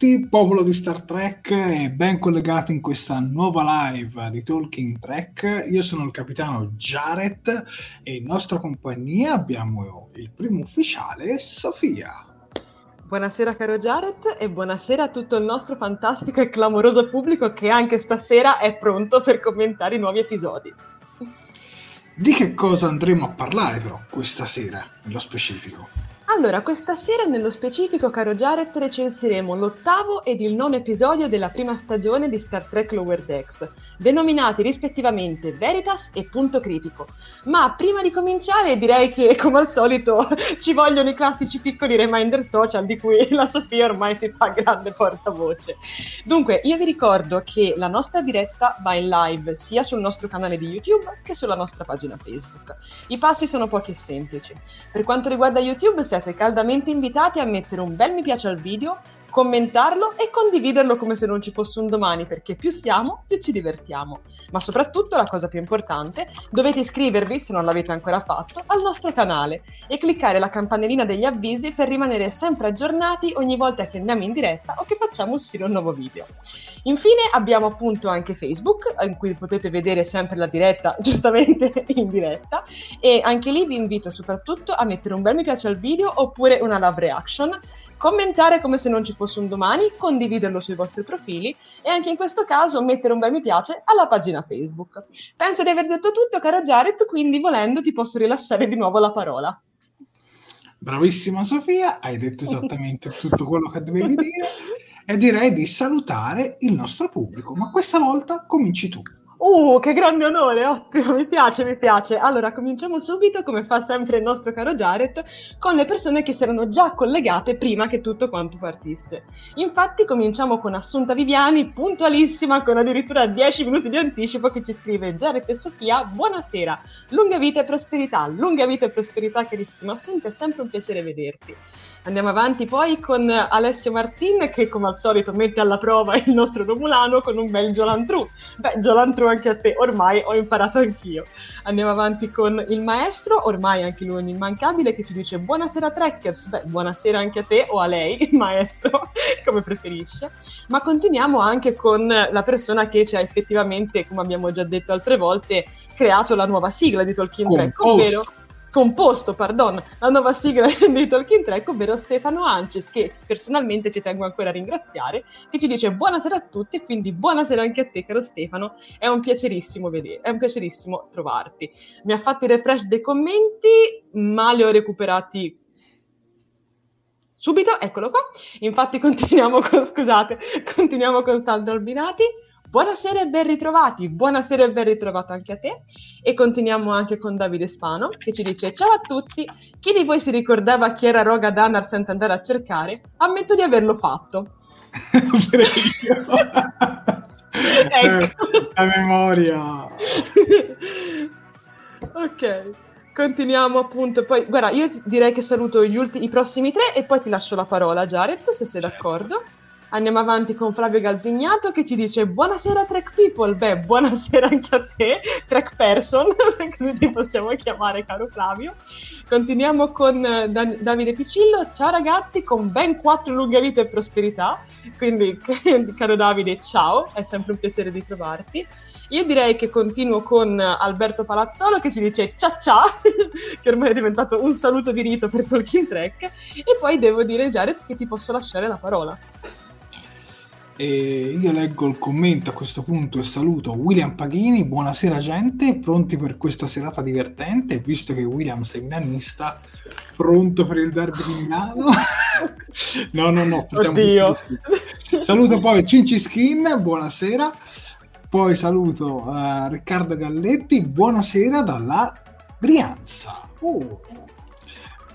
Tutti, popolo di Star Trek e ben collegati in questa nuova live di Talking Trek. Io sono il capitano Jared e in nostra compagnia abbiamo il primo ufficiale, Sofia. Buonasera caro Jared e buonasera a tutto il nostro fantastico e clamoroso pubblico che anche stasera è pronto per commentare i nuovi episodi. Di che cosa andremo a parlare però questa sera, nello specifico? Allora, questa sera nello specifico, caro Jared, recensiremo l'ottavo ed il nono episodio della prima stagione di Star Trek Lower Decks, denominati rispettivamente Veritas e Punto Critico. Ma prima di cominciare direi che, come al solito, ci vogliono i classici piccoli reminder social di cui la Sofia ormai si fa grande portavoce. Dunque, io vi ricordo che la nostra diretta va in live sia sul nostro canale di YouTube che sulla nostra pagina Facebook. I passi sono pochi e semplici. Per quanto riguarda YouTube, siete caldamente invitati a mettere un bel mi piace al video, commentarlo e condividerlo come se non ci fosse un domani, perché più siamo, più ci divertiamo. Ma soprattutto, la cosa più importante, dovete iscrivervi, se non l'avete ancora fatto, al nostro canale e cliccare la campanellina degli avvisi per rimanere sempre aggiornati ogni volta che andiamo in diretta o che facciamo uscire un nuovo video. Infine abbiamo appunto anche Facebook, in cui potete vedere sempre la diretta, giustamente in diretta, e anche lì vi invito soprattutto a mettere un bel mi piace al video oppure una love reaction, commentare come se non ci fosse un domani, condividerlo sui vostri profili e anche in questo caso mettere un bel mi piace alla pagina Facebook. Penso di aver detto tutto, caro Jared, quindi volendo ti posso rilasciare di nuovo la parola. Bravissima Sofia, hai detto esattamente tutto quello che dovevi dire e direi di salutare il nostro pubblico, ma questa volta cominci tu. Uh, che grande onore, ottimo, mi piace, mi piace. Allora, cominciamo subito, come fa sempre il nostro caro Jared, con le persone che si erano già collegate prima che tutto quanto partisse. Infatti, cominciamo con Assunta Viviani, puntualissima, con addirittura 10 minuti di anticipo, che ci scrive Jared e Sofia, buonasera, lunga vita e prosperità, lunga vita e prosperità, carissima Assunta, è sempre un piacere vederti. Andiamo avanti poi con Alessio Martin che come al solito mette alla prova il nostro Romulano con un bel Giolantru. Beh, Giolantru anche a te, ormai ho imparato anch'io. Andiamo avanti con il maestro, ormai anche lui un immancabile, che ci dice buonasera Trekkers. Beh, buonasera anche a te o a lei, maestro, come preferisce. Ma continuiamo anche con la persona che ci ha effettivamente, come abbiamo già detto altre volte, creato la nuova sigla di Tolkien Track, ovvero composto, pardon, la nuova sigla di Talking Track, ovvero Stefano Ances, che personalmente ci tengo ancora a ringraziare, che ci dice buonasera a tutti e quindi buonasera anche a te, caro Stefano, è un piacerissimo vedere, è un piacerissimo trovarti. Mi ha fatto il refresh dei commenti, ma li ho recuperati subito, eccolo qua. Infatti continuiamo con, scusate, continuiamo con Sandro Albinati. Buonasera e ben ritrovati, buonasera e ben ritrovato anche a te. E continuiamo anche con Davide Spano che ci dice ciao a tutti, chi di voi si ricordava chi era Roga Danar senza andare a cercare? Ammetto di averlo fatto. ecco. La memoria. ok. Continuiamo appunto, poi guarda, io direi che saluto gli ultimi, i prossimi tre e poi ti lascio la parola, Jared, se sei d'accordo. Andiamo avanti con Flavio Galzignato che ci dice buonasera Trek People, beh buonasera anche a te, Trek Person, come ti possiamo chiamare caro Flavio. Continuiamo con eh, Dan- Davide Picillo, ciao ragazzi, con ben quattro lunghe vite e prosperità, quindi caro Davide ciao, è sempre un piacere di trovarti. Io direi che continuo con Alberto Palazzolo che ci dice ciao ciao, che ormai è diventato un saluto di rito per Tolkien Trek, e poi devo dire Jared che ti posso lasciare la parola. E io leggo il commento a questo punto e saluto William Paghini. Buonasera, gente. Pronti per questa serata divertente? Visto che William sei milanista, pronto per il derby di Milano? no, no, no. Oddio. Saluto poi Cinci Skin. Buonasera. Poi saluto uh, Riccardo Galletti. Buonasera dalla Brianza. Oh.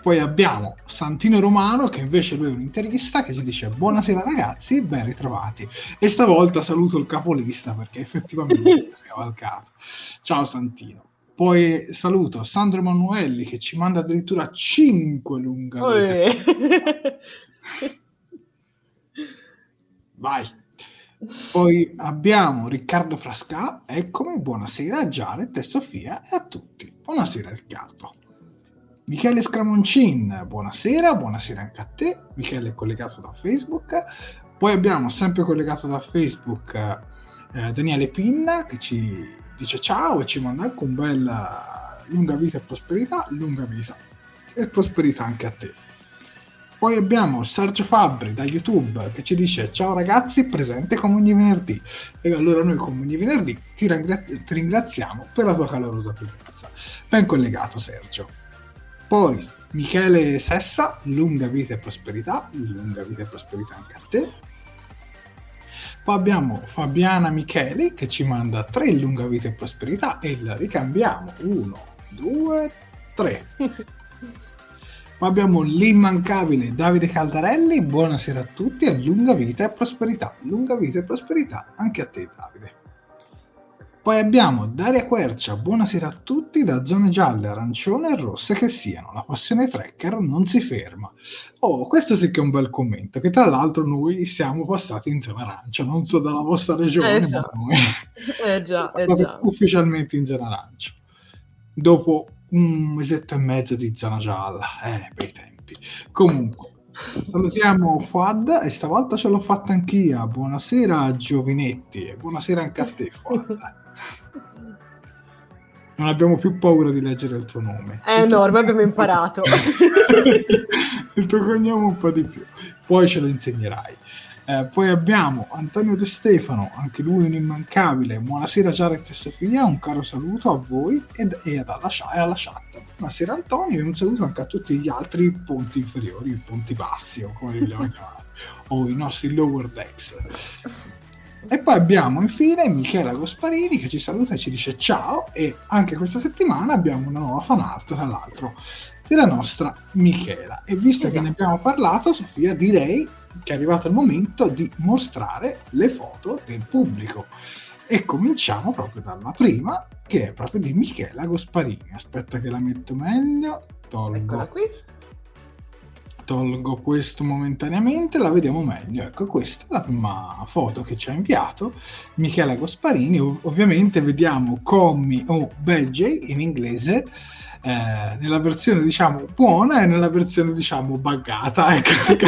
Poi abbiamo Santino Romano che invece lui è un interista che ci dice buonasera ragazzi, ben ritrovati. E stavolta saluto il capolista perché effettivamente è scavalcato. Ciao Santino. Poi saluto Sandro Emanuelli che ci manda addirittura 5 lunga. Vai. Poi abbiamo Riccardo Frasca, eccomi, buonasera a Janet e Sofia e a tutti. Buonasera Riccardo. Michele Scramoncin, buonasera, buonasera anche a te. Michele è collegato da Facebook. Poi abbiamo sempre collegato da Facebook eh, Daniele Pinna che ci dice ciao e ci manda anche un bel eh, lunga vita e prosperità, lunga vita e prosperità anche a te. Poi abbiamo Sergio Fabbri da YouTube che ci dice ciao ragazzi, presente come ogni venerdì. E allora noi come ogni venerdì ti, ringrazi- ti ringraziamo per la tua calorosa presenza. Ben collegato Sergio. Poi Michele Sessa, lunga vita e prosperità, lunga vita e prosperità anche a te. Poi abbiamo Fabiana Micheli che ci manda tre lunga vita e prosperità e la ricambiamo. Uno, due, tre. Poi abbiamo l'immancabile Davide Caldarelli, buonasera a tutti e lunga vita e prosperità. Lunga vita e prosperità anche a te Davide. Poi abbiamo Daria Quercia, buonasera a tutti da zone gialle, arancione e rosse che siano, la passione tracker non si ferma. Oh, questo sì che è un bel commento, che tra l'altro noi siamo passati in zona arancia, non so dalla vostra regione, eh, ma noi eh già, eh già. ufficialmente in zona arancia. Dopo un mesetto e mezzo di zona gialla, eh, bei tempi. Comunque, Salutiamo Fuad e stavolta ce l'ho fatta anch'io. Buonasera Giovinetti e buonasera anche a te Fuad. Non abbiamo più paura di leggere il tuo nome. Eh no, ormai abbiamo imparato. il tuo cognome un po' di più. Poi ce lo insegnerai. Eh, poi abbiamo Antonio De Stefano, anche lui un immancabile. Buonasera Jared e Sofia, un caro saluto a voi ed, e, alla, e alla chat. Buonasera Antonio e un saluto anche a tutti gli altri ponti inferiori, i ponti bassi o come li vogliamo chiamare, o i nostri lower decks. E poi abbiamo infine Michela Gosparini che ci saluta e ci dice ciao e anche questa settimana abbiamo una nuova fan art tra l'altro della nostra Michela. E visto esatto. che ne esatto. abbiamo parlato, Sofia, direi che è arrivato il momento di mostrare le foto del pubblico. E cominciamo proprio dalla prima, che è proprio di Michela Gosparini. Aspetta che la metto meglio. Tolgo. Eccola qui tolgo questo momentaneamente, la vediamo meglio. Ecco, questa è la prima foto che ci ha inviato Michela Gosparini. Ov- ovviamente vediamo Commi o Belge in inglese. Eh, nella versione diciamo buona e nella versione diciamo buggata ecco,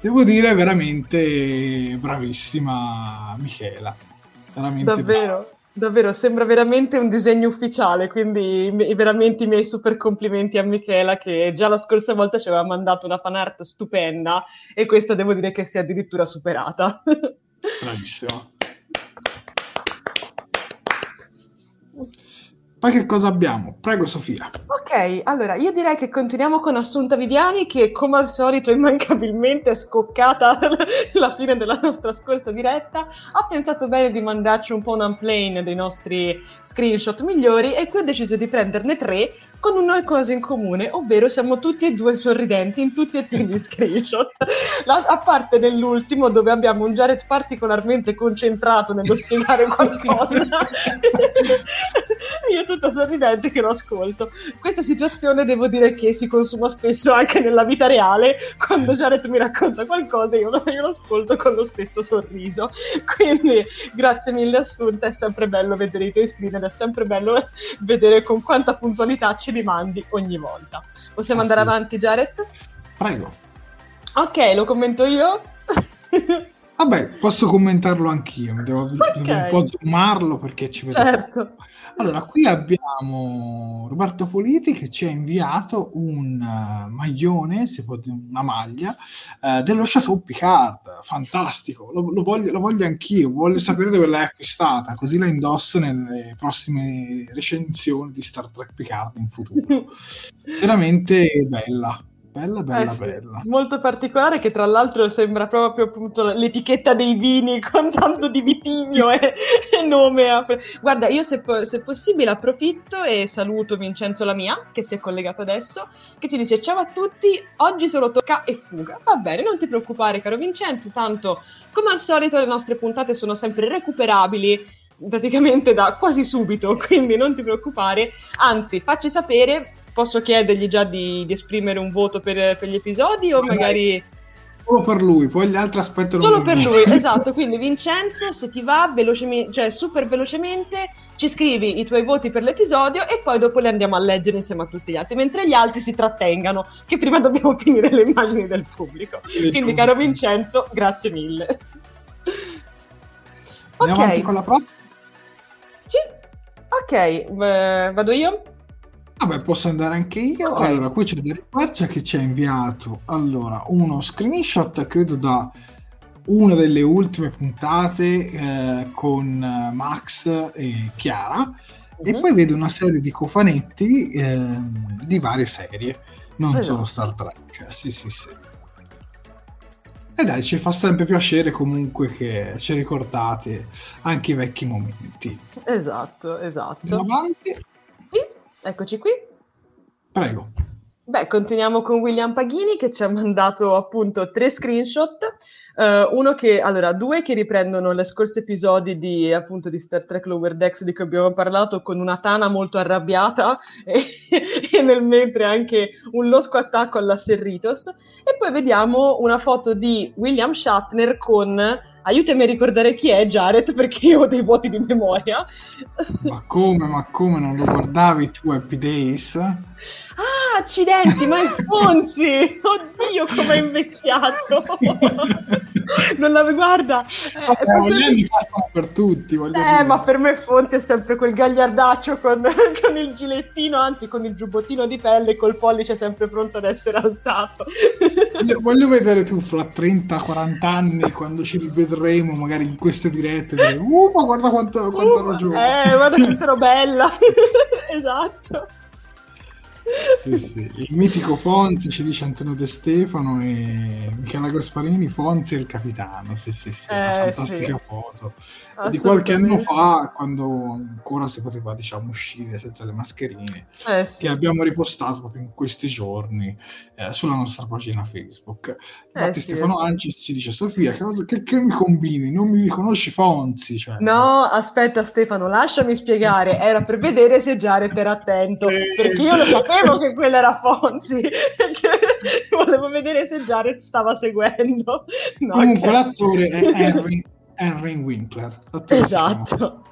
devo dire veramente bravissima Michela veramente davvero brava. Davvero, sembra veramente un disegno ufficiale, quindi veramente i miei super complimenti a Michela che già la scorsa volta ci aveva mandato una fan art stupenda e questa devo dire che si è addirittura superata. Bravissima. Poi che cosa abbiamo? Prego Sofia. Ok, allora io direi che continuiamo con Assunta Viviani che come al solito immancabilmente è scoccata la fine della nostra scorsa diretta. Ha pensato bene di mandarci un po' un unplane dei nostri screenshot migliori e qui ho deciso di prenderne tre con una cosa in comune, ovvero siamo tutti e due sorridenti in tutti e tre gli screenshot. La, a parte nell'ultimo dove abbiamo un Jared particolarmente concentrato nello spiegare qualcosa. io tutta sorridente che lo ascolto. Questa situazione devo dire che si consuma spesso anche nella vita reale, quando Jared mi racconta qualcosa io, io lo ascolto con lo stesso sorriso. Quindi grazie mille Assunta, è sempre bello vedere i tuoi screen ed è sempre bello vedere con quanta puntualità ci li mandi ogni volta. Possiamo ah, andare sì. avanti, Jared? Prego. Ok, lo commento io. Vabbè, posso commentarlo anch'io, devo, okay. devo un po' zoomarlo perché ci vedo. Certo. Allora, qui abbiamo Roberto Politi che ci ha inviato un uh, maglione, se può dire una maglia, uh, dello Chateau Picard, fantastico, lo, lo, voglio, lo, voglio, anch'io, voglio sapere dove l'hai acquistata, così la indosso nelle prossime recensioni di Star Trek Picard in futuro. Veramente bella. Bella, bella, eh sì, bella. Molto particolare che tra l'altro sembra proprio appunto l'etichetta dei vini con tanto di vitigno e, e nome. Guarda, io se, se, possibile approfitto e saluto Vincenzo Lamia che si è collegato adesso, che ti dice ciao a tutti, oggi solo tocca e fuga. Va bene, non ti preoccupare caro Vincenzo, tanto come al solito le nostre puntate sono sempre recuperabili praticamente da quasi subito, quindi non ti preoccupare, anzi facci sapere posso chiedergli già di, di esprimere un voto per, per, gli episodi o magari... Solo per lui, poi gli altri aspettano. Solo per lui, esatto. Quindi Vincenzo, se ti va, velocemente, cioè super velocemente, ci scrivi i tuoi voti per l'episodio e poi dopo li andiamo a leggere insieme a tutti gli altri, mentre gli altri si trattengano, che prima dobbiamo finire le immagini del pubblico. Quindi caro Vincenzo, grazie mille. Andiamo ok. con la prossima? Sì. Ok, v- vado io? Vabbè, posso andare anche io. Okay. Allora, qui c'è Derek Quercia che ci ha inviato allora, uno screenshot, credo da una delle ultime puntate eh, con eh, Max e Chiara. Uh-huh. E mhm. poi vedo una serie di cofanetti eh, di varie serie, non esatto. solo Star Trek. Sì, sì, sì. E dai, ci fa sempre piacere comunque che ci ricordate anche i vecchi momenti. Esatto, esatto. Andiamo avanti. Eccoci qui. Prego. Beh, continuiamo con William Paghini che ci ha mandato appunto tre screenshot, uh, uno che, allora, due che riprendono le scorse episodi di appunto di Star Trek Lower Decks di cui abbiamo parlato con una Tana molto arrabbiata e, e nel mentre anche un losco attacco alla Serritos e poi vediamo una foto di William Shatner con aiutami a ricordare chi è Jared perché io ho dei vuoti di memoria. Ma come, ma come non lo guardavi tu Happy Days? Ah, accidenti, ma è Fonzi! Oddio, come è invecchiato! non la guarda. Eh, Vabbè, gli anni passano per tutti. eh, dire. ma per me Fonzi è sempre quel gagliardaccio con, con, il gilettino, anzi con il giubbottino di pelle e col pollice sempre pronto ad essere alzato. voglio, voglio vedere tu fra 30-40 anni, quando ci rivedremo magari in queste dirette, dire, uh, ma guarda quanto, quanto uh, ero giovane. Eh, guarda quanto ero bella. esatto. Sì, sì. Il mitico Fonzi ci dice Antonio De Stefano e la Gasparini, Fonzi e il capitano. Sì, sì, sì, una Eh, fantastica sì. foto. Di qualche anno fa, quando ancora si poteva, diciamo, uscire senza le mascherine, Eh, sì. che abbiamo ripostato proprio in questi giorni eh, sulla nostra pagina Facebook. Infatti, sì, Stefano eh sì. Anci ci dice: Sofia, che, cosa- che- che mi combini? Non mi riconosci Fonzi? Cioè, No, aspetta Stefano, lasciami spiegare. Era per vedere se Jared era attento, perché io lo sapevo che quella era Fonzi, perché volevo vedere se Jared stava seguendo. No, Comunque, ok. l'attore è Henry, Henry Winkler. Chiama. Esatto.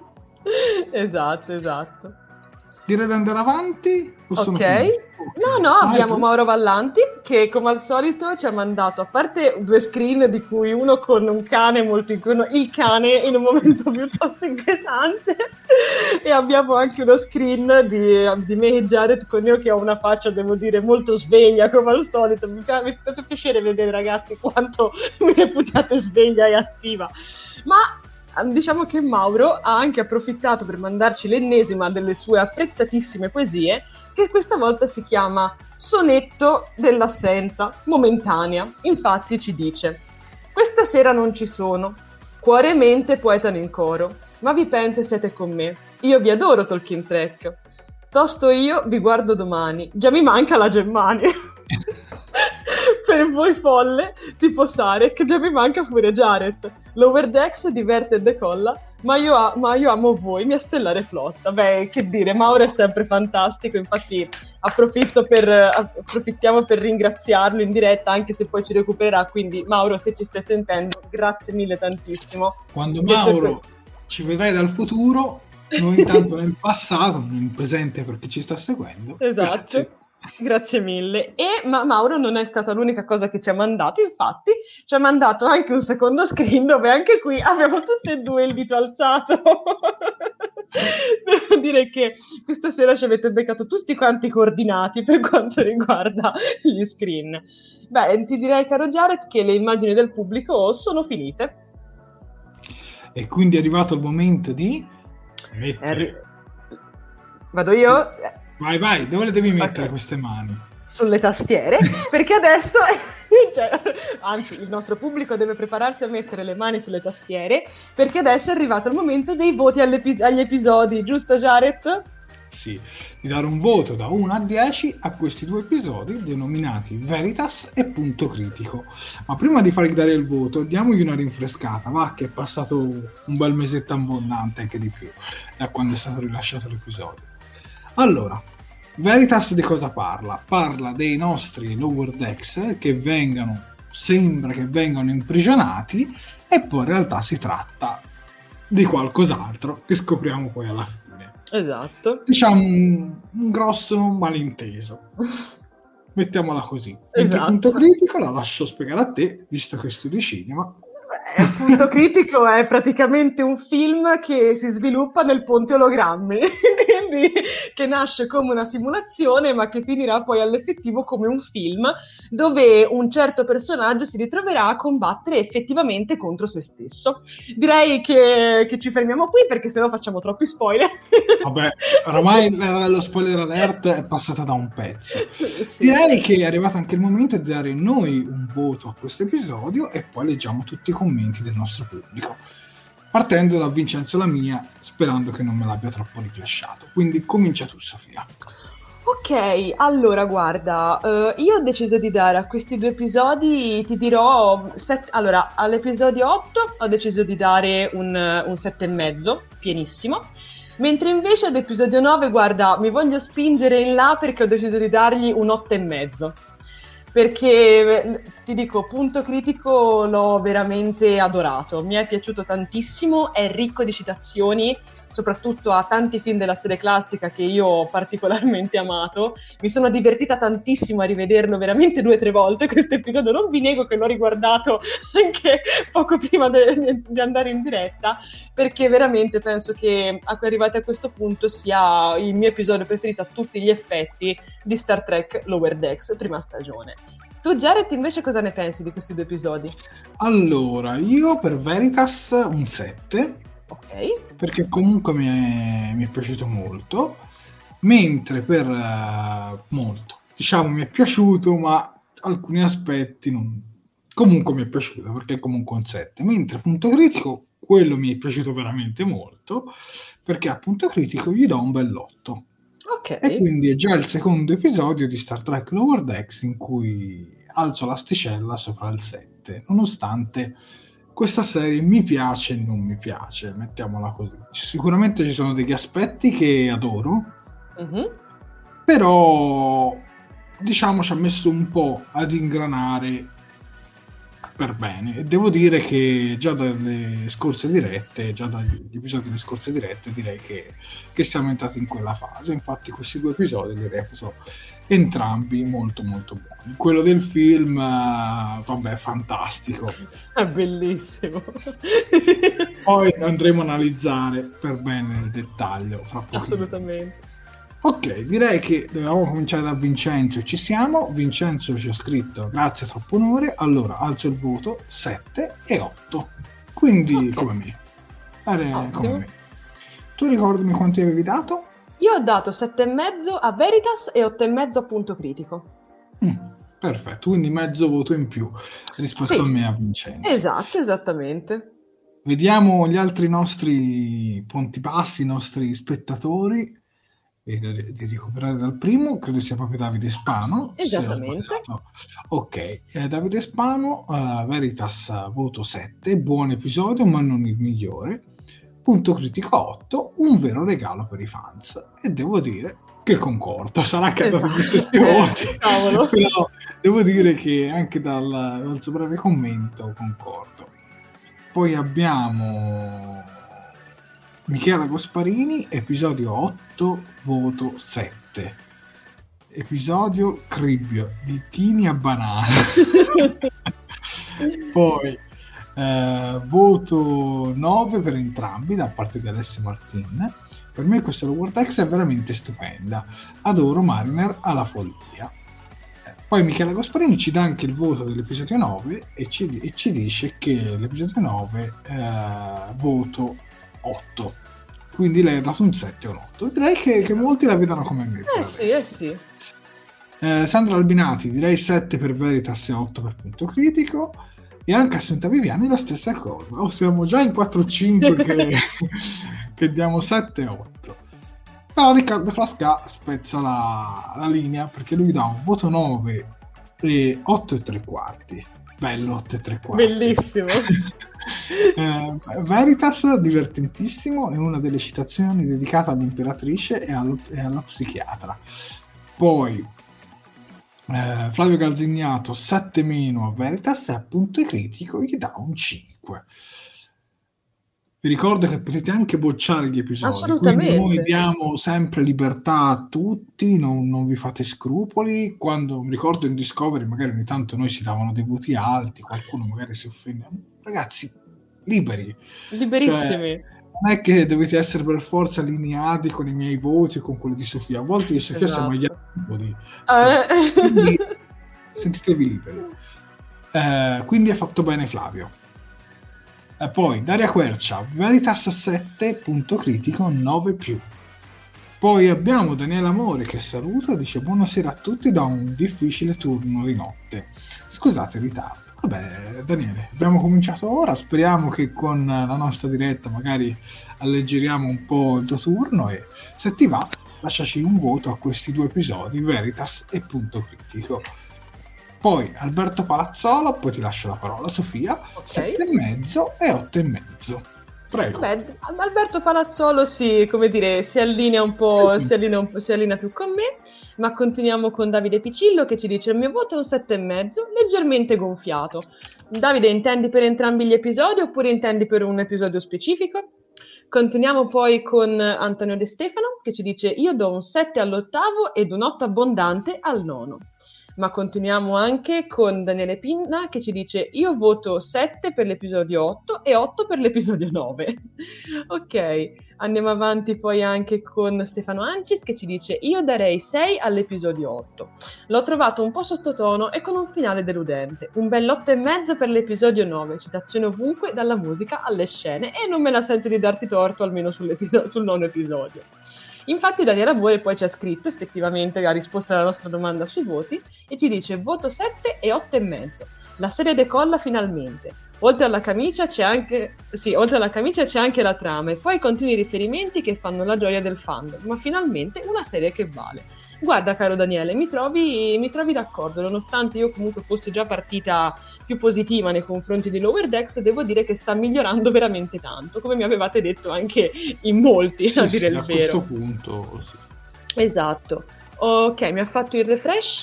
Esatto, esatto. Direi di andare avanti? o Ok. No, no, Vai abbiamo tu. Mauro Vallanti che come al solito ci ha mandato, a parte due screen di cui uno con un cane molto inquietante, il cane in un momento piuttosto inquietante, e abbiamo anche uno screen di, di me e Jared con io che ho una faccia, devo dire, molto sveglia come al solito. Mi fa, mi fa piacere vedere ragazzi quanto mi reputiate sveglia e attiva. Ma diciamo che Mauro ha anche approfittato per mandarci l'ennesima delle sue apprezzatissime poesie, che questa volta si chiama Sonetto dell'assenza momentanea. Infatti ci dice: Questa sera non ci sono, cuore e mente poetano in coro, ma vi penso e siete con me. Io vi adoro Tolkien Trek. Tosto io vi guardo domani, già mi manca la Germania. per voi folle, tipo Sarek, già mi manca pure Jared. Lower Decks diverte e decolla, ma io, a- ma io amo voi, mia stellare flotta. Beh, che dire, Mauro è sempre fantastico, infatti approfitto per, approfittiamo per ringraziarlo in diretta, anche se poi ci recupererà, quindi Mauro, se ci stai sentendo, grazie mille tantissimo. Quando Mauro ci vedrai dal futuro, noi intanto nel passato, nel presente per chi ci sta seguendo. Esatto. Grazie. Grazie mille. E ma Mauro non è stata l'unica cosa che ci ha mandato, infatti ci ha mandato anche un secondo screen dove anche qui abbiamo tutte e due il dito alzato. Devo dire che questa sera ci avete beccato tutti quanti coordinati per quanto riguarda gli screen. Beh, ti direi, caro Jared, che le immagini del pubblico sono finite. E quindi è arrivato il momento di mettere. arri- Vado io? Vai, vai, dove le devi mettere Ok. queste mani? sulle tastiere perché adesso cioè, anzi il nostro pubblico deve prepararsi a mettere le mani sulle tastiere perché adesso è arrivato il momento dei voti agli episodi giusto Jared? Sì, di dare un voto da 1 a 10 a questi due episodi denominati Veritas e Punto Critico. Ma prima di fargli dare il voto, diamogli una rinfrescata, va che è passato un bel mesetto abbondante, anche di più, da quando è stato rilasciato l'episodio. Allora, Veritas di cosa parla? Parla dei nostri Lower Decks che vengano, sembra che vengano imprigionati e poi in realtà si tratta di qualcos'altro che scopriamo poi alla fine. Esatto. Diciamo un, un grosso malinteso. Mettiamola così. Esatto. punto critico la lascio spiegare a te visto che studi cinema. Beh, il punto critico è praticamente un film che si sviluppa nel ponte ologrammi, quindi che nasce come una simulazione ma che finirà poi all'effettivo come un film dove un certo personaggio si ritroverà a combattere effettivamente contro se stesso. Direi che, che ci fermiamo qui perché sennò facciamo troppi spoiler. vabbè ormai l'era dello spoiler alert è passata da un pezzo Sì. direi che è arrivato anche il momento di dare noi un voto a questo episodio e poi leggiamo tutti i commenti del nostro pubblico partendo da Vincenzo Lamia sperando che non me l'abbia troppo riflashato. Quindi comincia tu Sofia. Ok, allora guarda, eh, io ho deciso di dare a questi due episodi, ti dirò, set- allora all'episodio 8 ho deciso di dare un, un 7,5, pienissimo, mentre invece ad episodio 9, guarda, mi voglio spingere in là perché ho deciso di dargli un 8,5. Perché ti dico, punto critico l'ho veramente adorato, mi è piaciuto tantissimo, è ricco di citazioni, soprattutto a tanti film della serie classica che io ho particolarmente amato. Mi sono divertita tantissimo a rivederlo veramente due o tre volte questo episodio. Non vi nego che l'ho riguardato anche poco prima di andare in diretta, perché veramente penso che arrivati a questo punto sia il mio episodio preferito a tutti gli effetti di Star Trek Lower Decks, prima stagione. Tu, Jared, invece cosa ne pensi di questi due episodi? allora io per Veritas un 7 Ok? perché comunque mi è, mi è piaciuto molto, mentre per eh, molto, diciamo, mi è piaciuto, ma alcuni aspetti non, comunque mi è piaciuta perché è comunque un 7, mentre punto critico, quello mi è piaciuto veramente molto, perché a punto critico gli do un bell'otto. Ok. E quindi è già il secondo episodio di Star Trek Lower Decks in cui alzo l'asticella sopra il 7, nonostante questa serie mi piace e non mi piace, mettiamola così. Sicuramente ci sono degli aspetti che adoro, Mhm. però diciamo ci ha messo un po' ad ingranare per bene e devo dire che già dalle scorse dirette già dagli episodi delle scorse dirette direi che, che siamo entrati in quella fase infatti questi due episodi li reputo entrambi molto molto buoni quello del film eh, vabbè fantastico È bellissimo. poi andremo a analizzare per bene nel dettaglio fra poco Assolutamente. Ok, direi che dobbiamo cominciare da Vincenzo. Ci siamo. Vincenzo ci ha scritto grazie, troppo onore. Allora alzo il voto 7 e 8. Quindi Ok. come me. Ottimo. come me. Tu ricordami quanti avevi dato? Io ho dato 7,5 a Veritas e 8,5 a punto critico. Mm, perfetto, quindi mezzo voto in più rispetto Sì. a me a Vincenzo. Esatto, esattamente. Vediamo gli altri nostri ponti passi, i nostri spettatori. Di recuperare dal primo, credo sia proprio Davide Spano. Esattamente. Ok, eh, Davide Spano, eh, Veritas voto 7, buon episodio ma non il migliore. Punto critico 8, un vero regalo per i fans. E devo dire che concordo, sarà che gli stessi Esatto. voti. Eh, cavolo. Però devo dire che anche dal, dal suo breve commento concordo. Poi abbiamo Michela Gasparini, episodio 8, voto 7. Episodio Cribbio di Tini a Banana. Poi eh, voto 9 per entrambi da parte di Alessio Martin. Per me questa Vortex è veramente stupenda. Adoro Mariner alla follia. Eh, Poi Michela Gasparini ci dà anche il voto dell'episodio 9 e ci, e ci dice che l'episodio 9 eh, voto 8. Quindi lei ha dato un 7 o un 8. Direi che, che molti la vedono come me. Eh sì, eh sì. Eh, Sandra Albinati, direi 7 per Veritas e 8 per punto critico. E anche Assunta Viviani la stessa cosa. O siamo già in 4-5 che, che diamo 7 e 8. Però Riccardo Frasca spezza la, la linea perché lui dà un voto 9 e 8 e 3 quarti. Bello 8 e 3 quarti. Bellissimo. Eh, Veritas, divertentissimo, è una delle citazioni dedicata all'imperatrice e, allo- e alla psichiatra. Poi eh, Flavio Calzignato 7 meno a Veritas e a punto critico gli dà un 5. Vi ricordo che potete anche bocciare gli episodi, Assolutamente. quindi noi diamo sempre libertà a tutti, non, non vi fate scrupoli. Quando mi ricordo in Discovery, magari ogni tanto noi si davano dei voti alti, qualcuno magari si offende. Ragazzi, liberi, Liberissimi. Non è che dovete essere per forza allineati con i miei voti o con quelli di Sofia. A volte io e Sofia Esatto. siamo agli antipodi. Eh. Quindi sentitevi liberi. Eh, quindi ha fatto bene Flavio. E poi Daria Quercia, Veritas 7, punto critico 9 più. Poi abbiamo Daniele Amore che saluta, dice buonasera a tutti da un difficile turno di notte. Scusate il ritardo. Vabbè, Daniele, abbiamo cominciato ora, speriamo che con la nostra diretta magari alleggeriamo un po' il tuo turno e se ti va lasciaci un voto a questi due episodi, Veritas e punto critico. Poi Alberto Palazzolo, poi ti lascio la parola Sofia, Ok. sette e mezzo e otto e mezzo. Prego. Beh, Alberto Palazzolo si, come dire, si allinea un po', si allinea, un po', si allinea più con me, ma continuiamo con Davide Picillo che ci dice il mio voto è un 7,5, leggermente gonfiato. Davide, intendi per entrambi gli episodi oppure intendi per un episodio specifico? Continuiamo poi con Antonio De Stefano che ci dice io do un 7 all'ottavo ed un 8 abbondante al nono. Ma continuiamo anche con Daniele Pinna che ci dice io voto 7 per l'episodio 8 e 8 per l'episodio 9. ok, andiamo avanti poi anche con Stefano Ancis che ci dice io darei 6 all'episodio 8. L'ho trovato un po' sottotono e con un finale deludente. Un bel 8,5 per l'episodio 9, citazione ovunque dalla musica alle scene e non me la sento di darti torto almeno sul nono episodio. Infatti Daniela Amore poi ci ha scritto, effettivamente ha risposto alla nostra domanda sui voti e ci dice voto 7 e 8,5. La serie decolla finalmente. Oltre alla camicia c'è anche, sì, oltre alla camicia c'è anche la trama e poi continui riferimenti che fanno la gioia del fandom, ma finalmente una serie che vale. Guarda, caro Daniele, mi trovi, mi trovi d'accordo, nonostante io comunque fossi già partita più positiva nei confronti di Lower Decks, devo dire che sta migliorando veramente tanto, come mi avevate detto anche in molti, sì, a dire sì, il a vero. questo punto sì. Esatto. Ok, mi ha fatto il refresh.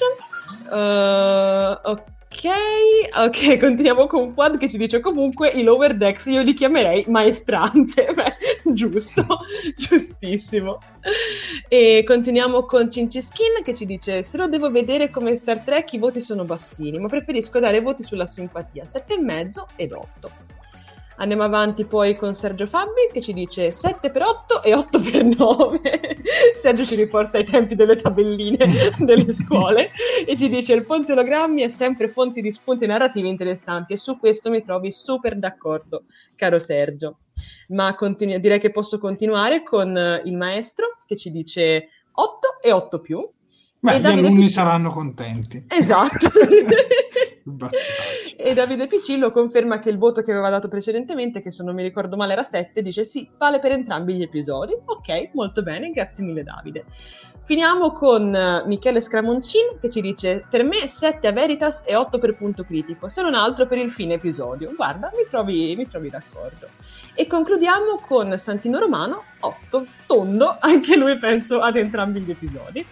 Uh, ok, ok, continuiamo con Fuad che ci dice comunque i lower decks io li chiamerei maestranze. Beh, giusto, giustissimo. E continuiamo con Cinciskin che ci dice se lo devo vedere come Star Trek i voti sono bassini, ma preferisco dare voti sulla simpatia, 7,5 ed 8. Andiamo avanti poi con Sergio Fabbi che ci dice 7 per 8 e 8 per 9. Sergio ci riporta ai tempi delle tabelline delle scuole e ci dice il ologrammi è sempre fonte di spunti narrativi interessanti e su questo mi trovi super d'accordo, caro Sergio. Ma continu- direi che posso continuare con uh, il maestro che ci dice 8 e 8 più. Beh, gli alunni Pic- saranno contenti. Esatto. E Davide Piccillo conferma che il voto che aveva dato precedentemente, che se non mi ricordo male era 7, dice sì, vale per entrambi gli episodi. Ok, molto bene, grazie mille Davide. Finiamo con uh, Michele Scramoncin che ci dice per me 7 a Veritas e 8 per punto critico, se non altro per il fine episodio. Guarda, mi trovi, mi trovi d'accordo. E concludiamo con Santino Romano, 8, tondo, anche lui penso ad entrambi gli episodi.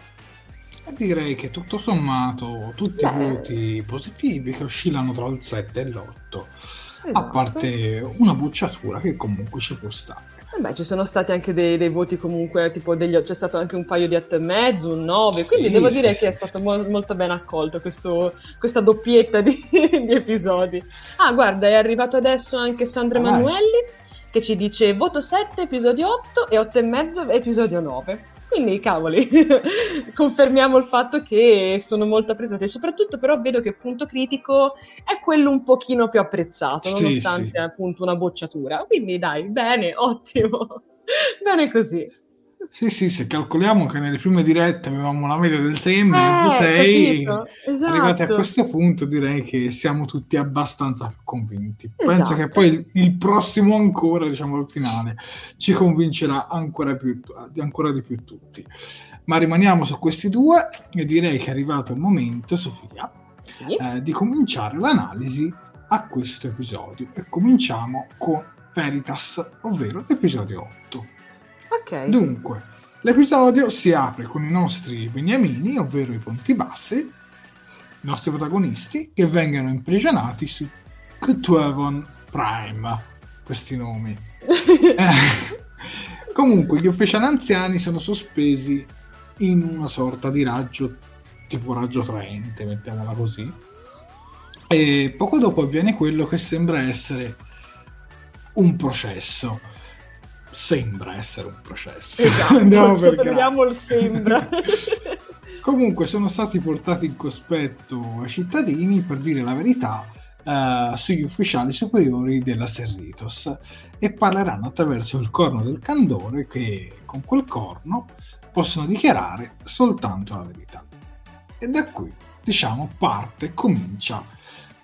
Direi che tutto sommato tutti Beh. voti positivi che oscillano tra il 7 e l'8, a Esatto. parte una bocciatura che comunque ci può stare. Eh beh, ci sono stati anche dei, dei voti comunque, tipo degli, c'è stato anche un paio di 8 e mezzo, un 9, quindi Sì, devo sì, dire sì, che è stato mo- molto ben accolto questo- questa doppietta di, di episodi. Ah, guarda, è arrivato adesso anche Sandra Ah, vai. Emanuelli che ci dice voto 7, episodio 8 e 8 e mezzo, episodio 9. Quindi, cavoli, confermiamo il fatto che sono molto apprezzati. Soprattutto, però, vedo che punto critico è quello un pochino più apprezzato, Sì, nonostante sì. appunto una bocciatura. Quindi, dai, bene, ottimo. bene così. Sì, sì, se calcoliamo che nelle prime dirette avevamo la media del 6 e mezzo, Eh, 6, capito? arrivati a Esatto. questo punto direi che siamo tutti abbastanza convinti. Penso Esatto. che poi il, il prossimo ancora, diciamo il finale, ci convincerà ancora, più, ancora di più tutti. Ma rimaniamo su questi due e direi che è arrivato il momento, Sofia, Sì. eh, di cominciare l'analisi a questo episodio e cominciamo con Veritas, ovvero l'episodio 8. Ok. Dunque, l'episodio si apre con i nostri beniamini, ovvero i Ponti Bassi, i nostri protagonisti, che vengono imprigionati su Ktuevon Prime. Questi nomi. Eh, Comunque, gli ufficiali anziani sono sospesi in una sorta di raggio, tipo raggio traente, mettiamola così. E poco dopo avviene quello che sembra essere un processo. Sembra essere un processo. Andiamo Esatto, per sottolineiamo il sembra. Comunque sono stati portati in cospetto ai cittadini per dire la verità eh, sugli ufficiali superiori della Serritos e parleranno attraverso il corno del candore che con quel corno possono dichiarare soltanto la verità. E da qui, diciamo, parte, comincia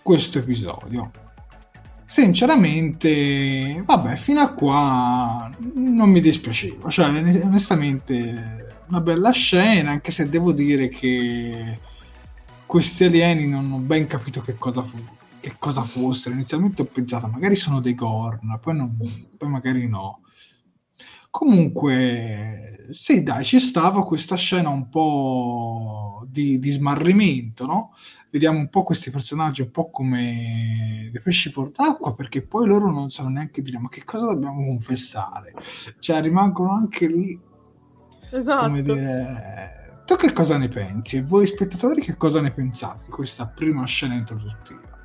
questo episodio. Sinceramente, vabbè, fino a qua non mi dispiaceva, cioè onestamente una bella scena, anche se devo dire che questi alieni non ho ben capito che cosa, fu- che cosa fossero. Inizialmente ho pensato magari sono dei Gorn, poi, non- poi magari no. Comunque, sì, dai, ci stava questa scena un po' di, di smarrimento, no? Vediamo un po' questi personaggi un po' come dei pesci fuor d'acqua, perché poi loro non sanno neanche dire ma che cosa dobbiamo confessare. Cioè, rimangono anche lì esatto. come dire, tu che cosa ne pensi? E voi spettatori che cosa ne pensate di questa prima scena introduttiva?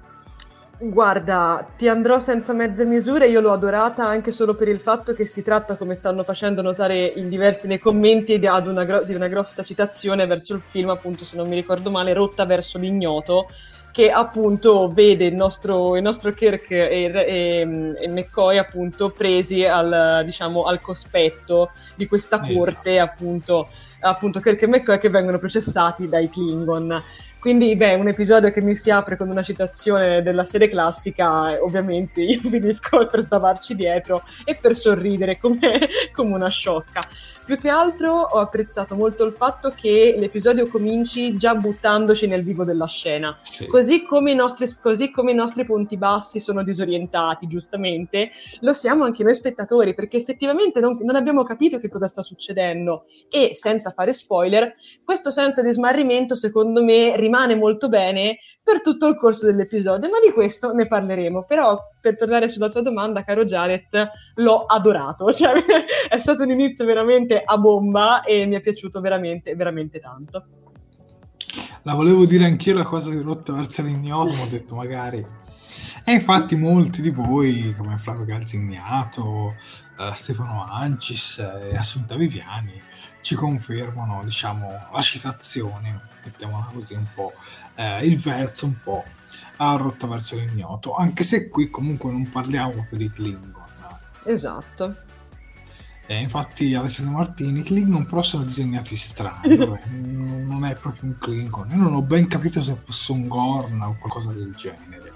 Guarda, ti andrò senza mezze misure, io l'ho adorata anche solo per il fatto che si tratta, come stanno facendo notare in diversi nei commenti, di, ad una, gro- di una grossa citazione verso il film, appunto, se non mi ricordo male, Rotta verso l'ignoto, che appunto vede il nostro, il nostro Kirk e, e, e McCoy appunto presi al, diciamo, al cospetto di questa Esatto. corte, appunto, appunto Kirk e McCoy che vengono processati dai Klingon. Quindi, beh, un episodio che mi si apre con una citazione della serie classica, ovviamente io finisco per stavarci dietro e per sorridere come, come una sciocca. Più che altro ho apprezzato molto il fatto che l'episodio cominci già buttandoci nel vivo della scena. Sì. Così, come nostri, così, come i nostri, punti bassi sono disorientati, giustamente, lo siamo anche noi spettatori, perché effettivamente non, non abbiamo capito che cosa sta succedendo. E senza fare spoiler, questo senso di smarrimento, secondo me, rimane molto bene per tutto il corso dell'episodio, ma di questo ne parleremo. Però, per tornare sulla tua domanda, caro Jared, l'ho adorato. Cioè, è stato un inizio veramente a bomba e mi è piaciuto veramente, veramente tanto. La volevo dire anch'io la cosa di Rotta verso l'ignoto, ma ho detto magari. E infatti molti di voi, come Flavio Galzignato, uh, Stefano Ancis e Assunta Viviani, ci confermano, diciamo, la citazione, mettiamola così un po', eh, il verso un po' a rotta verso l'ignoto, anche se qui comunque non parliamo proprio di Klingon. Esatto. Eh, infatti Alessandro Martini, i Klingon però sono disegnati strani, non è proprio un Klingon. Io non ho ben capito se fosse un Gorn o qualcosa del genere.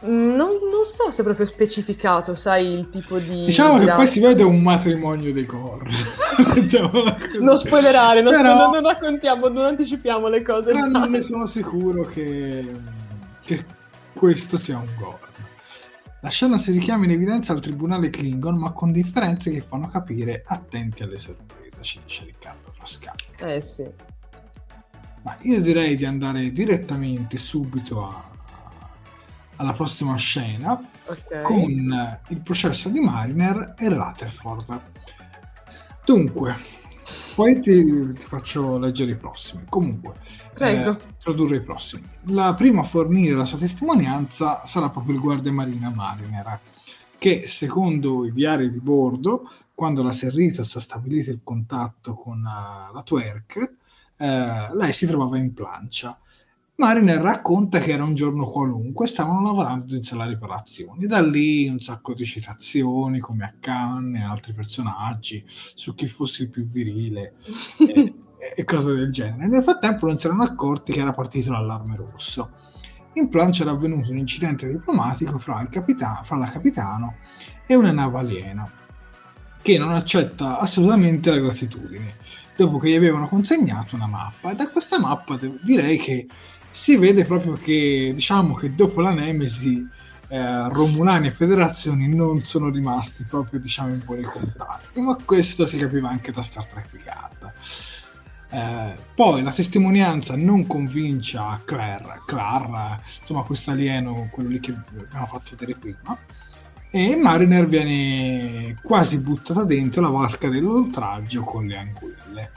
Non, non, so se è proprio specificato, sai, il tipo di... Diciamo che poi si vede un matrimonio dei Gorn. non spoilerare, non, però... non, non, raccontiamo, non anticipiamo le cose. Però non ne sono sicuro che, che questo sia un Gorn. La scena si richiama in evidenza al tribunale Klingon, ma con differenze che fanno capire attenti alle sorprese, ci dice Riccardo Frascati. Eh sì. Ma io direi di andare direttamente subito a, alla prossima scena okay. con il processo di Mariner e Rutherford. Dunque, poi ti, ti, faccio leggere i prossimi. Comunque, eh, introdurre i prossimi. La prima a fornire la sua testimonianza sarà proprio il guardia marina Mariner, che secondo i diari di bordo, quando la Serritos ha stabilito il contatto con uh, la Twerk, eh, lei si trovava in plancia Mariner racconta che era un giorno qualunque, stavano lavorando in sala riparazioni. Da lì un sacco di citazioni come a Khan e altri personaggi su chi fosse il più virile e, e, cose del genere. Nel frattempo non si erano accorti che era partito l'allarme rosso. In plancia era avvenuto un incidente diplomatico fra, capitano, fra la capitano e una nave aliena che non accetta assolutamente la gratitudine dopo che gli avevano consegnato una mappa e da questa mappa direi che si vede proprio che diciamo che dopo la Nemesi eh, Romulani e Federazioni non sono rimasti proprio diciamo in buoni contatti ma questo si capiva anche da Star Trek Picard eh, poi la testimonianza non convince a Claire, Claire insomma questo alieno quello lì che abbiamo fatto vedere prima e Mariner viene quasi buttata dentro la vasca dell'oltraggio con le anguille.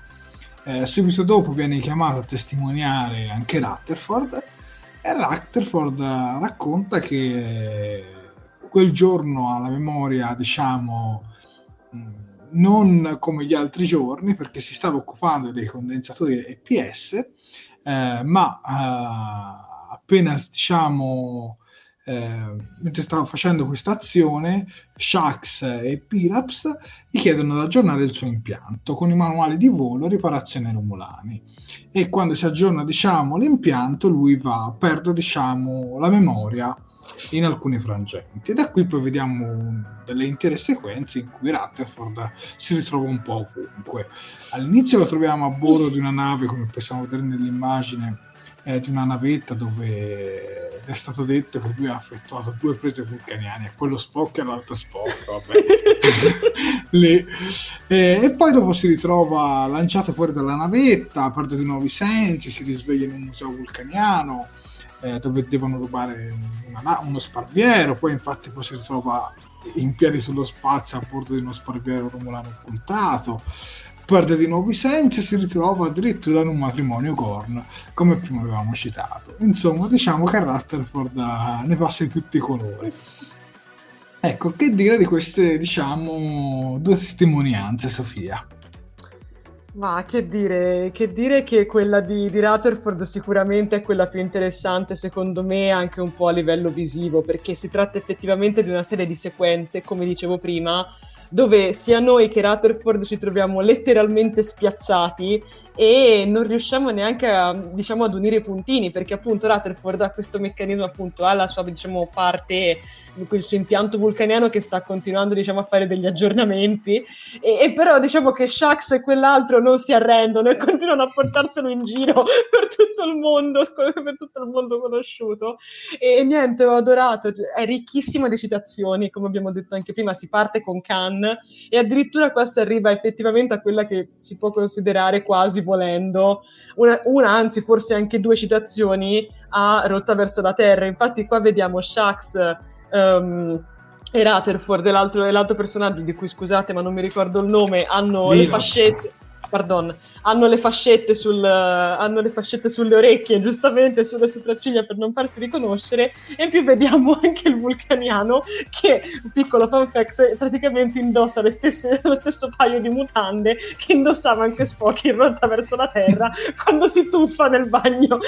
Eh, subito dopo viene chiamato a testimoniare anche Rutherford e Rutherford racconta che quel giorno ha la memoria, diciamo, mm, non come gli altri giorni perché si stava occupando dei condensatori EPS, eh, ma eh, appena diciamo eh, mentre stava facendo questa azione, Shax e Piraps gli chiedono di aggiornare il suo impianto con i manuali di volo e riparazione romulani. E quando si aggiorna diciamo, l'impianto, lui va, perde diciamo, la memoria in alcuni frangenti. E da qui poi vediamo delle intere sequenze in cui Rutherford si ritrova un po' ovunque. All'inizio lo troviamo a bordo di una nave, come possiamo vedere nell'immagine, eh, di una navetta dove è stato detto che lui ha effettuato due prese vulcaniane, quello Spock e l'altro Spock, e, e, poi dopo si ritrova lanciato fuori dalla navetta, perde di nuovi sensi, si risveglia in un museo vulcaniano eh, dove devono rubare una, uno sparviero, poi infatti poi si ritrova in piedi sullo spazio a bordo di uno sparviero romulano occultato perde di nuovo i sensi e si ritrova addirittura in un matrimonio Gorn, come prima avevamo citato. Insomma, diciamo che Rutherford ne passa di tutti i colori. Ecco, che dire di queste, diciamo, due testimonianze, Sofia? Ma che dire, che dire che quella di, di, Rutherford sicuramente è quella più interessante secondo me anche un po' a livello visivo perché si tratta effettivamente di una serie di sequenze, come dicevo prima, dove sia noi che Rutherford ci troviamo letteralmente spiazzati e non riusciamo neanche a, diciamo, ad unire i puntini perché appunto Rutherford ha questo meccanismo appunto ha la sua diciamo, parte il suo impianto vulcaniano che sta continuando diciamo, a fare degli aggiornamenti. E, e, però diciamo che Shax e quell'altro non si arrendono e continuano a portarselo in giro per tutto il mondo per tutto il mondo conosciuto. E, e niente ho adorato è ricchissimo di citazioni come abbiamo detto anche prima si parte con Khan e addirittura qua si arriva effettivamente a quella che si può considerare quasi volendo una, una anzi forse anche due citazioni a Rotta verso la Terra infatti qua vediamo Shax um, e Rutherford e l'altro, l'altro personaggio di cui scusate ma non mi ricordo il nome hanno Linux. le fascette pardon, hanno le, fascette sul, hanno le fascette sulle orecchie, giustamente sulle sopracciglia per non farsi riconoscere, e in più vediamo anche il vulcaniano che, piccolo fun fact, praticamente indossa stesse, lo stesso paio di mutande che indossava anche Spock in rotta verso la Terra quando si tuffa nel bagno,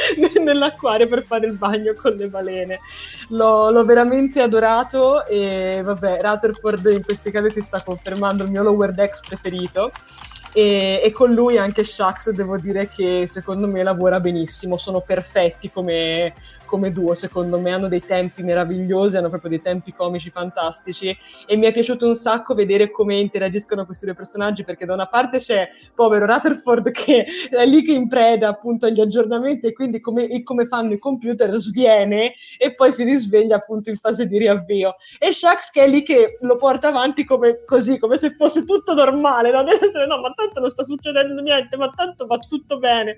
nell'acquario per fare il bagno con le balene. L'ho, l'ho veramente adorato e vabbè, Rutherford in questi casi si sta confermando il mio lower decks preferito e, e, con lui anche Shax devo dire che secondo me lavora benissimo, sono perfetti come, come duo, secondo me. Hanno dei tempi meravigliosi, hanno proprio dei tempi comici fantastici. E mi è piaciuto un sacco vedere come interagiscono questi due personaggi perché da una parte c'è povero Rutherford che è lì che in preda appunto agli aggiornamenti e quindi come, come fanno i computer sviene e poi si risveglia appunto in fase di riavvio. E Shax che è lì che lo porta avanti come così, come se fosse tutto normale, no? no ma tanto non sta succedendo niente, ma tanto va tutto bene.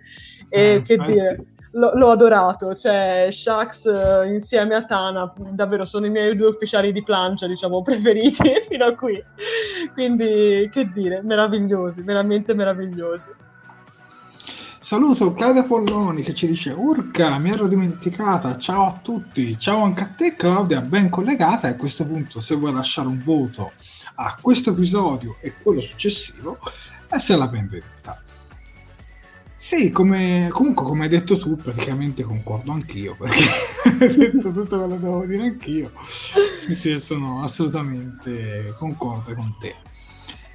E eh, che dire l- l'ho adorato, cioè Shax uh, insieme a Tana davvero sono i miei due ufficiali di plancia, diciamo, preferiti fino a qui. Quindi, che dire, meravigliosi, veramente meravigliosi. Saluto Claudia Polloni che ci dice Urca, mi ero dimenticata, ciao a tutti, ciao anche a te Claudia, ben collegata. E a questo punto se vuoi lasciare un voto a questo episodio e quello successivo, eh, sei la benvenuta. Sì, come, comunque come hai detto tu, praticamente concordo anch'io, perché hai detto tutto quello che devo dire anch'io. Sì, sì, sono assolutamente concorde con te.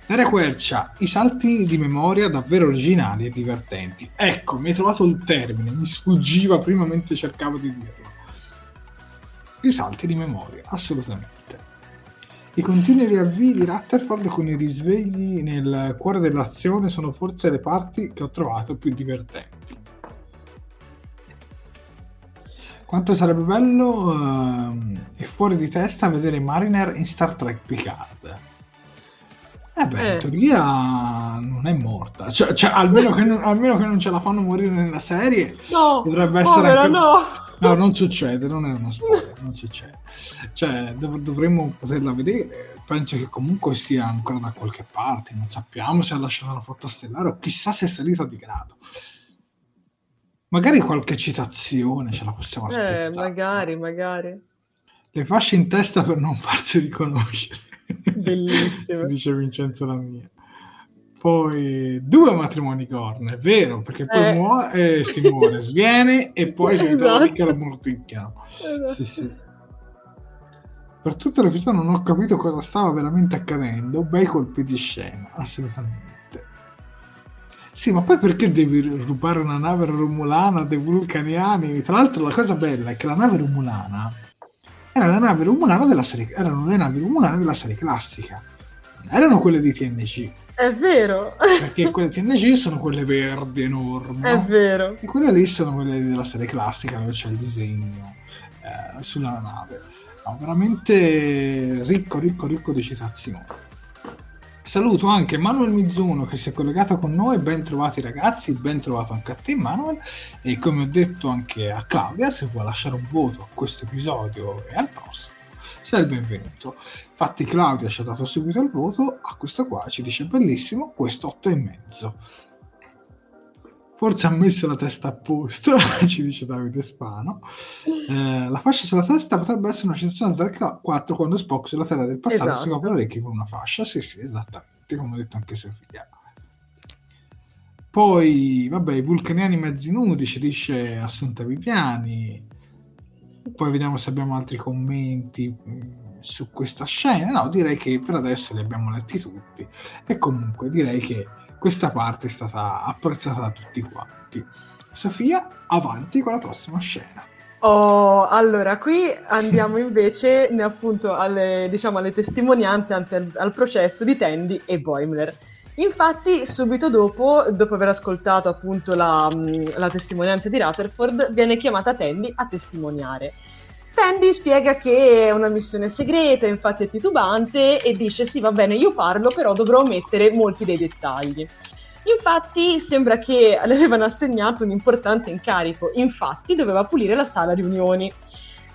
Daria Quercia, i salti di memoria davvero originali e divertenti. Ecco, mi hai trovato il termine, mi sfuggiva prima mentre cercavo di dirlo. I salti di memoria, assolutamente. I continui riavvii di Rutherford con i risvegli nel cuore dell'azione sono forse le parti che ho trovato più divertenti. Quanto sarebbe bello uh, e fuori di testa vedere Mariner in Star Trek Picard. Eh beh, eh. in teoria non è morta. Cioè, cioè almeno, che non, almeno, che non, ce la fanno morire nella serie. No, dovrebbe essere. Povera, anche... no. no, non succede, non è uno spoiler, non succede. Cioè, dov- dovremmo poterla vedere. Penso che comunque sia ancora da qualche parte. Non sappiamo se ha lasciato la flotta stellare o chissà se è salita di grado. Magari qualche citazione ce la possiamo eh, aspettare. Eh, magari, magari. Le fasce in testa per non farsi riconoscere. Bellissimo. dice Vincenzo la mia. Poi due matrimoni corna, è vero, perché poi eh. muore, eh, si muore, sviene e poi si ritrova esatto. che la morticchiano. Esatto. Sì, sì. Per tutto l'episodio non ho capito cosa stava veramente accadendo. Bei colpi di scena, assolutamente. Sì, ma poi perché devi rubare una nave romulana dei vulcaniani? Tra l'altro la cosa bella è che la nave romulana era la nave romulana della serie, erano le navi romulane della serie classica, non erano quelle di TNG. È vero. Perché quelle TNG sono quelle verdi enormi. È vero. E quelle lì sono quelle della serie classica dove c'è il disegno eh, sulla nave. No, veramente ricco, ricco, ricco di citazioni. Saluto anche Manuel Mizuno che si è collegato con noi, ben trovati ragazzi, ben trovato anche a te Manuel e come ho detto anche a Claudia, se vuoi lasciare un voto a questo episodio e al prossimo, sei il benvenuto. Infatti Claudia ci ha dato subito il voto, a questo qua ci dice bellissimo, questo 8 e mezzo. Forse ha messo la testa a posto, ci dice Davide Spano. Eh, la fascia sulla testa potrebbe essere una citazione Dark 4 quando Spock sulla terra del passato esatto. si copre le orecchie con una fascia. Sì, sì, esattamente, come ha detto anche Sofia. Poi, vabbè, i vulcaniani mezzi nudi, ci dice Assunta Viviani. Poi vediamo se abbiamo altri commenti su questa scena? No, direi che per adesso li abbiamo letti tutti e comunque direi che questa parte è stata apprezzata da tutti quanti. Sofia, avanti con la prossima scena. Oh, allora, qui andiamo invece appunto alle, diciamo, alle testimonianze, anzi al, al, processo di Tandy e Boimler. Infatti, subito dopo, dopo aver ascoltato appunto la, la testimonianza di Rutherford, viene chiamata Tandy a testimoniare. Tandy spiega che è una missione segreta, infatti è titubante e dice sì va bene io parlo però dovrò omettere molti dei dettagli. Infatti sembra che le avevano assegnato un importante incarico, infatti doveva pulire la sala riunioni.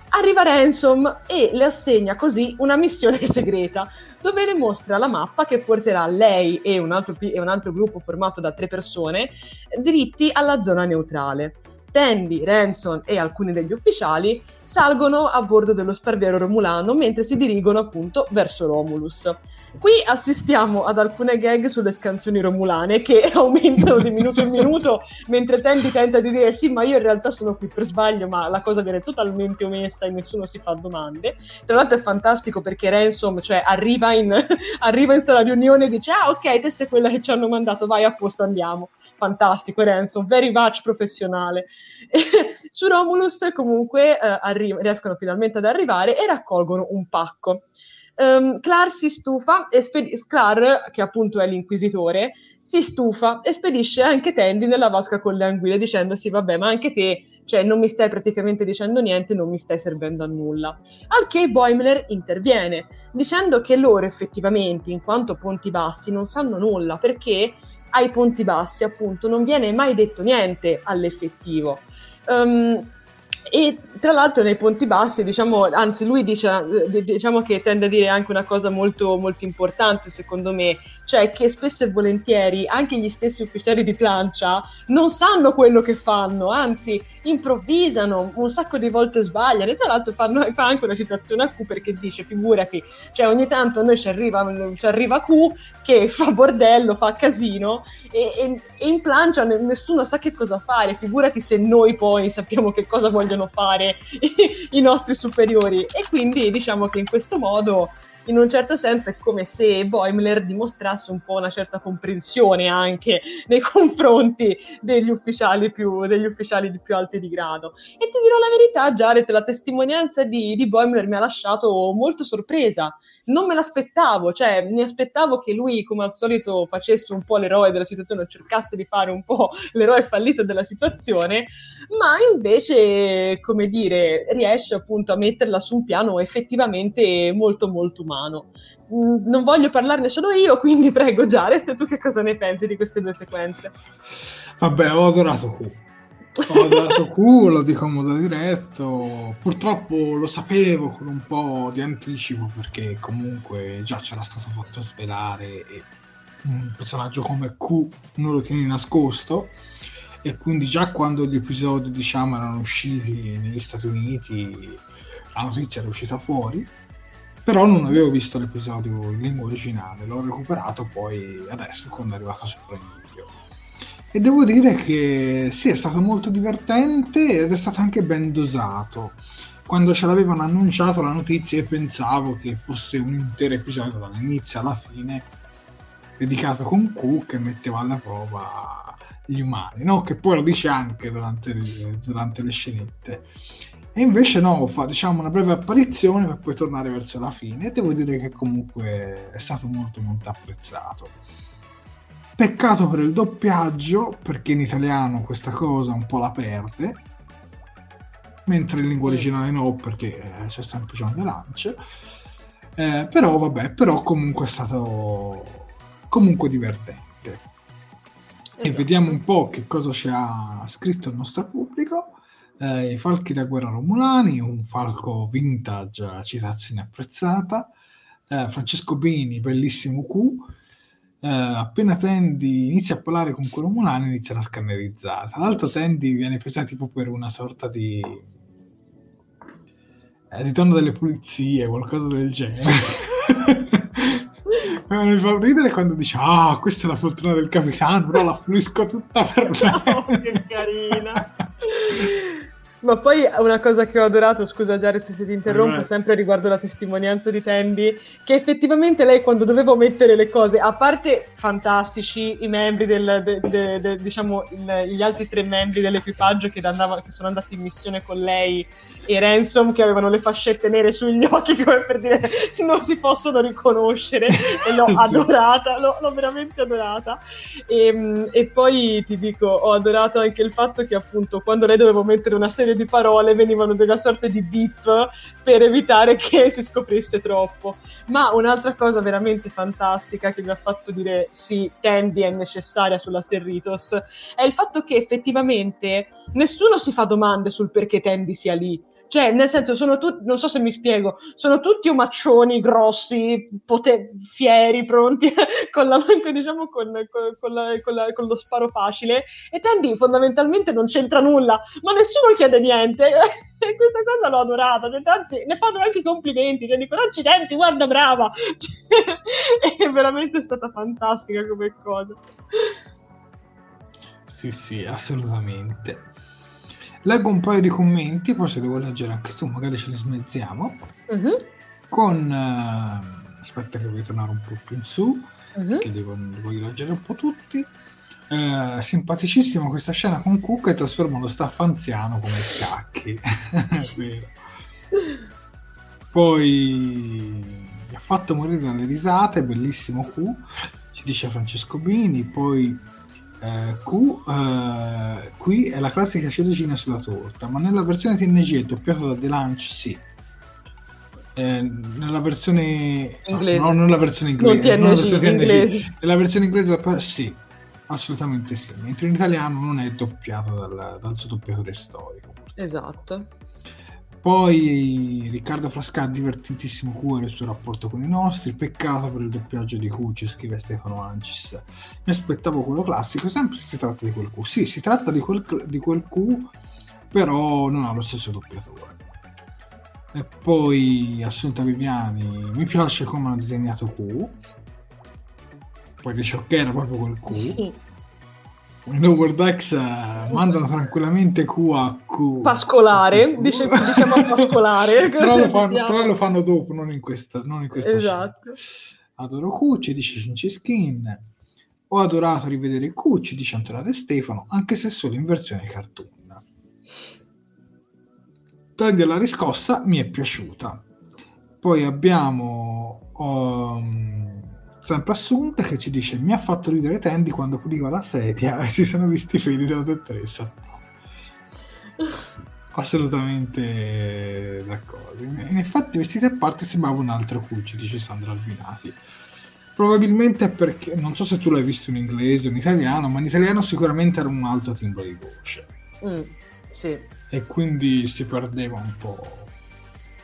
Arriva Ransom e le assegna così una missione segreta, dove le mostra la mappa che porterà lei e un altro, e un altro gruppo formato da tre persone dritti alla zona neutrale. Tandy, Ransom e alcuni degli ufficiali salgono a bordo dello sparviero romulano mentre si dirigono appunto verso Romulus. Qui assistiamo ad alcune gag sulle scansioni romulane che aumentano di minuto in minuto mentre Tandy tenta di dire sì ma io in realtà sono qui per sbaglio ma la cosa viene totalmente omessa e nessuno si fa domande. Tra l'altro è fantastico perché Ransom cioè, arriva, in, arriva in sala riunione e dice ah ok te sei quella che ci hanno mandato vai a posto andiamo. Fantastico Ransom, very much professionale. su Romulus comunque eh, arri- riescono finalmente ad arrivare e raccolgono un pacco. Um, Clar si stufa e sped- Clar, che appunto è l'inquisitore, si stufa e spedisce anche Tandy nella vasca con le anguille dicendo sì vabbè ma anche te cioè non mi stai praticamente dicendo niente non mi stai servendo a nulla al che Boimler interviene dicendo che loro effettivamente in quanto ponti bassi non sanno nulla perché ai ponti bassi appunto non viene mai detto niente all'effettivo um, e tra l'altro nei ponti bassi, diciamo, anzi lui dice, diciamo che tende a dire anche una cosa molto, molto importante secondo me, cioè che spesso e volentieri anche gli stessi ufficiali di plancia non sanno quello che fanno, anzi improvvisano, un sacco di volte sbagliano. E tra l'altro fanno, fa anche una citazione a Q perché dice figurati, cioè ogni tanto a noi ci arriva, ci arriva Q che fa bordello, fa casino e, e, e in plancia nessuno sa che cosa fare, figurati se noi poi sappiamo che cosa vogliono fare i, i nostri superiori. E quindi diciamo che in questo modo in un certo senso è come se Boimler dimostrasse un po' una certa comprensione anche nei confronti degli ufficiali, più, degli ufficiali di più alti di grado. E ti dirò la verità, Jared, la testimonianza di, di Boimler mi ha lasciato molto sorpresa. Non me l'aspettavo, cioè mi aspettavo che lui, come al solito, facesse un po' l'eroe della situazione, cercasse di fare un po' l'eroe fallito della situazione, ma invece, come dire, riesce appunto a metterla su un piano effettivamente molto molto umano umano. Mm, non voglio parlarne solo io, quindi prego Jared, tu che cosa ne pensi di queste due sequenze? Vabbè, ho adorato Q. Ho adorato Q, lo dico in modo diretto. Purtroppo lo sapevo con un po' di anticipo perché comunque già c'era stato fatto svelare e un personaggio come Q non lo tieni nascosto e quindi già quando gli episodi diciamo erano usciti negli Stati Uniti la notizia era uscita fuori però non avevo visto l'episodio in lingua originale, l'ho recuperato poi adesso quando è arrivato su Prime Video. E devo dire che sì, è stato molto divertente ed è stato anche ben dosato. Quando ce l'avevano annunciato la notizia io pensavo che fosse un intero episodio dall'inizio alla fine dedicato con Q che metteva alla prova gli umani, no? che poi lo dice anche durante durante le scenette. E invece no, fa diciamo una breve apparizione per poi tornare verso la fine e devo dire che comunque è stato molto molto apprezzato. Peccato per il doppiaggio, perché in italiano questa cosa un po' la perde, mentre in lingua originale no, perché eh, c'è sempre John DeLance. Eh, però vabbè, però comunque è stato comunque divertente. Esatto. E vediamo un po' che cosa ci ha scritto il nostro pubblico eh, i falchi da guerra romulani, un falco vintage, citazione apprezzata, eh, Francesco Bini, bellissimo Q, eh, appena Tendi inizia a parlare con quei romulani inizia a scannerizzare. Tra l'altro Tendi viene presa tipo per una sorta di... Eh, di tono delle pulizie, qualcosa del genere. Sì. mi fa ridere quando dice ah questa è la fortuna del capitano però la fluisco tutta per me oh, che carina Ma poi una cosa che ho adorato, scusa Jared se ti interrompo, Vai. sempre riguardo la testimonianza di Tandy, che effettivamente lei quando doveva mettere le cose, a parte fantastici i membri del, de- de- de- diciamo, il- gli altri tre membri dell'equipaggio che, andava- che sono andati in missione con lei e Ransom che avevano le fascette nere sugli occhi come per dire non si possono riconoscere e l'ho Sì. adorata, l'ho, l'ho veramente adorata e, e poi ti dico ho adorato anche il fatto che appunto quando lei doveva mettere una serie di parole venivano della sorta di beep per evitare che si scoprisse troppo ma un'altra cosa veramente fantastica che mi ha fatto dire sì, Tandy è necessaria sulla Serritos è il fatto che effettivamente nessuno si fa domande sul perché Tandy sia lì. Cioè, nel senso, sono tutti, non so se mi spiego, sono tutti omaccioni grossi, pote- fieri, pronti, con, la, diciamo, con, con- la- la- con lo sparo facile. E Tandy fondamentalmente non c'entra nulla, ma nessuno chiede niente. E questa cosa l'ho adorata, anzi, ne fanno anche i complimenti, cioè dicono accidenti, guarda brava! Cioè, è veramente stata fantastica come cosa. Sì, sì, assolutamente. Leggo un paio di commenti, poi se li vuoi leggere anche tu, magari ce li smezziamo. Mhm, Con... eh, aspetta che voglio tornare un po' più in su, mhm. che li voglio leggere un po' tutti. Eh, simpaticissima questa scena con Cook che trasforma lo staff anziano come vero. Poi mi ha fatto morire dalle risate, bellissimo Q, ci dice Francesco Bini. Poi eh, Q, eh, qui è la classica ciliegina sulla torta, ma nella versione TNG è doppiato da The Lunch, sì. Eh, nella versione Inglese. no, non nella versione inglese, non nella TNG, versione TNG. inglese. nella versione inglese sì, assolutamente sì, mentre in italiano non è doppiato dal, dal suo doppiatore storico. Esatto. Poi Riccardo Frasca, divertentissimo cuore il suo rapporto con i nostri. Peccato per il doppiaggio di Q, ci scrive Stefano Ancis. Mi aspettavo quello classico, sempre se si tratta di quel Q. Sì, si tratta di quel, di quel Q, però non ha lo stesso doppiatore. E poi Assunta Viviani, mi piace come ha disegnato Q. Poi dice ok, era proprio quel Q. Lower Decks mandano tranquillamente Q a Q. Pascolare, dice- diciamo pascolare. però, lo fanno, però lo fanno dopo, non in questa, non in questa Esatto. scena. Adoro Q, ci dice Cinciskin. Ho adorato rivedere Q, ci dice Antonio De Stefano, anche se solo in versione cartoon. Tandy alla riscossa mi è piaciuta. Poi abbiamo um, sempre Assunta che ci dice mi ha fatto ridere Tandy quando puliva la sedia e si sono visti i fili della dottoressa. Assolutamente d'accordo. In effetti, vestiti a parte sembrava un altro Q, ci dice Sandra Albinati. Probabilmente perché non so se tu l'hai visto in inglese o in italiano, ma in italiano sicuramente era un alto timbro di voce Mm, sì. e quindi si perdeva un po'.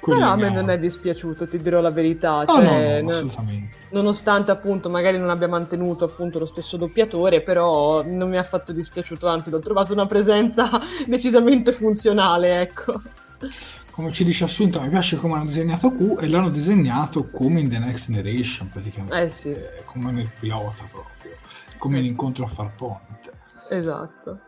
Però a me non è dispiaciuto, ti dirò la verità. Ah, cioè, no, no, assolutamente. nonostante appunto magari non abbia mantenuto appunto lo stesso doppiatore, però non mi ha fatto dispiaciuto, anzi l'ho trovato una presenza decisamente funzionale, ecco. Come ci dice Assunta, mi piace come hanno disegnato Q e l'hanno disegnato come in The Next Generation, praticamente. Eh sì. Eh, come nel pilota proprio, come in incontro a Farpoint. Esatto.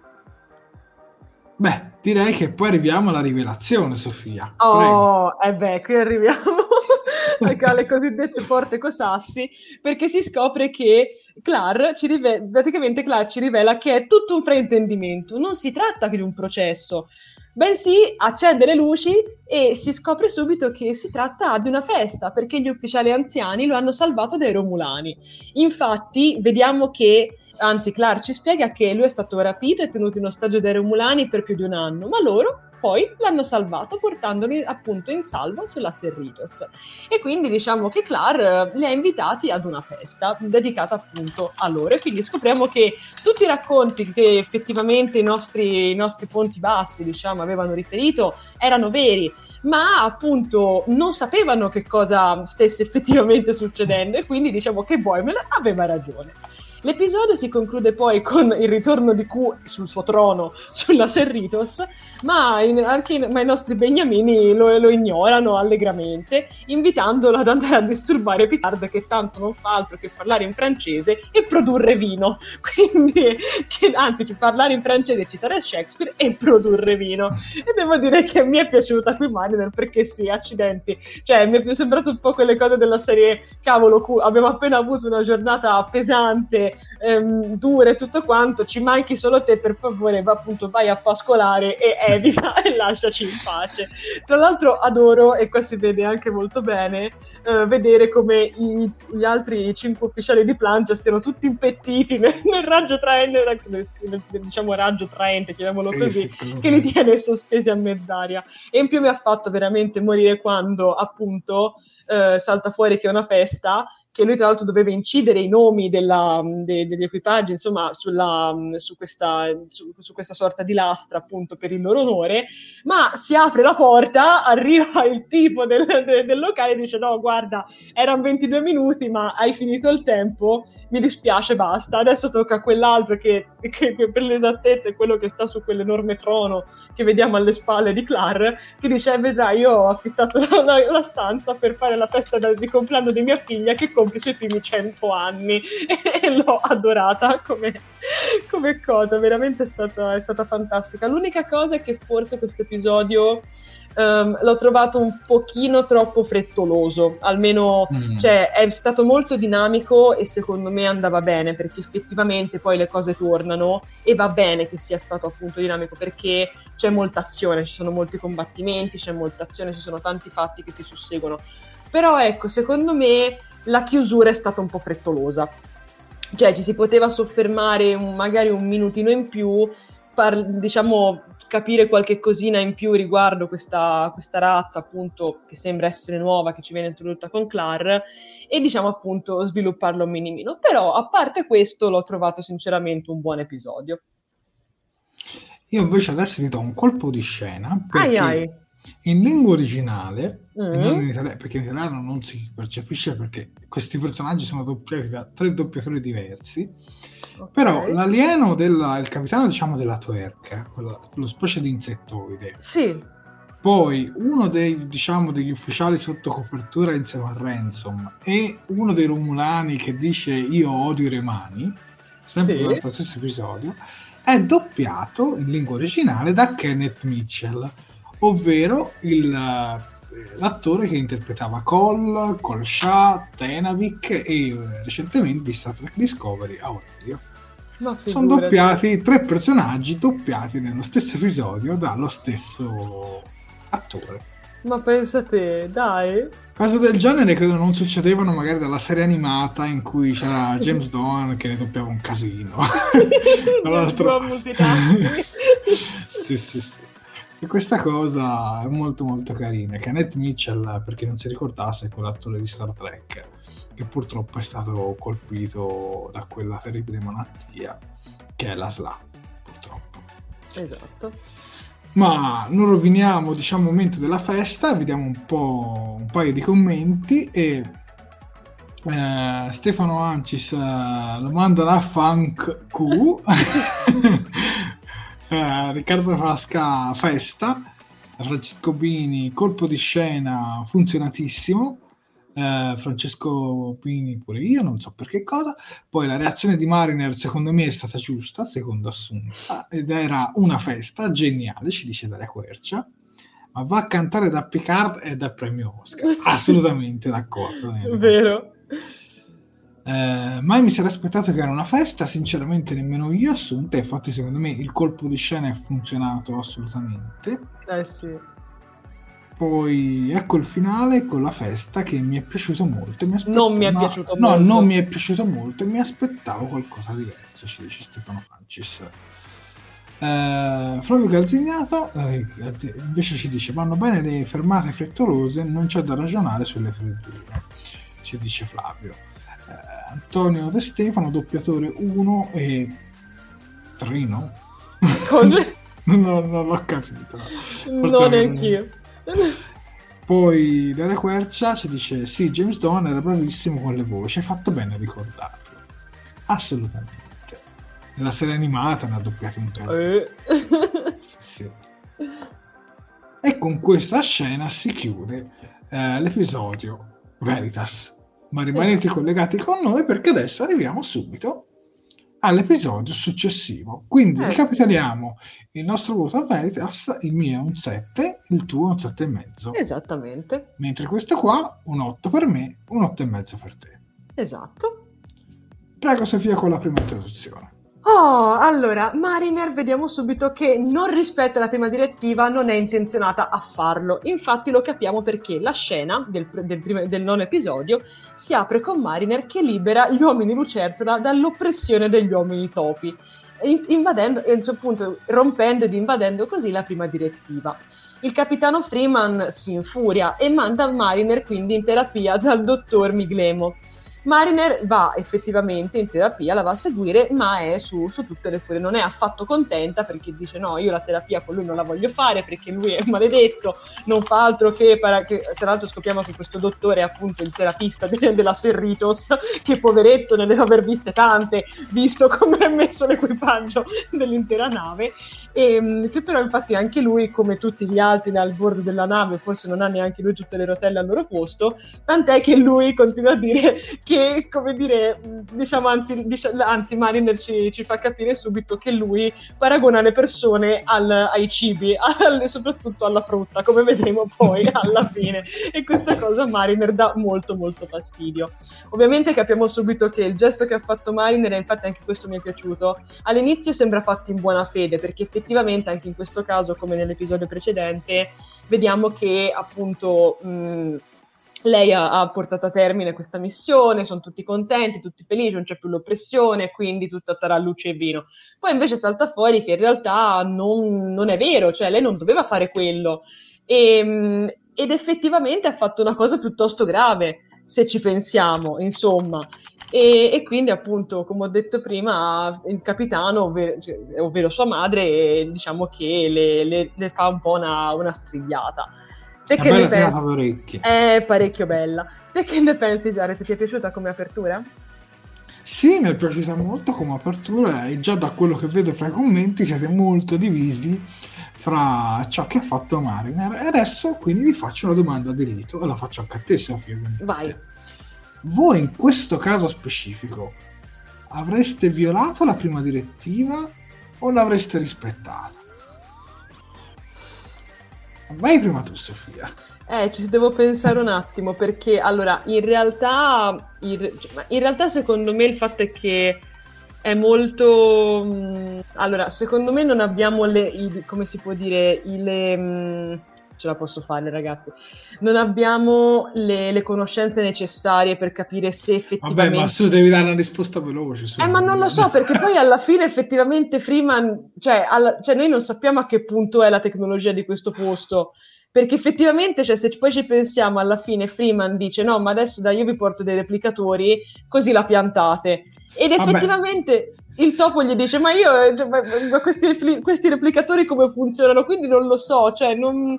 Beh, direi che poi arriviamo alla rivelazione, Sofia. Oh, e beh, qui arriviamo ecco, alle cosiddette porte cosassi, perché si scopre che Clar ci rive- praticamente Clar ci rivela che è tutto un fraintendimento, non si tratta di un processo, bensì accende le luci e si scopre subito che si tratta di una festa, perché gli ufficiali anziani lo hanno salvato dai Romulani. Infatti, vediamo che Anzi, Clar ci spiega che lui è stato rapito e tenuto in ostaggio dai Romulani per più di un anno, ma loro poi l'hanno salvato portandoli appunto in salvo sulla Serritos. E quindi diciamo che Clar eh, li ha invitati ad una festa dedicata appunto a loro. E quindi scopriamo che tutti i racconti che effettivamente i nostri, i nostri ponti bassi, diciamo, avevano riferito erano veri, ma appunto non sapevano che cosa stesse effettivamente succedendo e quindi diciamo che Boimler aveva ragione. L'episodio si conclude poi con il ritorno di Q sul suo trono, sulla Serritos, ma, in, anche in, ma i nostri beniamini lo, lo, ignorano allegramente, invitandolo ad andare a disturbare Picard che tanto non fa altro che parlare in francese e produrre vino. Quindi, che, anzi, parlare in francese, citare Shakespeare e produrre vino. E devo dire che mi è piaciuta qui Mariner perché sì, accidenti. Cioè, mi è sembrato un po' quelle cose della serie, cavolo, Q, abbiamo appena avuto una giornata pesante, ehm, dura e tutto quanto, ci manchi solo te, per favore, va, appunto, vai a pascolare e evita e lasciaci in pace. Tra l'altro adoro, e qua si vede anche molto bene, eh, vedere come i, gli altri cinque ufficiali di plancia stiano tutti impettiti nel, nel raggio traente, nel, diciamo raggio traente, chiamiamolo sì, così, sì, che li tiene sospesi a mezz'aria. E in più mi ha fatto veramente morire quando appunto eh, salta fuori che è una festa che lui tra l'altro doveva incidere i nomi della, de, degli equipaggi, insomma, sulla, su, questa, su, su, questa, sorta di lastra appunto per il loro onore, ma si apre la porta, arriva il tipo del, de, del locale e dice no, guarda, erano 22 minuti, ma hai finito il tempo, mi dispiace, basta, adesso tocca a quell'altro che, che, che per l'esattezza è quello che sta su quell'enorme trono che vediamo alle spalle di Clar, che dice, eh, vedrai, io ho affittato la, la stanza per fare la festa di compleanno di mia figlia che compie i suoi primi cento anni e l'ho adorata come, come cosa, veramente è stata, è stata, fantastica. L'unica cosa è che forse questo episodio um, l'ho trovato un pochino troppo frettoloso, almeno mm. cioè, è stato molto dinamico e secondo me andava bene perché effettivamente poi le cose tornano e va bene che sia stato appunto dinamico perché c'è molta azione, ci sono molti combattimenti, c'è molta azione, ci sono tanti fatti che si susseguono però ecco, secondo me la chiusura è stata un po' frettolosa. Cioè ci si poteva soffermare un, magari un minutino in più, par- diciamo capire qualche cosina in più riguardo questa, questa, razza appunto che sembra essere nuova, che ci viene introdotta con Clar e diciamo appunto svilupparlo un minimino. Però a parte questo l'ho trovato sinceramente un buon episodio. Io invece adesso ti do un colpo di scena perché ai ai. In lingua originale, mm. in italiano, perché in italiano non si percepisce perché questi personaggi sono doppiati da tre doppiatori diversi, okay. però l'alieno del il capitano diciamo della tuerca, quello, quello specie di insettoide. Sì. Poi uno dei, diciamo, degli ufficiali sotto copertura insieme a Ransom e uno dei Romulani che dice io odio i remani, sempre sì. durante lo stesso episodio, è doppiato in lingua originale da Kenneth Mitchell ovvero il, eh, l'attore che interpretava Cole, Shah, Tenavik e eh, recentemente di Star Trek Discovery Aurelio. Sono doppiati tre personaggi doppiati nello stesso episodio dallo stesso attore. Ma pensate, dai. Cose del genere credo non succedevano magari dalla serie animata in cui c'era James Doan che ne doppiava un casino. Dall'altro... sì, sì, sì. E questa cosa è molto molto carina. Kenneth Mitchell, per chi non si ricordasse, è quell'attore di Star Trek che purtroppo è stato colpito da quella terribile malattia che è la SLA, purtroppo. Esatto. Ma non roviniamo, diciamo, il momento della festa, vediamo un po' un paio di commenti e eh, Stefano Ancis eh, lo manda da Funk Q Eh, Riccardo Frasca festa, Francesco Bini colpo di scena funzionatissimo, eh, Francesco Bini pure io, non so per che cosa, poi la reazione di Mariner secondo me è stata giusta, secondo Assunta, ed era una festa geniale, ci dice Daria Quercia, ma va a cantare da Picard e da premio Oscar, assolutamente d'accordo. Vero. Eh, mai mi sarei aspettato che era una festa, sinceramente nemmeno io assunta, infatti secondo me il colpo di scena è funzionato assolutamente. Eh sì. Poi ecco il finale con la festa che mi è piaciuto molto. Mi non mi è no, piaciuto no, molto. No, non mi è piaciuto molto e mi aspettavo qualcosa di diverso, ci dice Stefano Francis. Eh, Flavio Calzignato eh, invece ci dice vanno bene le fermate frettolose, non c'è da ragionare sulle freddure, ci dice Flavio. Antonio De Stefano, doppiatore 1 e Trino. Con... non, non, l'ho capito. Forse non neanch'io. Poi Daria Quercia ci dice: Sì, James Dolan era bravissimo con le voci, hai fatto bene a ricordarlo. Assolutamente. Nella serie animata ne ha doppiati un caso. Eh. Sì, sì. E con questa scena si chiude eh, l'episodio Veritas. Ma rimanete Esatto. collegati con noi perché adesso arriviamo subito all'episodio successivo. Quindi Eh, ricapitoliamo il nostro voto a Veritas, il mio è un 7, il tuo è un 7,5. Esattamente, Mentre questo qua, un 8 per me, un 8,5 per te. esatto. Prego Sofia con la prima introduzione. Oh, allora, Mariner vediamo subito che non rispetta la tema direttiva, non è intenzionata a farlo. Infatti lo capiamo perché la scena del, del, primo- del nono episodio si apre con Mariner che libera gli uomini lucertola dall'oppressione degli uomini topi, in- invadendo, e a un certo punto rompendo ed invadendo così la prima direttiva. Il capitano Freeman si infuria e manda Mariner quindi in terapia dal dottor Miglemo. Mariner va effettivamente in terapia, la va a seguire, ma è su, su tutte le furie, non è affatto contenta perché dice no, io la terapia con lui non la voglio fare perché lui è maledetto, non fa altro che, para- che tra l'altro scopriamo che questo dottore è appunto il terapista de- della Serritos, che poveretto ne deve aver viste tante, visto come è messo l'equipaggio dell'intera nave, e, mh, che però infatti anche lui, come tutti gli altri al bordo della nave, forse non ha neanche lui tutte le rotelle al loro posto, tant'è che lui continua a dire che, come dire, diciamo, anzi, dic- anzi Mariner ci, ci fa capire subito che lui paragona le persone al- ai cibi, al- soprattutto alla frutta, come vedremo poi alla fine. E questa cosa Mariner dà molto molto fastidio. Ovviamente capiamo subito che il gesto che ha fatto Mariner, e infatti anche questo mi è piaciuto, all'inizio sembra fatto in buona fede, perché effettivamente anche in questo caso, come nell'episodio precedente, vediamo che appunto mh, lei ha, ha portato a termine questa missione, sono tutti contenti, tutti felici, non c'è più l'oppressione, quindi tutto sarà luce e vino. Poi invece salta fuori che in realtà non, non è vero, cioè lei non doveva fare quello. E, mh, ed effettivamente ha fatto una cosa piuttosto grave, se ci pensiamo, insomma. E, e quindi appunto, come ho detto prima, il capitano, ovvero, cioè, ovvero sua madre, diciamo che le, le- le fa un po' una, una strigliata. Te che ne pensi? È parecchio bella. Te che ne pensi, Jared? Ti è piaciuta come apertura? Sì, mi è piaciuta molto come apertura e già da quello che vedo fra i commenti siete molto divisi fra ciò che ha fatto Mariner. E adesso quindi vi faccio una domanda di rito e la faccio anche a te, Sofia. Vai. Voi in questo caso specifico avreste violato la prima direttiva o l'avreste rispettata? Vai prima tu, Sofia. Eh, ci devo pensare un attimo perché allora in realtà, in, in realtà secondo me il fatto è che è molto mh, allora secondo me non abbiamo le i- come si può dire i- le mh, ce la posso fare ragazzi non abbiamo le, le conoscenze necessarie per capire se Vabbè, effettivamente ma su devi dare una risposta veloce. su. Eh, ma non lo so, perché poi alla fine effettivamente Freeman, cioè, alla- cioè, noi non sappiamo a che punto è la tecnologia di questo posto, perché effettivamente, cioè, se poi ci pensiamo, alla fine Freeman dice no, ma adesso dai, io vi porto dei replicatori, così la piantate. Ed Vabbè. effettivamente il topo gli dice, ma io, cioè, ma- questi, questi replicatori come funzionano? Quindi non lo so, cioè, non...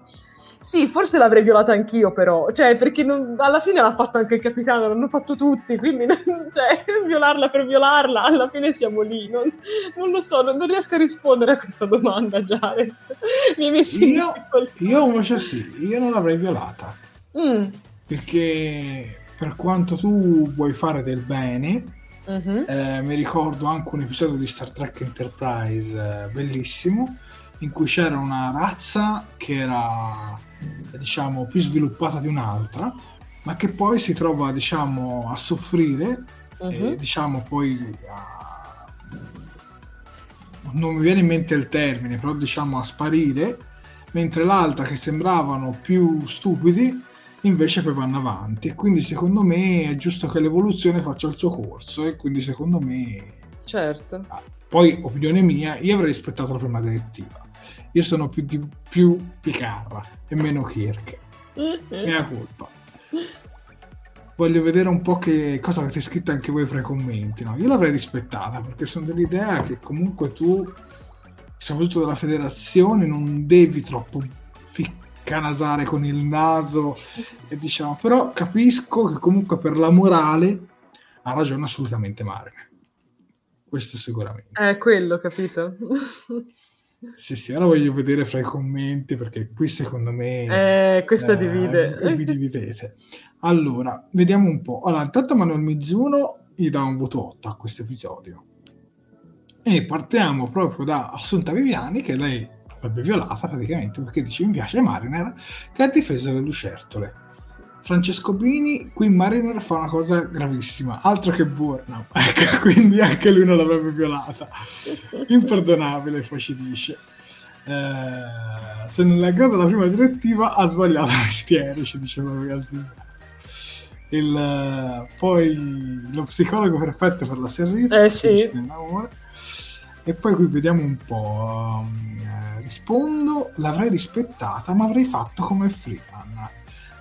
Sì, forse l'avrei violata anch'io, però, cioè, perché non- alla fine l'ha fatto anche il capitano, l'hanno fatto tutti, quindi, cioè, violarla per violarla, alla fine siamo lì. Non, non lo so, non, non riesco a rispondere a questa domanda, Jared. Mi hai messo in Io, difficoltà. io invece sì, io non l'avrei violata. Mm, Perché per quanto tu vuoi fare del bene, mhm, eh, mi ricordo anche un episodio di Star Trek Enterprise eh, bellissimo in cui c'era una razza che era diciamo più sviluppata di un'altra ma che poi si trova diciamo a soffrire e mhm. diciamo poi a... non mi viene in mente il termine però diciamo a sparire mentre l'altra che sembravano più stupidi invece poi vanno avanti. E quindi secondo me è giusto che l'evoluzione faccia il suo corso e quindi secondo me Certo. ah, poi opinione mia io avrei rispettato la prima direttiva. Io sono più, di, più Picarra e meno Kirk. Mia colpa voglio vedere un po' che cosa avete scritto anche voi fra i commenti no? io l'avrei rispettata perché sono dell'idea che comunque tu soprattutto della federazione non devi troppo ficcanasare con il naso e diciamo però capisco che comunque per la morale ha ragione assolutamente Marine questo sicuramente. È quello, capito? Sì, sì, ora voglio vedere fra i commenti perché qui secondo me... Eh, questo eh, divide. Vi dividete. Allora, vediamo un po'. Allora, intanto Manuel Mizuno gli dà un voto 8 a questo episodio. E partiamo proprio da Assunta Viviani, che lei l'avrebbe violata praticamente perché dice mi piace Mariner, che ha difeso le lucertole. Francesco Bini, qui Mariner fa una cosa gravissima, altro che Burnout, ecco, quindi anche lui non l'avrebbe violata. Imperdonabile, poi ci dice. Eh, se non è grado la prima direttiva ha sbagliato mestiere, ci diceva Gazzini. Il, poi lo psicologo perfetto per la serie eh, sì. E poi qui vediamo un po' um, rispondo l'avrei rispettata ma avrei fatto come Freeman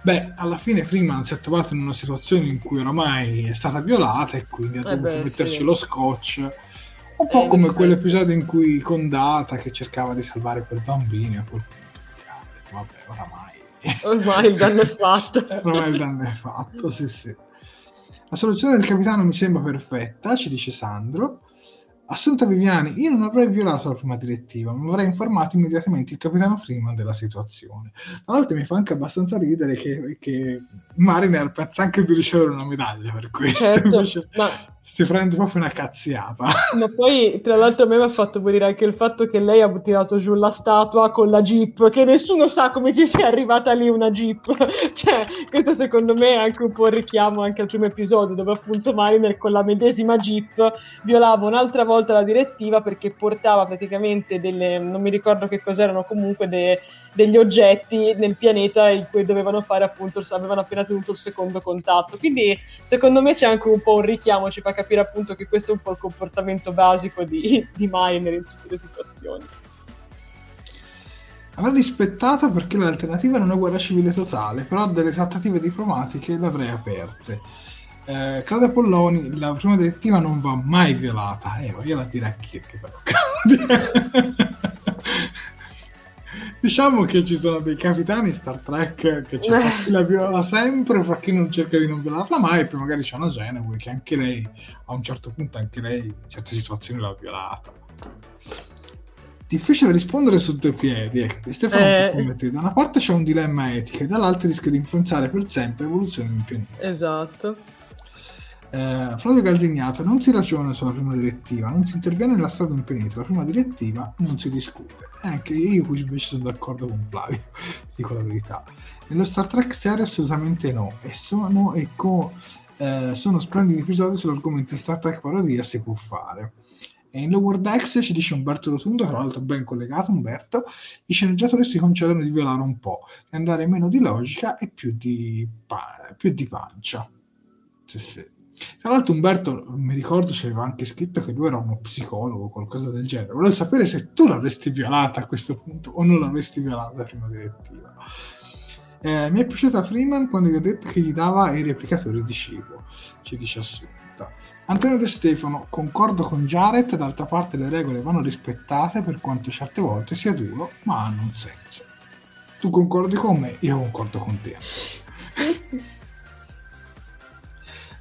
beh alla fine Freeman si è trovato in una situazione in cui oramai è stata violata e quindi ha eh dovuto beh, metterci sì. lo scotch un po' eh, come quell'episodio in cui con Data che cercava di salvare quel bambino e a quel punto vabbè oramai Ormai il danno è fatto. Ormai il danno è fatto, sì, sì. La soluzione del capitano mi sembra perfetta, ci dice Sandro. Assunta Viviani, io non avrei violato la prima direttiva, ma avrei informato immediatamente il capitano Freeman della situazione. Tra l'altro mi fa anche abbastanza ridere che, che Mariner pensa anche di ricevere una medaglia per questo, certo, invece ma... si prende proprio una cazziata. Ma poi, tra l'altro, a me mi ha fatto morire anche il fatto che lei ha tirato giù la statua con la jeep, che nessuno sa come ci sia arrivata lì una jeep. cioè, questo secondo me è anche un po' il richiamo anche al primo episodio, dove appunto Mariner con la medesima jeep violava un'altra volta la direttiva perché portava praticamente delle, non mi ricordo che cos'erano comunque, de, degli oggetti nel pianeta in cui dovevano fare appunto, avevano appena tenuto il secondo contatto. Quindi secondo me c'è anche un po' un richiamo, ci fa capire appunto che questo è un po' il comportamento basico di, di Miner in tutte le situazioni. Avrei rispettato perché l'alternativa non è guerra civile totale, però delle trattative diplomatiche le avrei aperte eh, Claudia Polloni, la prima direttiva non va mai violata. Eh, io la direi a chi che però. Diciamo che ci sono dei capitani Star Trek che c'è eh. chi la viola sempre, fra chi non cerca di non violarla mai, e poi magari c'è una Geneway che anche lei, a un certo punto, anche lei in certe situazioni l'ha violata. Difficile rispondere su due piedi, ecco. Stefano eh. da una parte c'è un dilemma etico e dall'altra rischia di influenzare per sempre l'evoluzione di un pianeta. Esatto. Eh, Flavio Calzignato non si ragiona sulla prima direttiva, non si interviene nella strada impenita, la prima direttiva non si discute. E anche io qui invece sono d'accordo con Flavio, dico la verità. Nello Star Trek serie assolutamente no, e sono, e co, eh, sono splendidi episodi sull'argomento Star Trek parodia si può fare. E in Lower Decks ci dice Umberto Rotundo, tra l'altro ben collegato Umberto, i sceneggiatori si concedono di violare un po', di andare meno di logica e più di, pa- più di pancia. Sì, sì. Tra l'altro Umberto, mi ricordo, c'era anche scritto che lui era uno psicologo o qualcosa del genere. Volevo sapere se tu l'avresti violata a questo punto o non l'avresti violata la prima direttiva. Eh, mi è piaciuta Freeman quando gli ho detto che gli dava i replicatori di cibo, ci dice Assunta. Antonio De Stefano, concordo con Jared, d'altra parte le regole vanno rispettate per quanto certe volte sia duro, ma hanno un senso. Tu concordi con me, io concordo con te.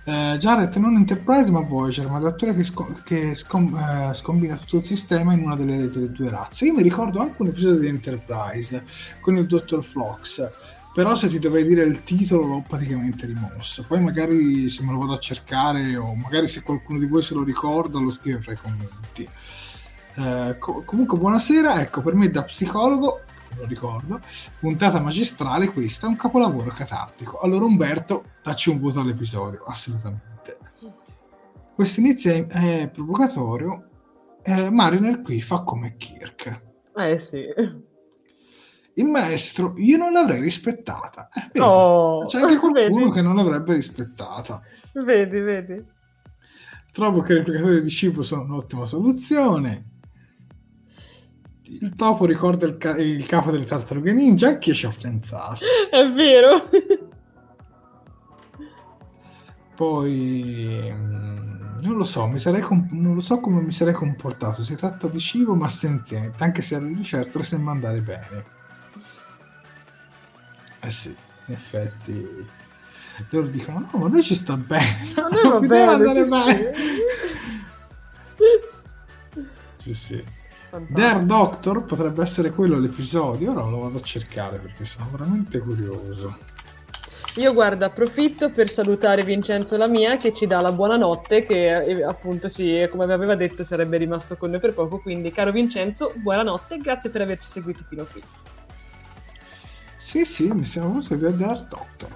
Eh, Jared non Enterprise ma Voyager, ma l'attore che, sco- che scom- eh, scombina tutto il sistema in una delle, delle, due razze. Io mi ricordo anche un episodio di Enterprise con il Dottor Flox, però se ti dovrei dire il titolo l'ho praticamente rimosso. Poi magari se me lo vado a cercare o magari se qualcuno di voi se lo ricorda lo scrive fra i commenti. Eh, co- comunque buonasera, ecco per me da psicologo lo ricordo, puntata magistrale questa, un capolavoro catartico. Allora Umberto, dacci un voto all'episodio, assolutamente. Questo inizio è, è provocatorio, eh, Mariner qui fa come Kirk. Eh sì. Il maestro, io non l'avrei rispettata. Eh, vedi, oh, c'è anche qualcuno vedi. che non l'avrebbe rispettata. Vedi, vedi. Trovo che i replicatori di cibo sono un'ottima soluzione il topo ricorda il, ca- il capo delle tartarughe ninja, anche ci ho pensato. È vero. Poi mm, non lo so, mi sarei comp- non lo so come mi sarei comportato. Si tratta di cibo ma senziente, anche se di certo sembra andare bene. Eh sì, in effetti loro dicono no ma lui ci sta bene ma lui va bene, andare bene. sì, sì. Dare Doctor potrebbe essere quello l'episodio, ora lo vado a cercare perché sono veramente curioso. Io guarda, approfitto per salutare Vincenzo Lamia che ci dà la buonanotte, che eh, appunto sì, come aveva detto sarebbe rimasto con noi per poco, quindi caro Vincenzo, buonanotte grazie per averci seguito fino qui. Sì, sì, mi siamo voluti vedere Doctor.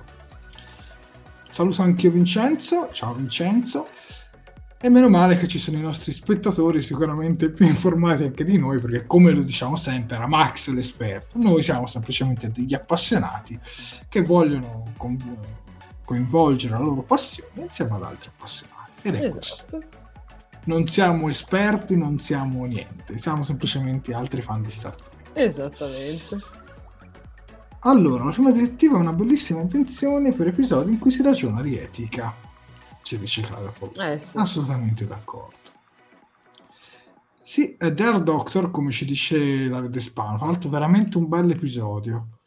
Saluto anch'io Vincenzo, ciao Vincenzo. E meno male che ci sono i nostri spettatori sicuramente più informati anche di noi, perché come lo diciamo sempre, era Max l'esperto. Noi siamo semplicemente degli appassionati che vogliono coinvolgere la loro passione insieme ad altri appassionati. Ed è esatto. questo. Non siamo esperti, non siamo niente, siamo semplicemente altri fan di Star Trek. Esattamente. Allora, la prima direttiva è una bellissima invenzione per episodi in cui si ragiona di etica ci dice Claudia eh, sì. Assolutamente d'accordo. Sì, Dare Doctor, come ci dice Davide Spano, ha fatto veramente un bel episodio.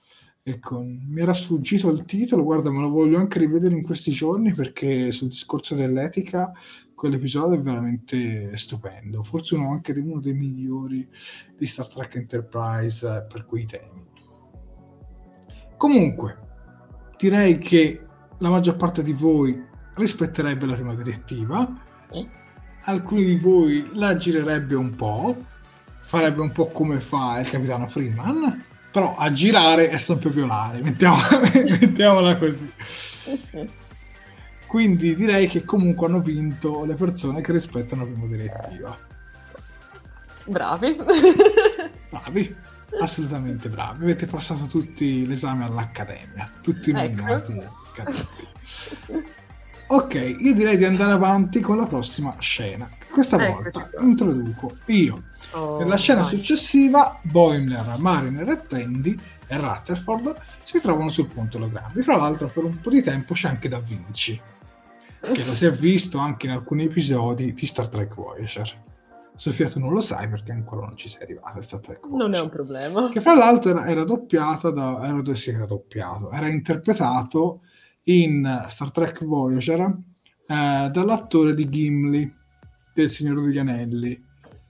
Ecco, mi era sfuggito il titolo, guarda, me lo voglio anche rivedere in questi giorni perché sul discorso dell'etica quell'episodio è veramente stupendo. Forse uno anche di uno dei migliori di Star Trek Enterprise per quei temi. Comunque, direi che la maggior parte di voi rispetterebbe la prima direttiva, alcuni di voi la girerebbe un po', farebbe un po' come fa il capitano Freeman, però a girare è sempre violare, mettiamola, mettiamola così. Quindi direi che comunque hanno vinto le persone che rispettano la prima direttiva. Bravi. Bravi, assolutamente bravi. Avete passato tutti l'esame all'accademia, tutti nominati ecco. Ok, io direi di andare avanti con la prossima scena. Questa Eccoci volta qua. introduco io. Oh, Nella scena vai. successiva, Boimler, Mariner e Tandy e Rutherford si trovano sul ponte ologrammi. Fra l'altro, per un po' di tempo c'è anche Da Vinci, che lo si è visto anche in alcuni episodi di Star Trek Voyager. Sofia, tu non lo sai perché ancora non ci sei arrivata. Star Trek Voyager. Non è un problema. Che fra l'altro era, era doppiata da. Era, sì, era doppiato, era interpretato in Star Trek Voyager eh, dall'attore di Gimli del Signore degli Anelli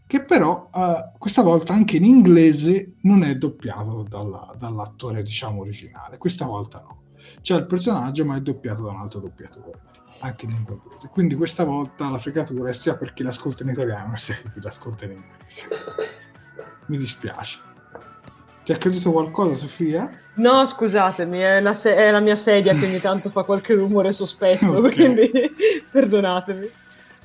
che però eh, questa volta anche in inglese non è doppiato dalla, dall'attore diciamo originale. Questa volta no. C'è il personaggio ma è doppiato da un altro doppiatore anche in lingua inglese. Quindi questa volta la fregatura è sia per chi l'ascolta in italiano sia per chi l'ascolta in inglese. Mi dispiace ti è accaduto qualcosa, Sofia? No, scusatemi, è la, se- è la mia sedia che ogni tanto fa qualche rumore sospetto, okay. quindi perdonatemi.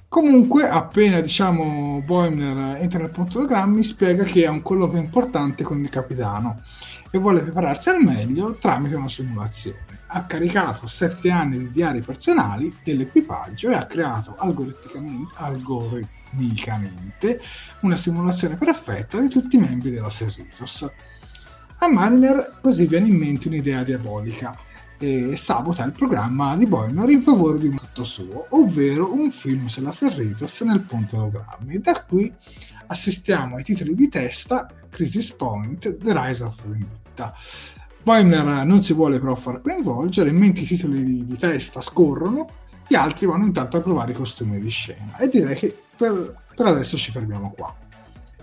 Comunque, appena diciamo Boimler entra nel punto programmi, spiega che ha un colloquio importante con il capitano e vuole prepararsi al meglio tramite una simulazione. Ha caricato sette anni di diari personali dell'equipaggio e ha creato algoritmicamente, algoritmicamente una simulazione perfetta di tutti i membri della Serritos a Mariner così viene in mente un'idea diabolica e sabota il programma di Boimler in favore di un tutto suo, ovvero un film sulla Serritos nel ponte ologrammi. Da qui assistiamo ai titoli di testa Crisis Point, The Rise of Vendetta. Boimler non si vuole però far coinvolgere, mentre i titoli di, di testa scorrono, gli altri vanno intanto a provare i costumi di scena e direi che per, per adesso ci fermiamo qua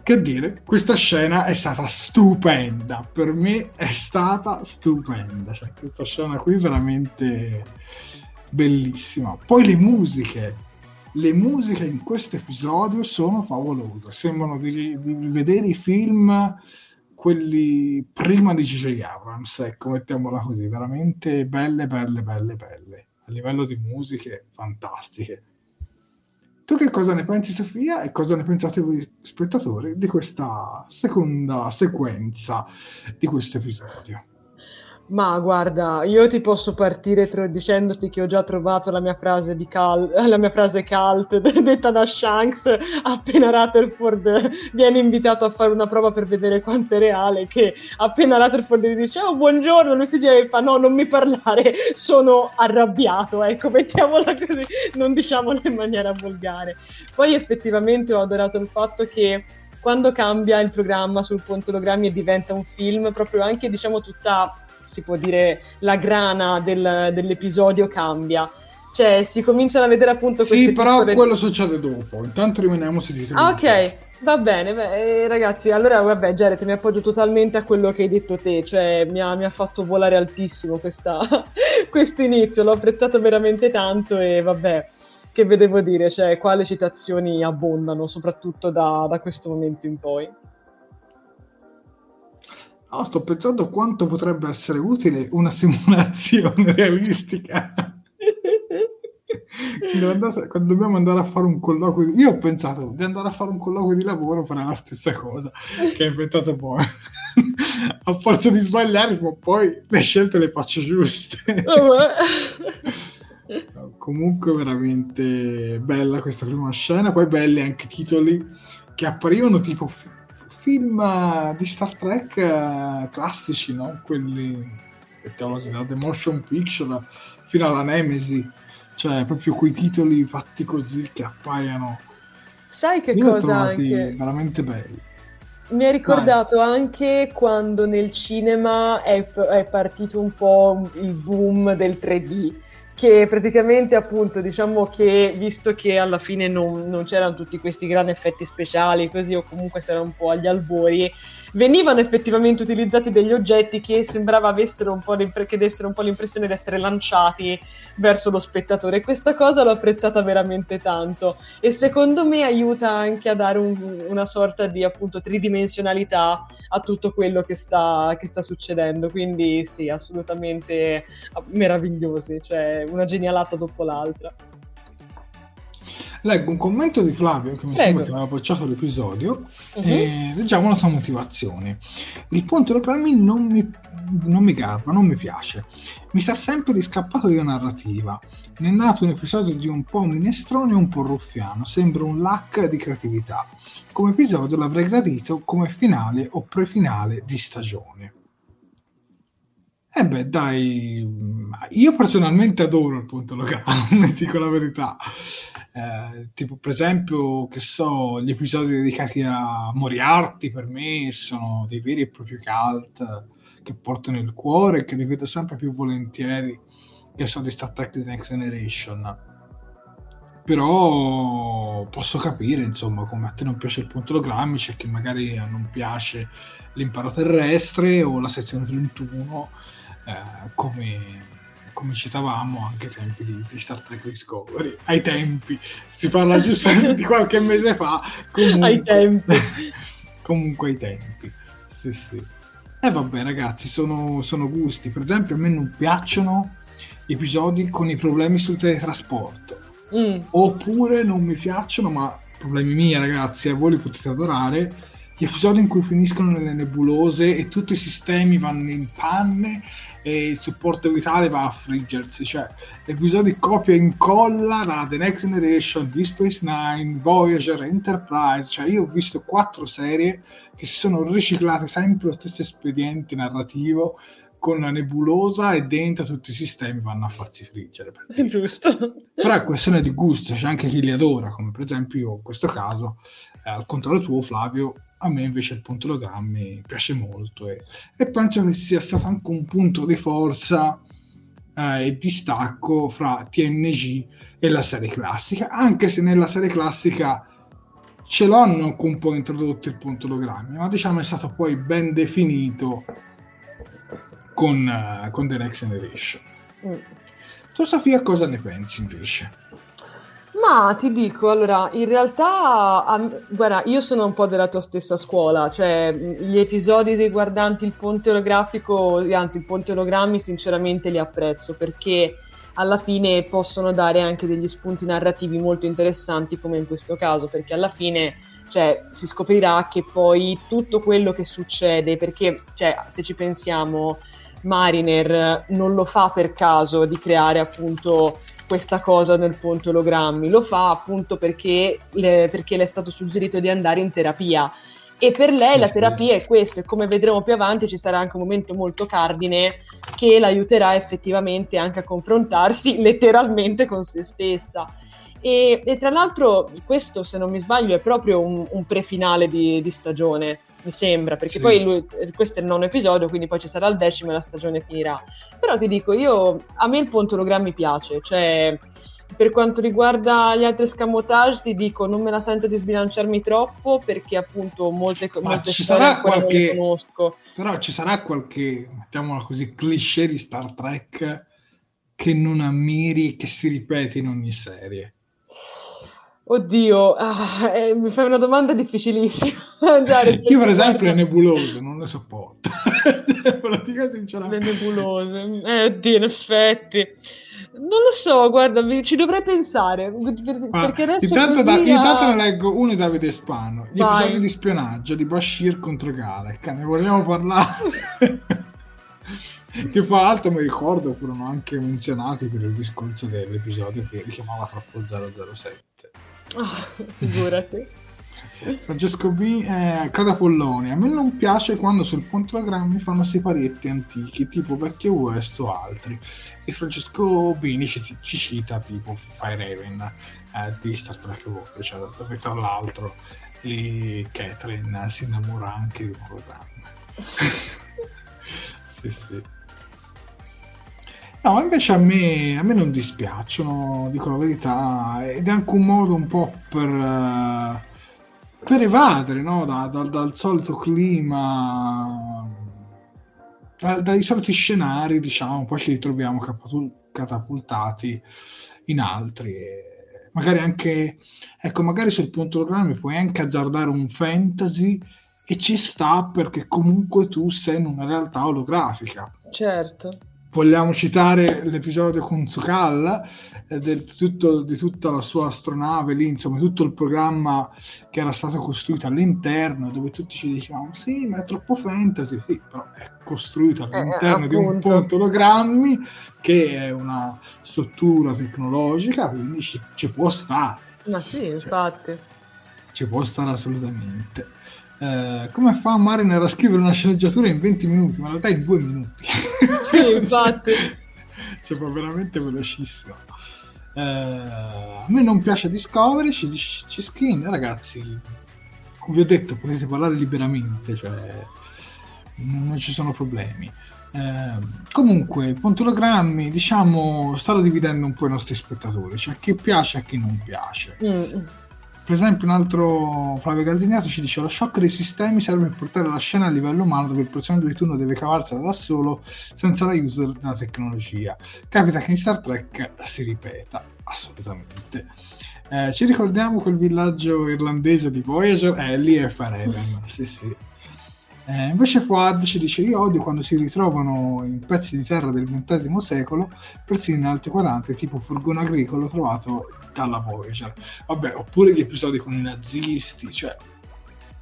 che dire, questa scena è stata stupenda. Per me è stata stupenda. Cioè, questa scena qui è veramente bellissima. Poi le musiche. Le musiche in questo episodio sono favolose. Sembrano di, di vedere i film quelli prima di J.J. Abrams, ecco, mettiamola così, veramente belle, belle, belle, belle. A livello di musiche fantastiche. Tu che cosa ne pensi Sofia e cosa ne pensate voi spettatori di questa seconda sequenza di questo episodio? Ma guarda, io ti posso partire tro- dicendoti che ho già trovato la mia frase di cal- la mia frase cult detta da Shanks appena Rutherford viene invitato a fare una prova per vedere quanto è reale, che appena Rutherford gli dice "Oh, buongiorno", lui si gira e fa "No, non mi parlare, sono arrabbiato", ecco, mettiamola così, non diciamola in maniera volgare. Poi effettivamente ho adorato il fatto che quando cambia il programma sul ponte ologrammi e diventa un film, proprio anche diciamo tutta si può dire, la grana del, dell'episodio cambia. Cioè, si cominciano a vedere appunto queste Sì, però piccole... quello succede dopo. Intanto rimaniamo sui titoli. Ah, ok. Va bene, beh, eh, ragazzi, allora vabbè, Jared, mi appoggio totalmente a quello che hai detto te, cioè mi ha, mi ha fatto volare altissimo questo inizio, l'ho apprezzato veramente tanto e vabbè, che vedevo dire, cioè qua le citazioni abbondano, soprattutto da, da questo momento in poi. No, sto pensando quanto potrebbe essere utile una simulazione realistica. quando dobbiamo andare a fare un colloquio, io ho pensato di andare a fare un colloquio di lavoro fare la stessa cosa che hai inventato poi. a forza di sbagliare, ma poi le scelte le faccio giuste. Oh, Comunque veramente bella questa prima scena, poi belli anche i titoli che apparivano tipo film di Star Trek uh, classici, no? Quelli che da The Motion Picture fino alla Nemesi, cioè proprio quei titoli fatti così che appaiono. Sai che Io cosa anche? veramente belli. Mi ha ricordato Vai. anche quando nel cinema è, è partito un po' il boom del 3D che praticamente appunto diciamo che visto che alla fine non, non c'erano tutti questi grandi effetti speciali così o comunque si era un po' agli albori venivano effettivamente utilizzati degli oggetti che sembrava avessero un po', che dessero un po' l'impressione di essere lanciati verso lo spettatore. Questa cosa l'ho apprezzata veramente tanto e secondo me aiuta anche a dare un, una sorta di appunto tridimensionalità a tutto quello che sta, che sta succedendo. Quindi sì assolutamente meravigliosi cioè una genialata dopo l'altra Leggo un commento di Flavio che mi Prego. sembra che aveva bocciato l'episodio uh-huh. e leggiamo la sua motivazione. Il ponte ologrammi non mi, non mi garba, non mi piace. Mi sa sempre di scappato di narrativa. Ne è nato un episodio di un po' minestrone e un po' ruffiano. Sembra un lac di creatività. Come episodio l'avrei gradito come finale o prefinale di stagione. Eh beh, dai, io personalmente adoro il punto locale, dico la verità. Eh, tipo, per esempio, che so, gli episodi dedicati a Moriarty per me sono dei veri e propri cult che porto nel cuore e che rivedo sempre più volentieri che sono di Star Trek The Next Generation. Però posso capire, insomma, come a te non piace il punto ologrammi, c'è chi magari non piace l'imparo terrestre o la sezione 31 eh, come, come, citavamo anche ai tempi di, di, Star Trek Discovery. Ai tempi, si parla giusto di qualche mese fa. Comunque, ai tempi. comunque ai tempi, sì sì. E eh, vabbè ragazzi, sono, sono gusti. Per esempio a me non piacciono episodi con i problemi sul teletrasporto. Mm. Oppure non mi piacciono, ma problemi miei ragazzi, a voi li potete adorare, gli episodi in cui finiscono nelle nebulose e tutti i sistemi vanno in panne e il supporto vitale va a friggersi, cioè episodi copia e incolla da The Next Generation, Deep Space Nine, Voyager, Enterprise, cioè io ho visto quattro serie che si sono riciclate sempre lo stesso espediente narrativo con la nebulosa e dentro tutti i sistemi vanno a farsi friggere. Giusto. Però è questione di gusto, c'è anche chi li adora, come per esempio io in questo caso, eh, al contrario tuo Flavio, a me invece il punto ologrammi piace molto e, e, penso che sia stato anche un punto di forza eh, e distacco fra TNG e la serie classica, anche se nella serie classica ce l'hanno un po' introdotto il punto ologrammi, ma diciamo è stato poi ben definito con, uh, con The Next Generation. Mm. Tu Sofia cosa ne pensi invece? Ma ti dico, allora, in realtà, guarda, io sono un po' della tua stessa scuola, cioè gli episodi riguardanti il ponte olografico, anzi il ponte ologrammi, sinceramente li apprezzo perché alla fine possono dare anche degli spunti narrativi molto interessanti come in questo caso, perché alla fine cioè, si scoprirà che poi tutto quello che succede, perché cioè, se ci pensiamo, Mariner non lo fa per caso di creare appunto questa cosa nel ponte ologrammi, lo fa appunto perché le, perché le è stato suggerito di andare in terapia. E per lei sì, la terapia sì. è questo, e come vedremo più avanti ci sarà anche un momento molto cardine che l'aiuterà effettivamente anche a confrontarsi letteralmente con se stessa. E, e tra l'altro questo, se non mi sbaglio, è proprio un, un prefinale di, di stagione mi sembra, perché sì. poi lui, questo è il nono episodio, quindi poi ci sarà il decimo e la stagione finirà. Però ti dico, io, a me il ponte ologrammi piace, cioè Per quanto riguarda gli altri scamotage, ti dico, non me la sento di sbilanciarmi troppo perché appunto molte, Ma molte ci sarà qualche- conosco. Però ci sarà qualche, mettiamola così, cliché di Star Trek che non ammiri, che si ripete in ogni serie. Oddio, ah, eh, mi fai una domanda difficilissima. Già, Io, per esempio, le nebulose non le sopporto. Le nebulose, eh, oddio, in effetti. Non lo so, guarda, mi- ci dovrei pensare, per- perché adesso intanto, da- intanto ne leggo uno di Davide Spano. Gli Vai. episodi di spionaggio di Bashir contro Garek. Ne vogliamo parlare? che fra l'altro mi ricordo furono anche menzionati per il discorso dell'episodio che richiamava troppo 007. Ah, figurati. Francesco B. Eh, Creda Polloni. A me non piace quando sul pontogrammi fanno siparietti antichi, tipo Vecchio West o altri. E Francesco Bini ci, ci cita tipo Fire eh, di Star Trek cioè, tra l'altro lì Catherine si innamora anche di un programma. sì, sì. No, invece a me, a me non dispiacciono, dico la verità, ed è anche un modo un po' per, eh, per evadere no? Da- da- dal solito clima, da- dai soliti scenari, diciamo, poi ci ritroviamo catapultati in altri. Magari anche, ecco, magari sul pontogrammi puoi anche azzardare un fantasy e ci sta perché comunque tu sei in una realtà olografica Certo. Vogliamo citare l'episodio con Sukal eh, del tutto- di tutta la sua astronave lì, insomma, tutto il programma che era stato costruito all'interno, dove tutti ci dicevamo sì, ma è troppo fantasy, sì, però è costruito all'interno di un Eh, appunto. ponte ologrammi che è una struttura tecnologica, quindi ci, ci può stare Ma sì, infatti. ci può stare assolutamente. Eh, come fa Mariner a scrivere una sceneggiatura in 20 minuti? Ma in realtà in 2 minuti. Sì, infatti. cioè, fa veramente velocissimo. Eh, a me non piace Discovery, ci, ci skin, ragazzi. Come vi ho detto, potete parlare liberamente, cioè non, non ci sono problemi. Eh, comunque, pontologrammi, diciamo, stanno dividendo un po' i nostri spettatori, cioè a chi piace e a chi non piace. Mm. Per esempio, un altro Flavio Gazzignato ci dice: Lo shock dei sistemi serve per portare la scena a livello umano dove il personaggio di turno deve cavarsela da solo senza l'aiuto della tecnologia. Capita che in Star Trek si ripeta, assolutamente. Eh, ci ricordiamo quel villaggio irlandese di Voyager? Eh, lì è Fareven, sì, sì. Eh, invece Fuad ci dice: Io odio quando si ritrovano in pezzi di terra del XX secolo, persino in alto quadrante, tipo furgone agricolo trovato dalla Voyager. Vabbè, oppure gli episodi con i nazisti, cioè.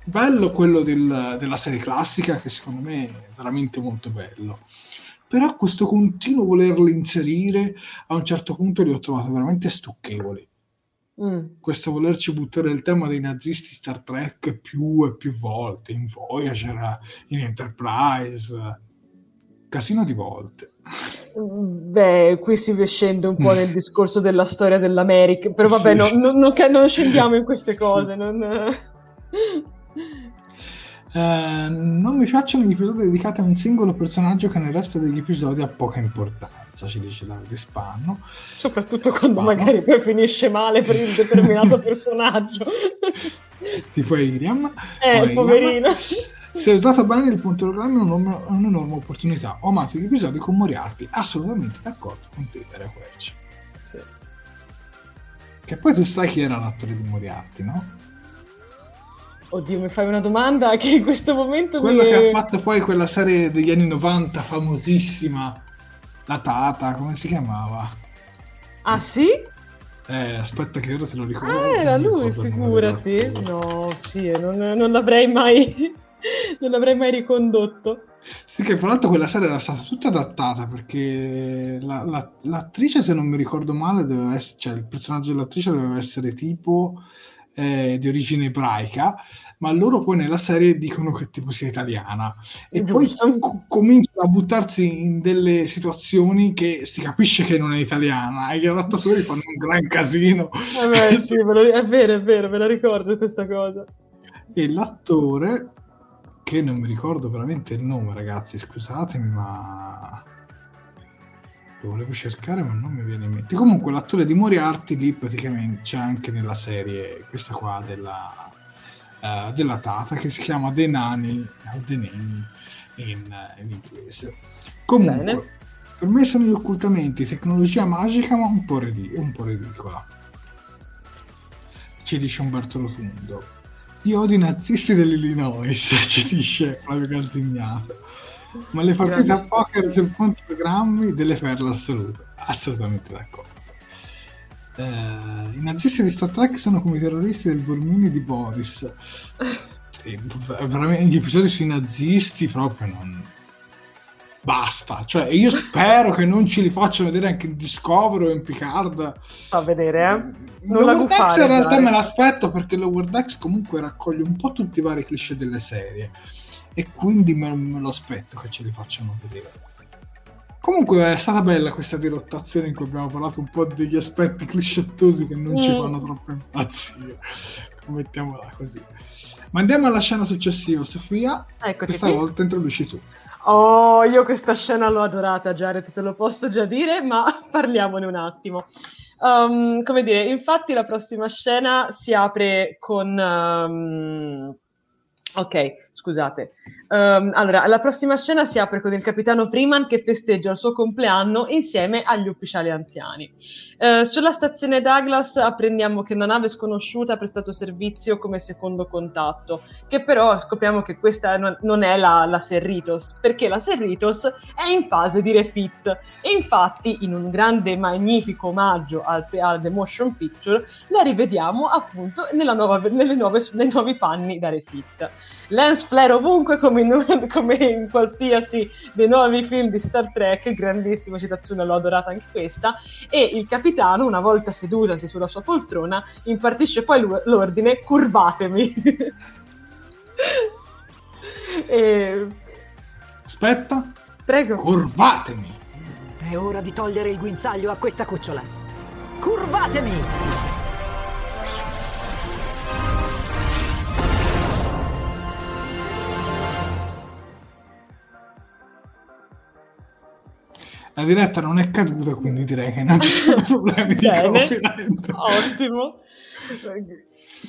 Bello quello del- della serie classica, che secondo me è veramente molto bello. Però questo continuo volerli inserire, a un certo punto li ho trovati veramente stucchevoli Mm. questo volerci buttare il tema dei nazisti Star Trek più e più volte, in Voyager, in Enterprise, casino di volte. Beh, qui si scende un po' nel discorso della storia dell'America, però vabbè, Sì. no- no- non, ca- non scendiamo in queste Sì. cose. non- Eh, non mi piacciono gli episodi dedicati a un singolo personaggio che nel resto degli episodi ha poca importanza, ci dice Davide Spanno. Soprattutto quando Spano. magari poi finisce male per un determinato personaggio. Tipo Iriam. eh, Iriam. poverino. Se usato bene il pontogramma è un'enorme, un'enorme opportunità. Ho amato gli episodi con Moriarty, assolutamente d'accordo con te, era Querci. Sì. Che poi tu sai chi era l'attore di Moriarty, no? Oddio, mi fai una domanda che in questo momento Quello mi... che ha fatto poi quella serie degli anni 90 famosissima, la Tata, come si chiamava? Ah sì? Eh, aspetta che ora te lo ricordo. Ah, era lui, figurati. No, sì, non, non l'avrei mai... non l'avrei mai ricondotto. Sì, che tra l'altro quella serie era stata tutta adattata perché la- la- l'attrice, se non mi ricordo male, doveva essere, cioè il personaggio dell'attrice doveva essere tipo eh, di origine ebraica, ma loro poi nella serie dicono che tipo sia italiana e Giusto. poi co- cominciano a buttarsi in delle situazioni che si capisce che non è italiana e gli adattatori fanno un gran casino. Vabbè, sì, me lo- è vero, è vero, me la ricordo questa cosa. E l'attore, che non mi ricordo veramente il nome, ragazzi, scusatemi, ma lo volevo cercare ma non mi viene in mente. Comunque l'attore di Moriarty lì praticamente c'è anche nella serie, questa qua della, uh, della Tata, che si chiama The Nani, o The Nani in, in inglese. Comunque, Bene. per me sono gli occultamenti tecnologia magica ma un po', ridic- un po ridicola. Ci dice Umberto Rotundo. Io odio i nazisti dell'Illinois, ci dice Flavio Calzignato ma le partite a poker sul conto programmi delle perle assolute. Assolutamente d'accordo. Eh, I nazisti di Star Trek sono come i terroristi del Bormini di Boris. Veramente gli episodi sui nazisti proprio non. Basta, cioè io spero che non ce li facciano vedere anche in Discovery o in Picard. Fa vedere, eh? Non la Dex in realtà dai. me l'aspetto perché Lower Decks comunque raccoglie un po' tutti i vari cliché delle serie e quindi me, me lo aspetto che ce li facciano vedere. Comunque è stata bella questa dirottazione in cui abbiamo parlato un po' degli aspetti cliscettosi che non mm. ci fanno troppo impazzire. Mettiamola così. Ma andiamo alla scena successiva, Sofia. Eccoci questa qui. volta introduci tu. Oh, io questa scena l'ho adorata, Jared, te lo posso già dire, ma parliamone un attimo. Um, come dire, infatti la prossima scena si apre con... Um, ok, scusate. Um, allora, la prossima scena si apre con il capitano Freeman che festeggia il suo compleanno insieme agli ufficiali anziani. Uh, sulla stazione Douglas apprendiamo che una nave sconosciuta ha prestato servizio come secondo contatto, che però scopriamo che questa non, è la, la Serritos, perché la Serritos è in fase di refit e infatti in un grande e magnifico omaggio al, al The Motion Picture la rivediamo appunto nuova, nuove, nei nuovi panni da refit. Lance flare ovunque come in, come in, qualsiasi dei nuovi film di Star Trek, grandissima citazione, l'ho adorata anche questa, e il capitano, una volta sedutasi sulla sua poltrona, impartisce poi l'ordine curvatemi. e... Aspetta. Prego. Curvatemi. È ora di togliere il guinzaglio a questa cucciola. Curvatemi! La diretta non è caduta, quindi direi che non ci sono problemi di copyright. Ottimo.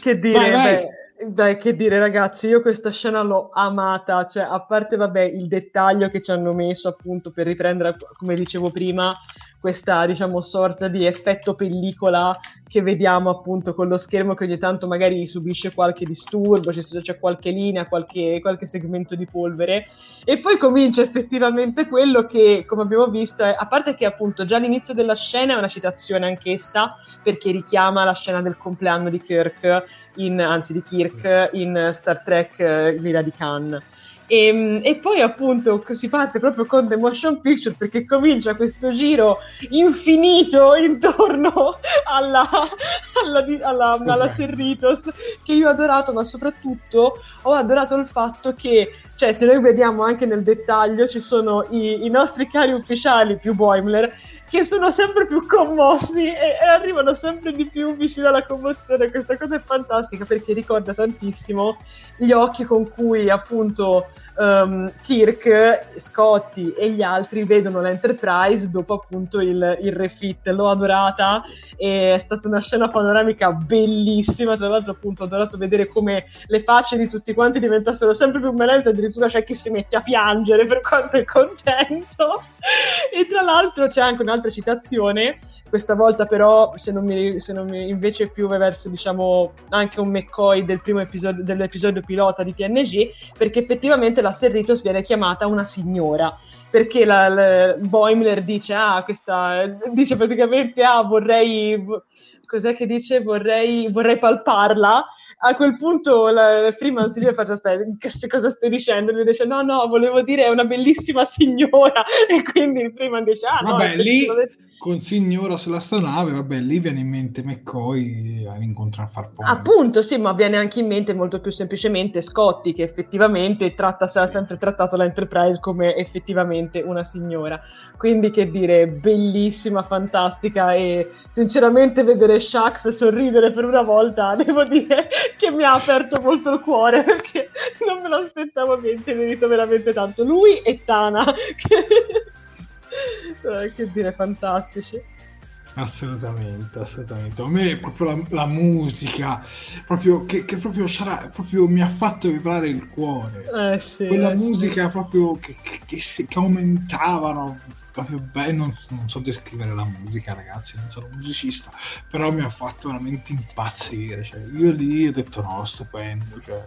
Che dire, vai, vai. Beh, dai, che dire ragazzi, io questa scena l'ho amata, cioè a parte vabbè il dettaglio che ci hanno messo appunto per riprendere, come dicevo prima, questa diciamo sorta di effetto pellicola che vediamo appunto con lo schermo che ogni tanto magari subisce qualche disturbo, c'è, c'è qualche linea, qualche, qualche, segmento di polvere. E poi comincia effettivamente quello che come abbiamo visto è, a parte che appunto già all'inizio della scena è una citazione anch'essa perché richiama la scena del compleanno di Kirk in, anzi di Kirk in Star Trek eh, l'ira di Khan e, ehm, e, poi appunto si parte proprio con The Motion Picture perché comincia questo giro infinito intorno alla, alla, alla, alla Cerritos che io ho adorato ma soprattutto ho adorato il fatto che cioè se noi vediamo anche nel dettaglio ci sono i, i nostri cari ufficiali più Boimler che sono sempre più commossi e, e, arrivano sempre di più vicino alla commozione. Questa cosa è fantastica perché ricorda tantissimo gli occhi con cui appunto um, Kirk, Scotty e gli altri vedono l'Enterprise dopo appunto il, il refit. L'ho adorata è stata una scena panoramica bellissima. Tra l'altro, appunto, ho adorato vedere come le facce di tutti quanti diventassero sempre più bellezze. Addirittura c'è chi si mette a piangere per quanto è contento. E tra l'altro c'è anche un'altra citazione questa volta però se non mi, se non mi invece più verso diciamo anche un McCoy del primo episodio dell'episodio pilota di TNG perché effettivamente la Serritos viene chiamata una signora perché la, la Boimler dice ah questa dice praticamente ah vorrei cos'è che dice? Vorrei, vorrei palparla a quel punto la, Freeman si fa aspetta, che cosa stai dicendo? E lui dice no no, volevo dire è una bellissima signora. E quindi Freeman dice ah Vabbè, no, lì con Signora sull'astronave, vabbè, lì viene in mente McCoy a incontrare Farpone. Appunto, sì, ma viene anche in mente molto più semplicemente Scotty, che effettivamente tratta, ha sempre trattato l'Enterprise come effettivamente una signora. Quindi, che dire, bellissima, fantastica e sinceramente vedere Shax sorridere per una volta, devo dire che mi ha aperto molto il cuore, perché non me l'aspettavo, mi è intenerito veramente tanto. Lui e Tana, che che dire, fantastici. Assolutamente, assolutamente. A me proprio la, la musica, proprio, che, che proprio, sarà, proprio, mi ha fatto vibrare il cuore. Eh sì, Quella eh musica sì. proprio che, che, si- che aumentavano, proprio bene, non, non so descrivere la musica ragazzi, non sono musicista, però mi ha fatto veramente impazzire. Cioè, io lì ho detto no, stupendo, cioè,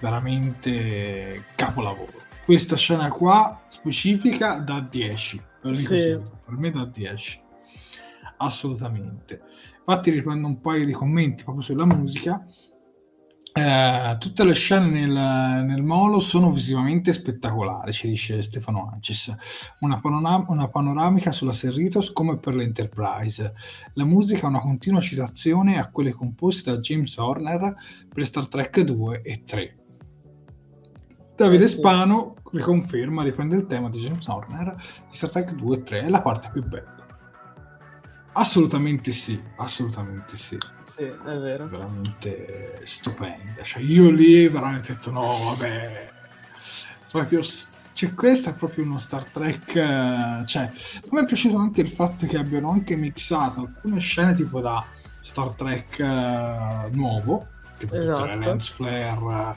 veramente capolavoro. Questa scena qua specifica da 10, ve lo dico Sì. per me da 10 assolutamente. Infatti riprendo un paio di commenti proprio sulla musica. Eh, tutte le scene nel, nel molo sono visivamente spettacolari, ci dice Stefano Ancis. Una, panora- una panoramica sulla Serritos come per l'Enterprise. La musica è una continua citazione a quelle composte da James Horner per Star Trek 2 e 3. Davide Eh. Spano riconferma, riprende il tema di James Horner di Star Trek 2 e 3, è la parte più bella. Assolutamente sì, assolutamente sì, Sì, è vero. veramente stupenda. Cioè, io lì veramente ho detto no, vabbè, proprio, cioè, questo è proprio uno Star Trek. eh, Cioè, a me è piaciuto anche il fatto che abbiano anche mixato alcune scene tipo da Star Trek eh, nuovo, tipo Esatto. lens flare.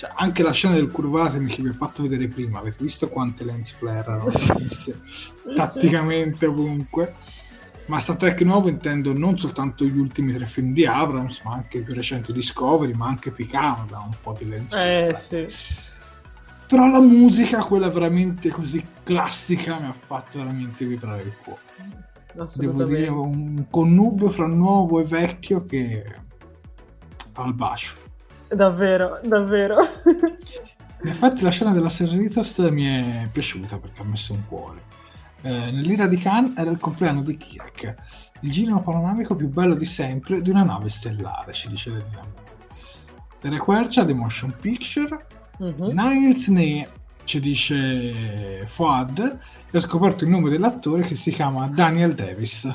Eh, Cioè, anche la scena del curvatemi che vi ho fatto vedere prima, avete visto quante lens flare erano messe tatticamente ovunque. Ma Star Trek nuovo intendo non soltanto gli ultimi tre film di Abrams, ma anche il più recente Discovery, ma anche Picard ha un po' di lens Eh flare. sì. Però la musica, quella veramente così classica, mi ha fatto veramente vibrare il cuore. Devo dire, un connubio fra nuovo e vecchio che al bacio. Davvero, davvero. In effetti la scena della Serritos mi è piaciuta perché ha messo un cuore. Eh, Nell'ira di Khan era il compleanno di Kirk, il giro panoramico più bello di sempre di una nave stellare, ci dice Delina Tere Quercia, The Motion Picture, Mhm. Niles Ne, ci dice Fuad, e ho scoperto il nome dell'attore che si chiama Daniel Davis,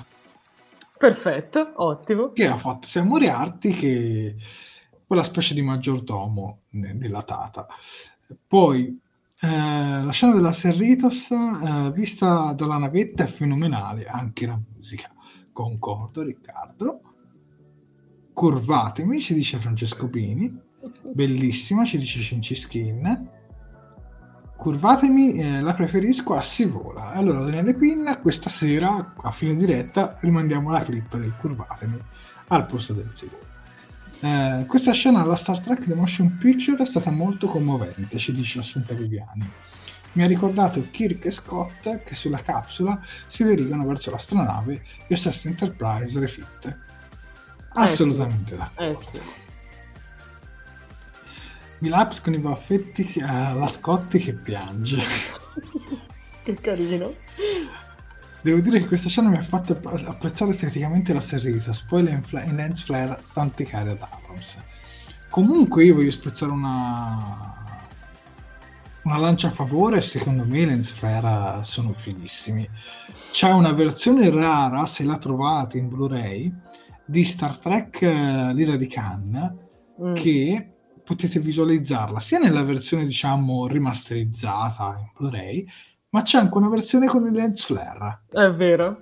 Perfetto, ottimo. che ha fatto sia Moriarty che quella specie di maggiordomo ne- nella Tata. Poi eh, la scena della Serritos eh, vista dalla navetta è fenomenale, anche la musica. Concordo, Riccardo. Curvatemi, ci dice Francesco Pini. Bellissima, ci dice Cinciskin. Curvatemi, eh, la preferisco a Si vola. Allora, Daniele Pinna, questa sera a fine diretta rimandiamo la clip del Curvatemi al posto del Si vola. Eh, questa scena alla Star Trek The Motion Picture è stata molto commovente, ci dice Assunta Viviani. Mi ha ricordato Kirk e Scott che sulla capsula si dirigano verso l'astronave USS Enterprise Refit. Assolutamente d'accordo. Eh sì. Milaps con i baffetti che- eh, Scotti che piange. che carino. Devo dire che questa scena mi ha fatto app- apprezzare esteticamente la Serritas, poi le infla- i lens flare tanti cari ad Abrams. Comunque io voglio spezzare una una lancia a favore, secondo me i lens flare sono fighissimi. C'è una versione rara, se la trovate in Blu-ray, di Star Trek eh, L'ira di Khan, Mm. che potete visualizzarla sia nella versione diciamo rimasterizzata in Blu-ray, ma c'è anche una versione con il lens flare È vero.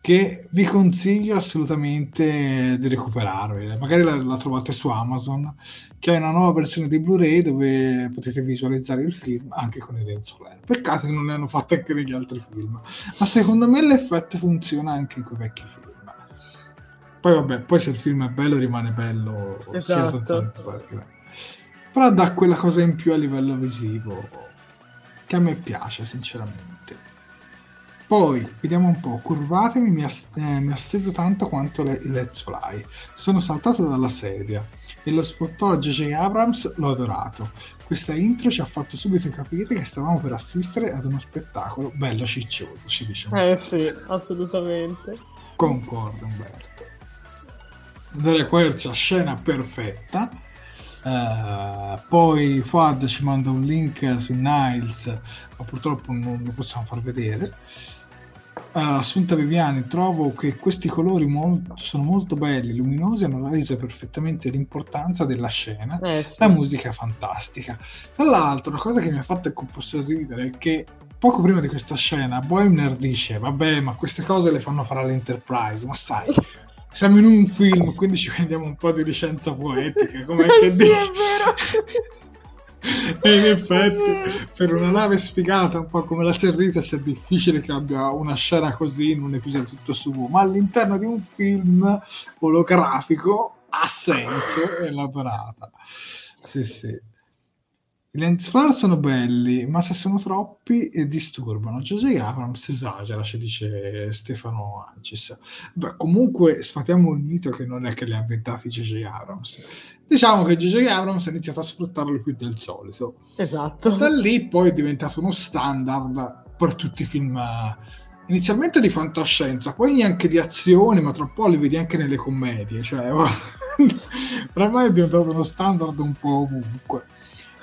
che vi consiglio assolutamente di recuperare. Magari la, la trovate su Amazon, che è una nuova versione di Blu-ray dove potete visualizzare il film anche con il lens flare. Peccato che non le hanno fatte anche negli altri film, ma secondo me l'effetto funziona anche in quei vecchi film. Poi vabbè, poi se il film è bello rimane bello sia Esatto. senza flare che- Però dà quella cosa in più a livello visivo che a me piace sinceramente. Poi, vediamo un po', curvatemi, mi ha, eh, mi ha steso tanto quanto le, il Let's Fly. Sono saltato dalla sedia e lo sfottò a J.J. Abrams l'ho adorato. Questa intro ci ha fatto subito capire che stavamo per assistere ad uno spettacolo bello ciccioso, ci dice. Eh sì, assolutamente. Concordo, Umberto. Delle Quercia, scena perfetta. Eh, poi Fuad ci manda un link su Niles, ma purtroppo non lo possiamo far vedere. Eh, Assunta Viviani, trovo che questi colori mol- sono molto belli, luminosi, hanno reso perfettamente l'importanza della scena. Eh sì. La musica è fantastica. Tra l'altro, una cosa che mi ha fatto composto ridere è che poco prima di questa scena, Boimler dice: Vabbè, ma queste cose le fanno fare all'Enterprise, ma sai. Siamo in un film, quindi ci prendiamo un po' di licenza poetica. Come che sì, dici? è vero. E in effetti, per una nave sfigata, un po' come la Cerritos, è difficile che abbia una scena così in un episodio tutto suo, ma all'interno di un film olografico ha senso e l'ha donata. Sì, sì. I lens flare sono belli, ma se sono troppi eh, disturbano. J.J. Abrams esagera, ci dice Stefano Ancis. Beh, comunque sfatiamo il mito che non è che li ha inventati J.J. Abrams. Diciamo che J.J. Abrams ha iniziato a sfruttarlo più del solito. Esatto. Da lì poi è diventato uno standard per tutti i film eh, inizialmente di fantascienza, poi anche di azione, ma tra un po' li vedi anche nelle commedie, cioè ormai è diventato uno standard un po' ovunque.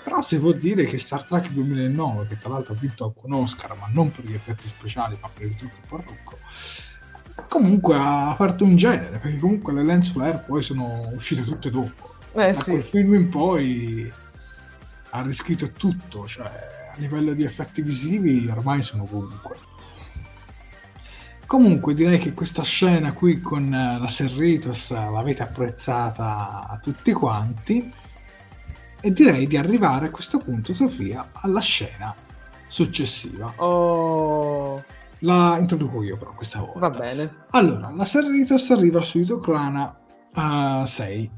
Però si può dire che Star Trek 2009, che tra l'altro ha vinto anche un Oscar, ma non per gli effetti speciali, ma per il trucco parrucco, comunque ha aperto un genere, perché comunque le lens flare poi sono uscite tutte dopo. Eh da sì. quel film in poi ha riscritto tutto, cioè a livello di effetti visivi ormai sono ovunque. Comunque direi che questa scena qui con eh, la Serritos l'avete apprezzata tutti quanti e direi di arrivare a questo punto, Sofia, alla scena successiva. Oh, La introduco io però questa volta. va bene. Allora, la Serritos arriva su Idoclana a 6.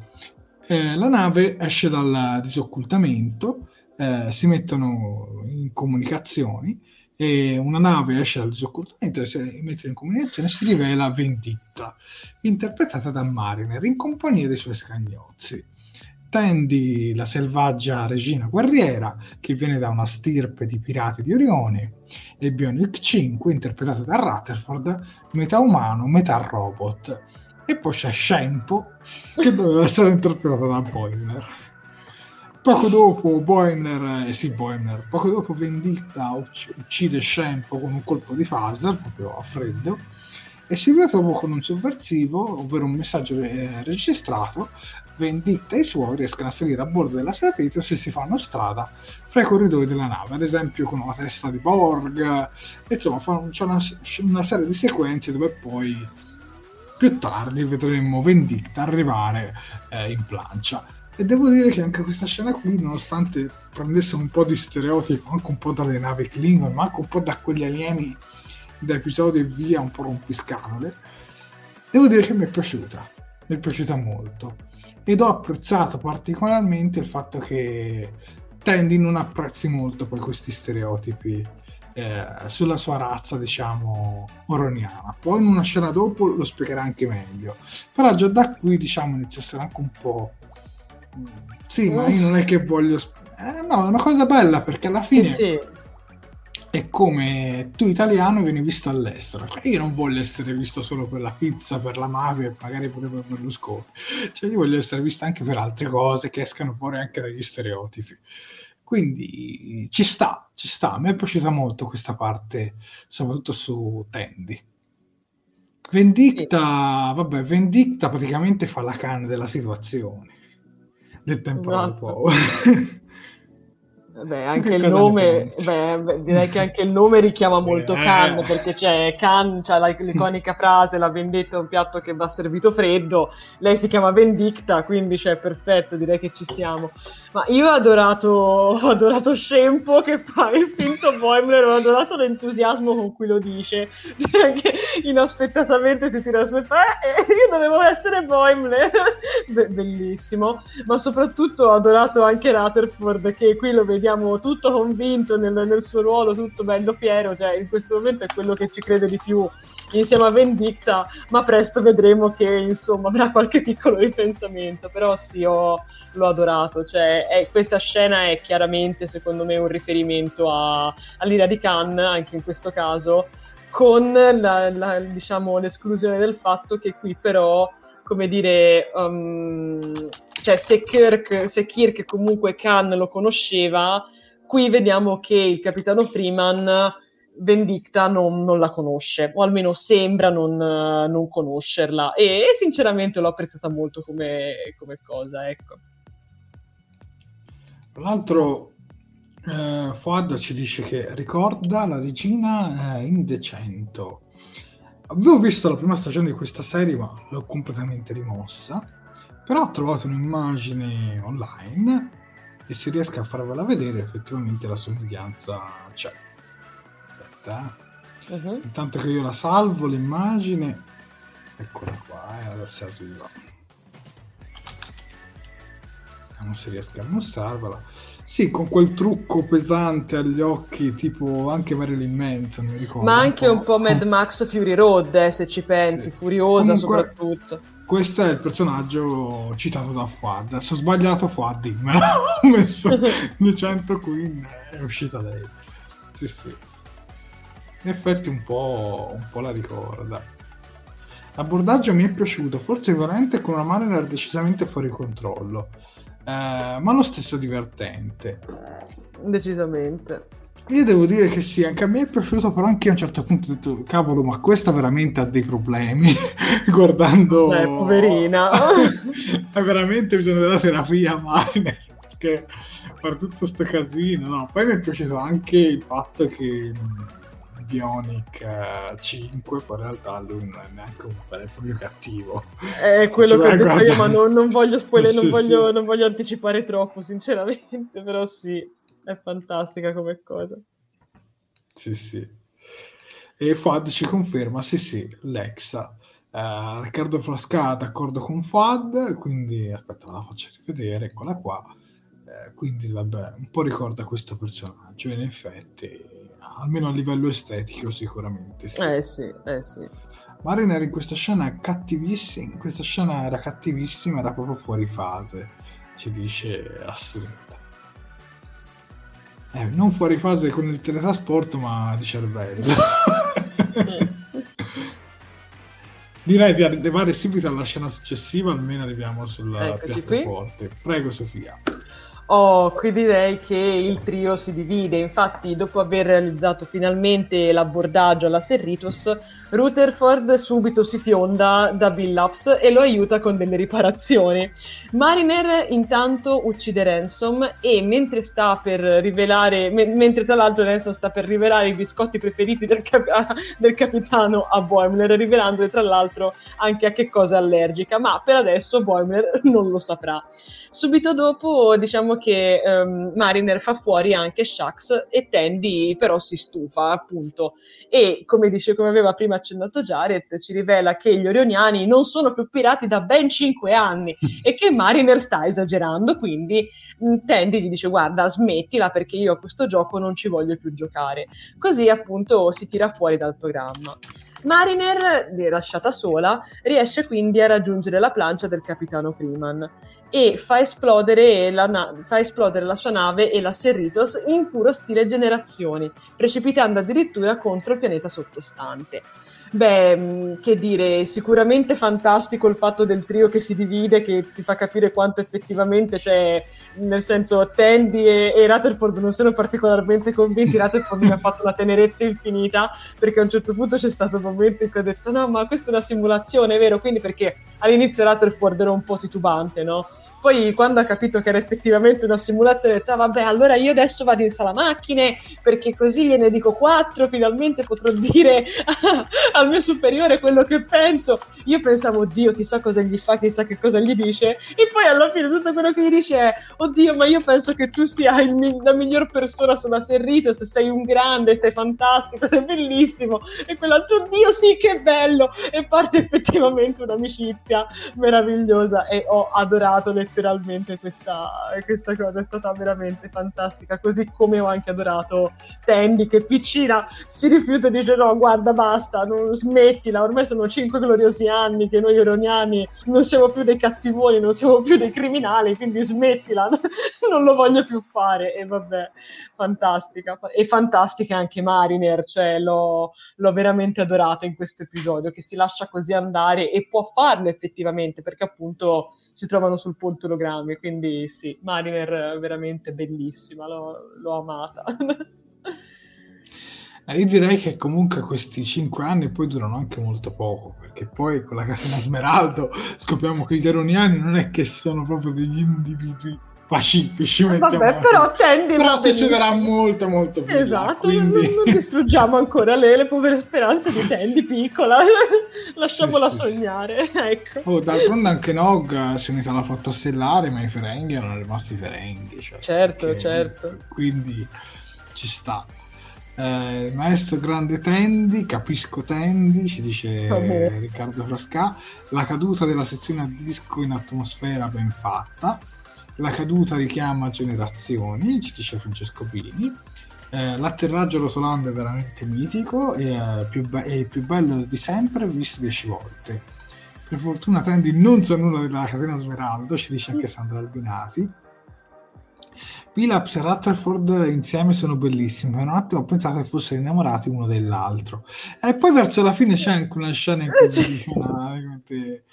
Eh, la nave esce dal disoccultamento, eh, si mettono in comunicazioni e una nave esce dal disoccultamento e si mette in comunicazione si rivela Venditta, interpretata da Mariner in compagnia dei suoi scagnozzi. Tandy, la selvaggia regina guerriera, che viene da una stirpe di pirati di Orione, e Bionic 5, interpretato da Rutherford, metà umano, metà robot. E poi c'è Shampoo, che doveva essere interpretato da Boimler. Poco dopo Boimler, eh sì Boimler, poco dopo Venditta ucc- uccide Shampoo con un colpo di phaser, proprio a freddo, e si ritrova con un sovversivo, ovvero un messaggio eh, registrato, Venditta e i suoi riescono a salire a bordo della Serritos e si fanno strada fra i corridoi della nave, ad esempio con la testa di Borg, insomma c'è una, una serie di sequenze dove poi più tardi vedremo Venditta arrivare eh, in plancia. E devo dire che anche questa scena qui, nonostante prendesse un po' di stereotipo, anche un po' dalle navi Klingon, ma anche un po' da quegli alieni da episodio e via, un po' rompiscatole, devo dire che mi è piaciuta, mi è piaciuta molto. Ed ho apprezzato particolarmente il fatto che Tandy non apprezzi molto poi questi stereotipi eh, sulla sua razza, diciamo, oroniana. Poi in una scena dopo lo spiegherà anche meglio. Però già da qui, diciamo, inizia a essere anche un po'... mm, Sì, ma io non è che voglio... Eh, no, è una cosa bella perché alla Sì, fine sì. È come tu italiano vieni visto all'estero. Io non voglio essere visto solo per la pizza, per la mafia e magari pure per Berlusconi. Cioè, io voglio essere visto anche per altre cose che escano fuori anche dagli stereotipi. Quindi ci sta, ci sta. A me è piaciuta molto questa parte, soprattutto su Tandy. Vendicta, vabbè, Vendicta praticamente fa la canna della situazione. Del temporale Esatto. Beh, anche che il nome, beh, beh, direi che anche il nome richiama molto Eh. Khan, perché c'è Khan, c'ha la- l'iconica frase, la vendetta è un piatto che va servito freddo, lei si chiama Vendicta, quindi cioè, perfetto, direi che ci siamo. Ma io ho adorato, ho adorato Shempo che fa il finto Boimler, ho adorato l'entusiasmo con cui lo dice, cioè che inaspettatamente si tira su e fa, eh, io dovevo essere Boimler, Be- bellissimo ma soprattutto ho adorato anche Rutherford che qui lo vediamo tutto convinto nel, nel suo ruolo, tutto bello fiero, cioè in questo momento è quello che ci crede di più insieme a Vendicta, ma presto vedremo che insomma avrà qualche piccolo ripensamento, però sì, ho- l'ho adorato, cioè è- questa scena è chiaramente secondo me un riferimento a, all'ira di Khan, anche in questo caso, con la- la- diciamo, l'esclusione del fatto che qui però come dire, um, cioè se Kirk, se Kirk comunque Khan lo conosceva, qui vediamo che il capitano Freeman Vendicta non, non la conosce, o almeno sembra non, eh, non conoscerla, e, sinceramente l'ho apprezzata molto come, come cosa, ecco. Tra l'altro, Uh, Fuad ci dice che ricorda la regina uh, indecento. Avevo visto la prima stagione di questa serie, ma l'ho completamente rimossa. Però ho trovato un'immagine online e se riesco a farvela vedere, effettivamente la somiglianza c'è. Aspetta, uh-huh. Intanto che io la salvo l'immagine, eccola qua, eh, adesso arriva. Vediamo se riesco a mostrarvela sì, con quel trucco pesante agli occhi, tipo anche Marilyn Manson, mi ricordo. Ma anche un po', un po Mad Max Fury Road, eh, se ci pensi, sì. furiosa Comunque, soprattutto. Questo è il personaggio citato da Fuad. Se ho sbagliato, Fuad, dimmelo. ho messo 200 Queen, è uscita lei. Sì, sì. In effetti un po', un po' la ricorda. L'abbordaggio mi è piaciuto, forse veramente con una mano decisamente fuori controllo ma lo stesso divertente. Decisamente. Io devo dire che sì, anche a me è piaciuto, però anche a un certo punto ho detto, cavolo, ma questa veramente ha dei problemi, guardando... Eh, poverina. veramente bisogno della terapia, Mariner, perché fare tutto questo casino, no. Poi mi è piaciuto anche il fatto che Bionic 5, poi in realtà lui non è neanche un vero e proprio cattivo. È quello che ho detto guardare... io, ma non, non voglio spoiler, sì, non, voglio, sì. non voglio anticipare troppo, sinceramente, però sì, è fantastica come cosa. Sì, sì. E Fuad ci conferma, sì, sì, Lexa. Uh, Riccardo Frasca d'accordo con Fuad, quindi aspetta, la faccio rivedere, eccola qua. Uh, quindi vabbè, un po' ricorda questo personaggio, in effetti almeno a livello estetico sicuramente. Sì. Eh sì, eh sì. Mariner in questa scena è cattivissima, in questa scena era cattivissima, era proprio fuori fase, ci dice assunta. Eh, non fuori fase con il teletrasporto, ma di cervello. Direi di arrivare subito alla scena successiva, almeno arriviamo sulla piattaforte. Prego Sofia. Oh, qui direi che il trio si divide. Infatti, dopo aver realizzato finalmente l'abbordaggio alla Serritos, Rutherford subito si fionda da Billups e lo aiuta con delle riparazioni. Mariner intanto uccide Ransom e mentre sta per rivelare, me- mentre tra l'altro Ransom sta per rivelare i biscotti preferiti del, cap- del capitano a Boimler, rivelandole tra l'altro anche a che cosa è allergica, ma per adesso Boimler non lo saprà. Subito dopo diciamo che um, Mariner fa fuori anche Shax e Tandy però si stufa appunto e come dice come aveva prima accennato Jared ci rivela che gli Orioniani non sono più pirati da ben 5 anni e che Mariner sta esagerando quindi mm, Tandy gli dice guarda smettila perché io a questo gioco non ci voglio più giocare. Così appunto si tira fuori dal programma Mariner, lasciata sola, riesce quindi a raggiungere la plancia del capitano Freeman e fa esplodere la, na- fa esplodere la sua nave e la Serritos in puro stile generazioni, precipitando addirittura contro il pianeta sottostante. Beh, mm, che dire, sicuramente fantastico il fatto del trio che si divide, che ti fa capire quanto effettivamente, cioè, nel senso, Tandy e, e Rutherford non sono particolarmente convinti, Rutherford mi ha fatto una tenerezza infinita, perché a un certo punto c'è stato un momento in cui ho detto, no, ma questa è una simulazione, vero? Quindi perché all'inizio Rutherford era un po' titubante, no? Poi quando ha capito che era effettivamente una simulazione, ha detto, ah, vabbè, allora io adesso vado in sala macchine, perché così gliene dico quattro, finalmente potrò dire al mio superiore quello che penso. Io pensavo, oddio, chissà cosa gli fa, chissà che cosa gli dice. E poi alla fine tutto quello che gli dice è, oddio, ma io penso che tu sia il, la miglior persona sulla Serrito, se sei un grande, sei fantastico, sei bellissimo. E quell'altro, oddio, sì, che bello! E parte effettivamente un'amicizia meravigliosa e ho adorato le letteralmente questa, questa, cosa è stata veramente fantastica, così come ho anche adorato Tandy che piccina si rifiuta e dice no guarda basta, non smettila, ormai sono cinque gloriosi anni che noi ironiani non siamo più dei cattivoni, non siamo più dei criminali, quindi smettila, non lo voglio più fare e vabbè, fantastica. E fantastica anche Mariner, cioè l'ho, l'ho veramente adorata in questo episodio, che si lascia così andare e può farlo effettivamente perché appunto si trovano sul punto ologrammi, quindi sì, Mariner veramente bellissima, l'ho, l'ho amata. Io direi che comunque questi cinque anni poi durano anche molto poco, perché poi con la casina Smeraldo scopriamo che gli Eroniani non è che sono proprio degli individui pacifici. Vabbè, però Tandy però succederà molto molto più Esatto, là, non, quindi... non, distruggiamo ancora le, le, povere speranze di Tandy piccola, lasciamola sì, sognare, sì. ecco. Oh, d'altronde anche Nog si è unita alla flotta stellare, ma i Ferenghi erano rimasti Ferenghi. Cioè, certo, perché... certo. Quindi ci sta. Eh, maestro grande Tendi, capisco Tendi, ci dice oh, Riccardo Frasca. La caduta della sezione a disco in atmosfera ben fatta. La caduta richiama generazioni, ci dice Francesco Pini. Eh, l'atterraggio rotolando è veramente mitico e è, più be- è il più bello di sempre visto dieci volte. Per fortuna Tendi non sa nulla della catena Smeraldo, ci dice anche Sandra Albinati. Pilaps e Rutherford insieme sono bellissimi. Per un attimo ho pensato che fossero innamorati uno dell'altro. E poi verso la fine c'è anche una scena in cui dice,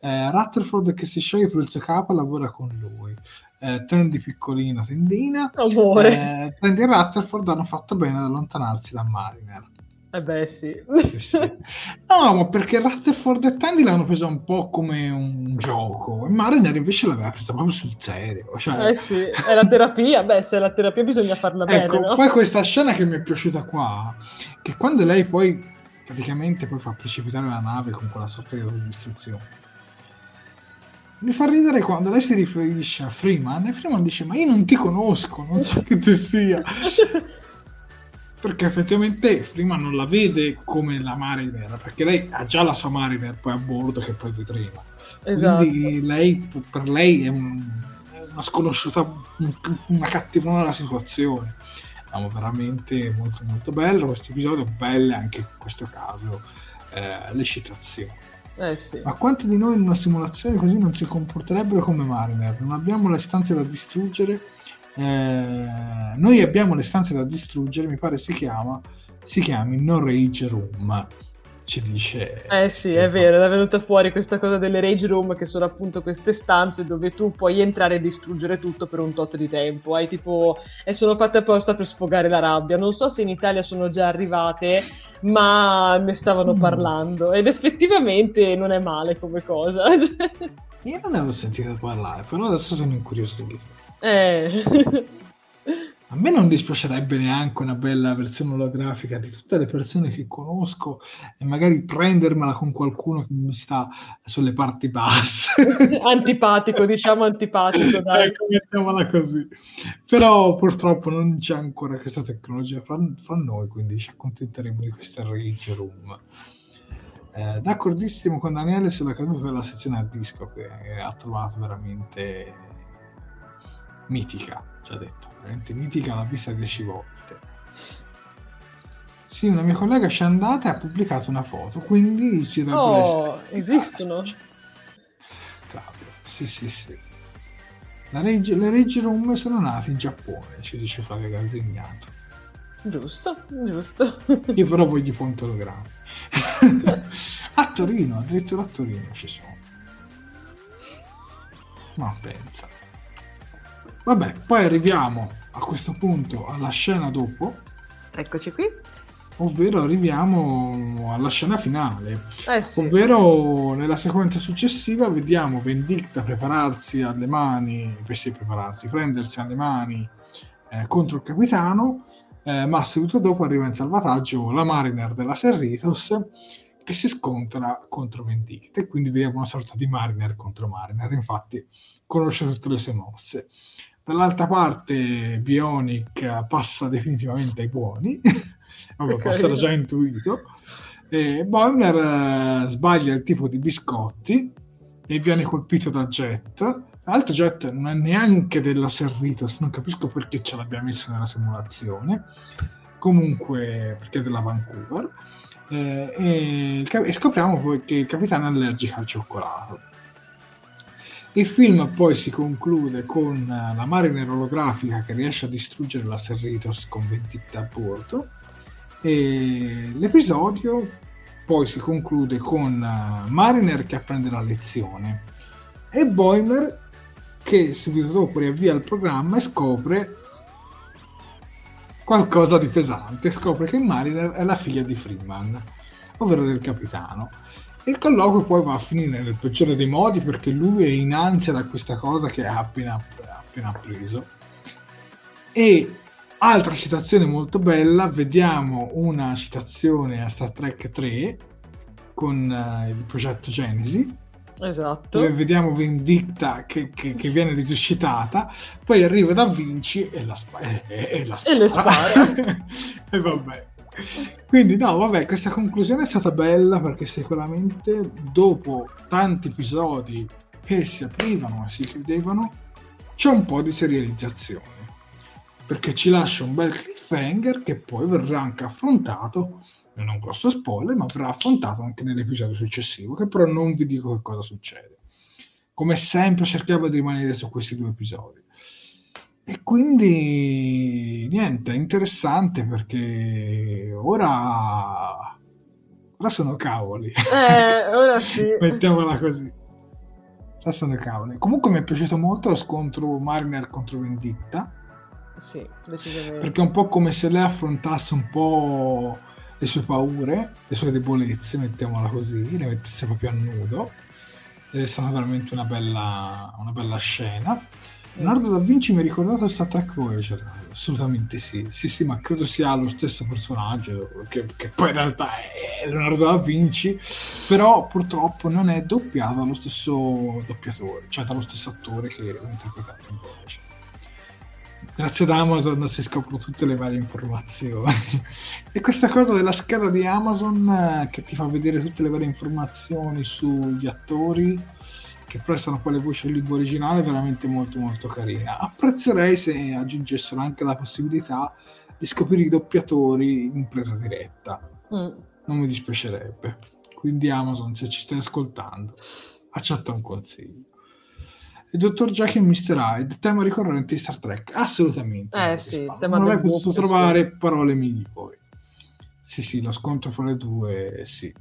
eh, Rutherford che si scioglie per il suo capo e lavora con lui. Eh, Tandy piccolina, tendina. Amore. Eh, Tandy e Rutherford hanno fatto bene ad allontanarsi da Mariner. Eh beh, sì. sì, sì. No, ma perché Rutherford e Tandy l'hanno presa un po' come un gioco e Mariner invece l'aveva presa proprio sul serio. Cioè... Eh sì, è la terapia. Beh, se è la terapia bisogna farla ecco, bene, no? Poi questa scena che mi è piaciuta qua, che quando lei poi praticamente poi fa precipitare la nave con quella sorta di distruzione. Mi fa ridere quando lei si riferisce a Freeman e Freeman dice ma io non ti conosco, non so che tu sia perché effettivamente Freeman non la vede come la Mariner, perché lei ha già la sua Mariner poi a bordo che poi vedremo. Esatto. Quindi lei, per lei è, un, una sconosciuta, una cattivona della situazione. Siamo veramente molto molto bello questo episodio, belle anche in questo caso eh, le citazioni. Eh sì. Ma quanti di noi in una simulazione così non si comporterebbero come Mariner? Non abbiamo le stanze da distruggere eh, noi abbiamo le stanze da distruggere, mi pare si chiama, si chiami No Rage Room. Ci dice. Eh sì, è vero, è venuta fuori questa cosa delle rage room che sono appunto queste stanze dove tu puoi entrare e distruggere tutto per un tot di tempo. Hai tipo. e sono fatte apposta per sfogare la rabbia. Non so se in Italia sono già arrivate, ma ne stavano mm. parlando. Ed effettivamente non è male come cosa. Io non ne avevo sentito parlare, però adesso sono incuriosito. Eh. A me non dispiacerebbe neanche una bella versione olografica di tutte le persone che conosco e magari prendermela con qualcuno che mi sta sulle parti basse. antipatico, diciamo antipatico, dai. Ecco, mettiamola così. Però purtroppo non c'è ancora questa tecnologia fra, fra noi, quindi ci accontenteremo di questa Rage Room. Eh, d'accordissimo con Daniele sulla caduta della sezione a disco che ha trovato veramente mitica, ci ha detto, veramente mitica, l'ha vista dieci volte. Sì, una mia collega ci è andata e ha pubblicato una foto, quindi ci dovrebbe Oh, esistono? Claudio, sì, sì, sì. Reg- le Rage Room sono nate in Giappone, ci dice Flavio Gazzignato. Giusto, giusto. Io però voglio i punti ologrammi. a Torino, addirittura a Torino ci sono. Ma pensa. Vabbè, poi arriviamo a questo punto alla scena dopo. Eccoci qui. Ovvero arriviamo alla scena finale. Eh sì. Ovvero nella sequenza successiva vediamo Vendicta prepararsi alle mani, per sì, prepararsi, prendersi alle mani eh, contro il capitano, eh, ma subito dopo arriva in salvataggio la Mariner della Serritos che si scontra contro Vendicta e quindi vediamo una sorta di Mariner contro Mariner, infatti conosce tutte le sue mosse. Dall'altra parte Bionic passa definitivamente ai buoni, vabbè, okay. era già intuito. E Bonner eh, sbaglia il tipo di biscotti e viene colpito da Jet. L'altro Jet non è neanche della Serritos, non capisco perché ce l'abbia messo nella simulazione. Comunque, perché è della Vancouver. Eh, e, e, scopriamo poi che il capitano è allergico al cioccolato il film poi si conclude con eh, la Mariner olografica che riesce a distruggere la Serritos con 20 a bordo. E l'episodio poi si conclude con eh, Mariner che apprende la lezione e Boiler che subito dopo riavvia il programma e scopre qualcosa di pesante, scopre che Mariner è la figlia di Freeman, ovvero del capitano il colloquio poi va a finire nel peggiore dei modi perché lui è in ansia da questa cosa che ha appena, appena preso. E altra citazione molto bella, vediamo una citazione a Star Trek 3 con uh, il progetto Genesi. Esatto. Dove vediamo Vendicta che, che, che, viene risuscitata, poi arriva Da Vinci e la, spa- e, e la spara. E le spara. e vabbè. Quindi no, vabbè, questa conclusione è stata bella perché sicuramente dopo tanti episodi che si aprivano e si chiudevano, c'è un po' di serializzazione. Perché ci lascia un bel cliffhanger che poi verrà anche affrontato, non è un grosso spoiler, ma verrà affrontato anche nell'episodio successivo, che però non vi dico che cosa succede. Come sempre cerchiamo di rimanere su questi due episodi. E quindi niente, è interessante perché ora, ora sono cavoli. Eh, ora sì. Mettiamola così. Ora sono cavoli. Comunque mi è piaciuto molto lo scontro Mariner contro Venditta. Sì, decisamente. Perché è un po' come se lei affrontasse un po' le sue paure, le sue debolezze, mettiamola così, le mettesse proprio a nudo. Ed è stata veramente una bella, una bella scena. Leonardo da Vinci mi ha ricordato Star Trek Voyager, assolutamente sì. Sì, sì, ma credo sia lo stesso personaggio, che, che poi in realtà è Leonardo da Vinci, però purtroppo non è doppiato dallo stesso doppiatore, cioè dallo stesso attore che ha interpretato in Voyager. Grazie ad Amazon si scoprono tutte le varie informazioni. e questa cosa della scheda di Amazon eh, che ti fa vedere tutte le varie informazioni sugli attori che prestano poi le voci in lingua originale veramente molto molto carina. Apprezzerei se aggiungessero anche la possibilità di scoprire i doppiatori in presa diretta. Mm. Non mi dispiacerebbe. Quindi Amazon, se ci stai ascoltando, accetta un consiglio. Il dottor Jack e Mr. Hyde, tema ricorrente di Star Trek. Assolutamente. Eh sì, non avrei potuto trovare parole migliori. Sì, sì, lo scontro fra le due, sì.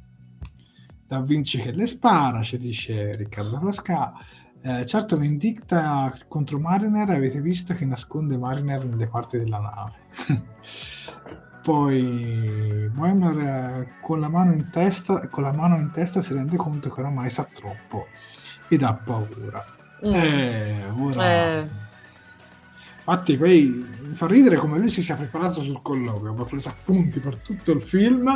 Da Vinci che le spara, ci dice Riccardo Frasca. Eh, certo, Vendicta contro Mariner avete visto che nasconde Mariner nelle parti della nave. Poi Boimler eh, con, la mano in testa, con la mano in testa si rende conto che oramai sa troppo ed ha paura. Mm. Eh, ora... Eh Infatti poi mi fa ridere come lui si sia preparato sul colloquio, ha preso appunti per tutto il film,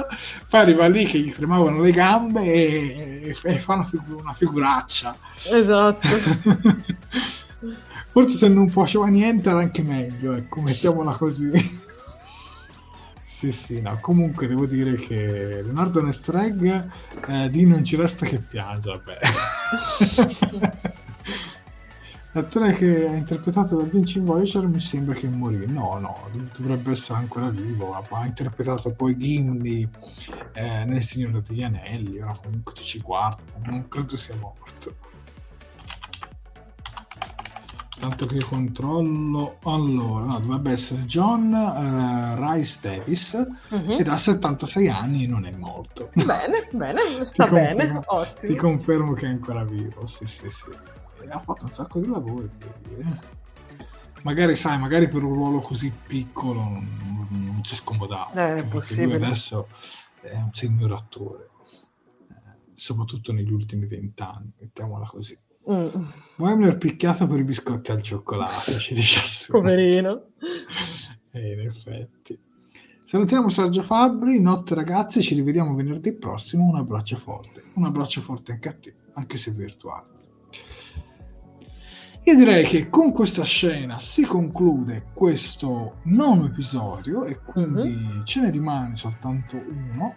poi arriva lì che gli tremavano le gambe e, e fa una, figu- una figuraccia. Esatto. Forse se non faceva niente era anche meglio, ecco, mettiamola così. sì, sì, no, comunque devo dire che Leonardo Nestreg eh, di non ci resta che piange, vabbè. L'attore che ha interpretato Da Vinci Voyager mi sembra che morì. No, no, dovrebbe essere ancora vivo. Ha interpretato poi Gimli eh, nel Signore degli Anelli. Ora comunque ci guardo, non credo sia morto. Tanto che controllo. Allora, no, dovrebbe essere John uh, Rice Davis uh-huh. ed ha 76 anni e non è morto. Bene, bene, sta bene. Ti confermo che è ancora vivo. Sì, sì, sì ha fatto un sacco di lavoro. Eh. Magari, sai, magari per un ruolo così piccolo non, non si scomodava. Eh, è possibile. adesso è un signor attore, eh, soprattutto negli ultimi vent'anni, mettiamola così. Mm. Weimler picchiato per i biscotti al cioccolato, ci dice assurdo. Poverino. E in effetti. Salutiamo Sergio Fabbri, notte ragazzi, ci rivediamo venerdì prossimo, un abbraccio forte, un abbraccio forte anche a te, anche se virtuale. Io direi che con questa scena si conclude questo nono episodio e quindi mm-hmm. ce ne rimane soltanto uno.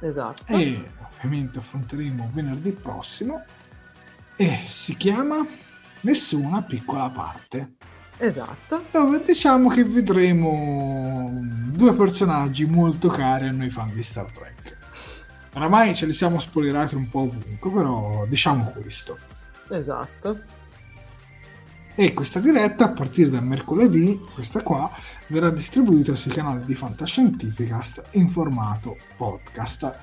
Esatto. E ovviamente affronteremo venerdì prossimo e si chiama Nessuna piccola parte. Esatto. Dove diciamo che vedremo due personaggi molto cari a noi fan di Star Trek. Oramai ce li siamo spoilerati un po' ovunque, però diciamo questo. Esatto e questa diretta a partire da mercoledì, questa qua, verrà distribuita sui canali di Fantascientificast in formato podcast.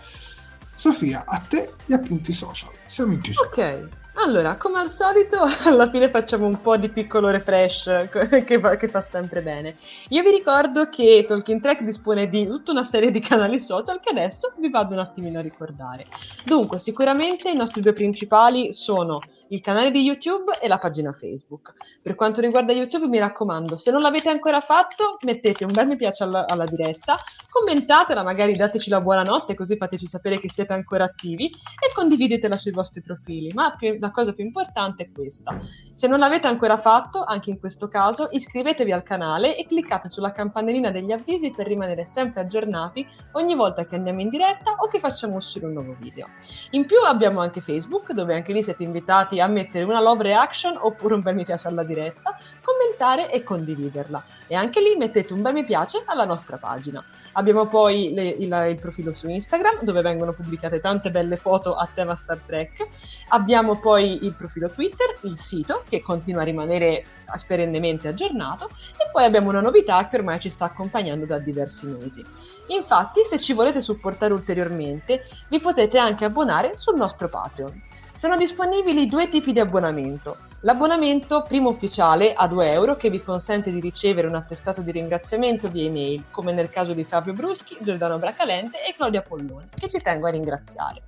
Sofia, a te gli appunti social. Siamo in chiusura. Ok, Allora, come al solito, alla fine facciamo un po' di piccolo refresh che fa, che fa, sempre bene. Io vi ricordo che Talking Track dispone di tutta una serie di canali social che adesso vi vado un attimino a ricordare. Dunque, sicuramente i nostri due principali sono il canale di YouTube e la pagina Facebook. Per quanto riguarda YouTube, mi raccomando, se non l'avete ancora fatto, mettete un bel mi piace alla, alla diretta, commentatela, magari dateci la buonanotte, così fateci sapere che siete ancora attivi e condividetela sui vostri profili. Ma più, la cosa più importante è questa. Se non l'avete ancora fatto, anche in questo caso, iscrivetevi al canale e cliccate sulla campanellina degli avvisi per rimanere sempre aggiornati ogni volta che andiamo in diretta o che facciamo uscire un nuovo video. In più abbiamo anche Facebook, dove anche lì siete invitati a mettere una love reaction oppure un bel mi piace alla diretta, commentare e condividerla. E anche lì mettete un bel mi piace alla nostra pagina. Abbiamo poi le, il, il profilo su Instagram, dove vengono pubblicate tante belle foto a tema Star Trek. Abbiamo poi il profilo Twitter, il sito, che continua a rimanere perennemente aggiornato, e poi abbiamo una novità che ormai ci sta accompagnando da diversi mesi. Infatti, se ci volete supportare ulteriormente, vi potete anche abbonare sul nostro Patreon. Sono disponibili due tipi di abbonamento. L'abbonamento primo ufficiale a 2 euro che vi consente di ricevere un attestato di ringraziamento via email, come nel caso di Fabio Bruschi, Giordano Bracalente e Claudia Polloni, che ci tengo a ringraziare.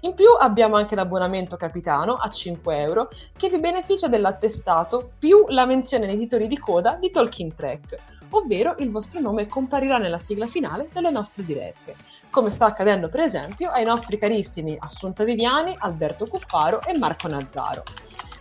In più abbiamo anche l'abbonamento capitano a 5 euro che vi beneficia dell'attestato più la menzione nei titoli di coda di Talking Track, ovvero il vostro nome comparirà nella sigla finale delle nostre dirette come sta accadendo per esempio ai nostri carissimi Assunta Viviani, Alberto Cuffaro e Marco Nazzaro.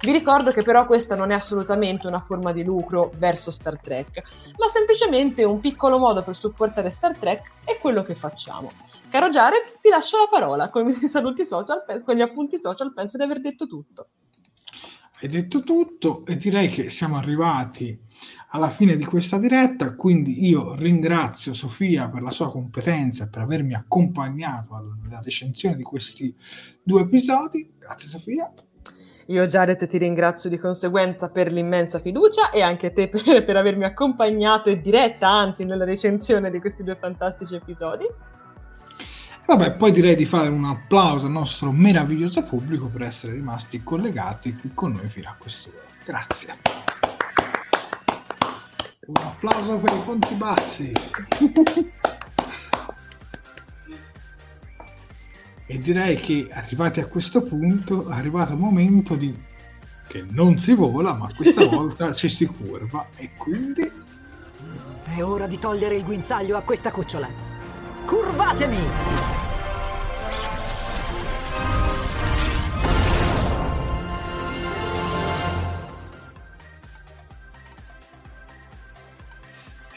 Vi ricordo che però questa non è assolutamente una forma di lucro verso Star Trek, ma semplicemente un piccolo modo per supportare Star Trek è quello che facciamo. Caro Jared, ti lascio la parola con i saluti social, con gli appunti social, penso di aver detto tutto. Hai detto tutto e direi che siamo arrivati alla fine di questa diretta, quindi io ringrazio Sofia per la sua competenza e per avermi accompagnato alla recensione di questi due episodi. Grazie Sofia. Io Jared ti ringrazio di conseguenza per l'immensa fiducia e anche te per, per avermi accompagnato e diretta, anzi, nella recensione di questi due fantastici episodi. Vabbè, poi direi di fare un applauso al nostro meraviglioso pubblico per essere rimasti collegati qui con noi fino a quest'ora. Grazie. Un applauso per i ponti bassi. e direi che arrivati a questo punto è arrivato il momento di che non si vola, ma questa volta ci si curva e quindi è ora di togliere il guinzaglio a questa cucciola. Curvatemi!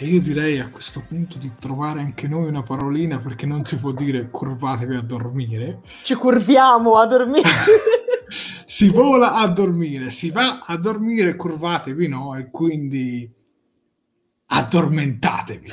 E io direi a questo punto di trovare anche noi una parolina perché non si può dire curvatevi a dormire. Ci curviamo a dormire. si vola a dormire, si va a dormire, curvatevi no, e quindi addormentatevi.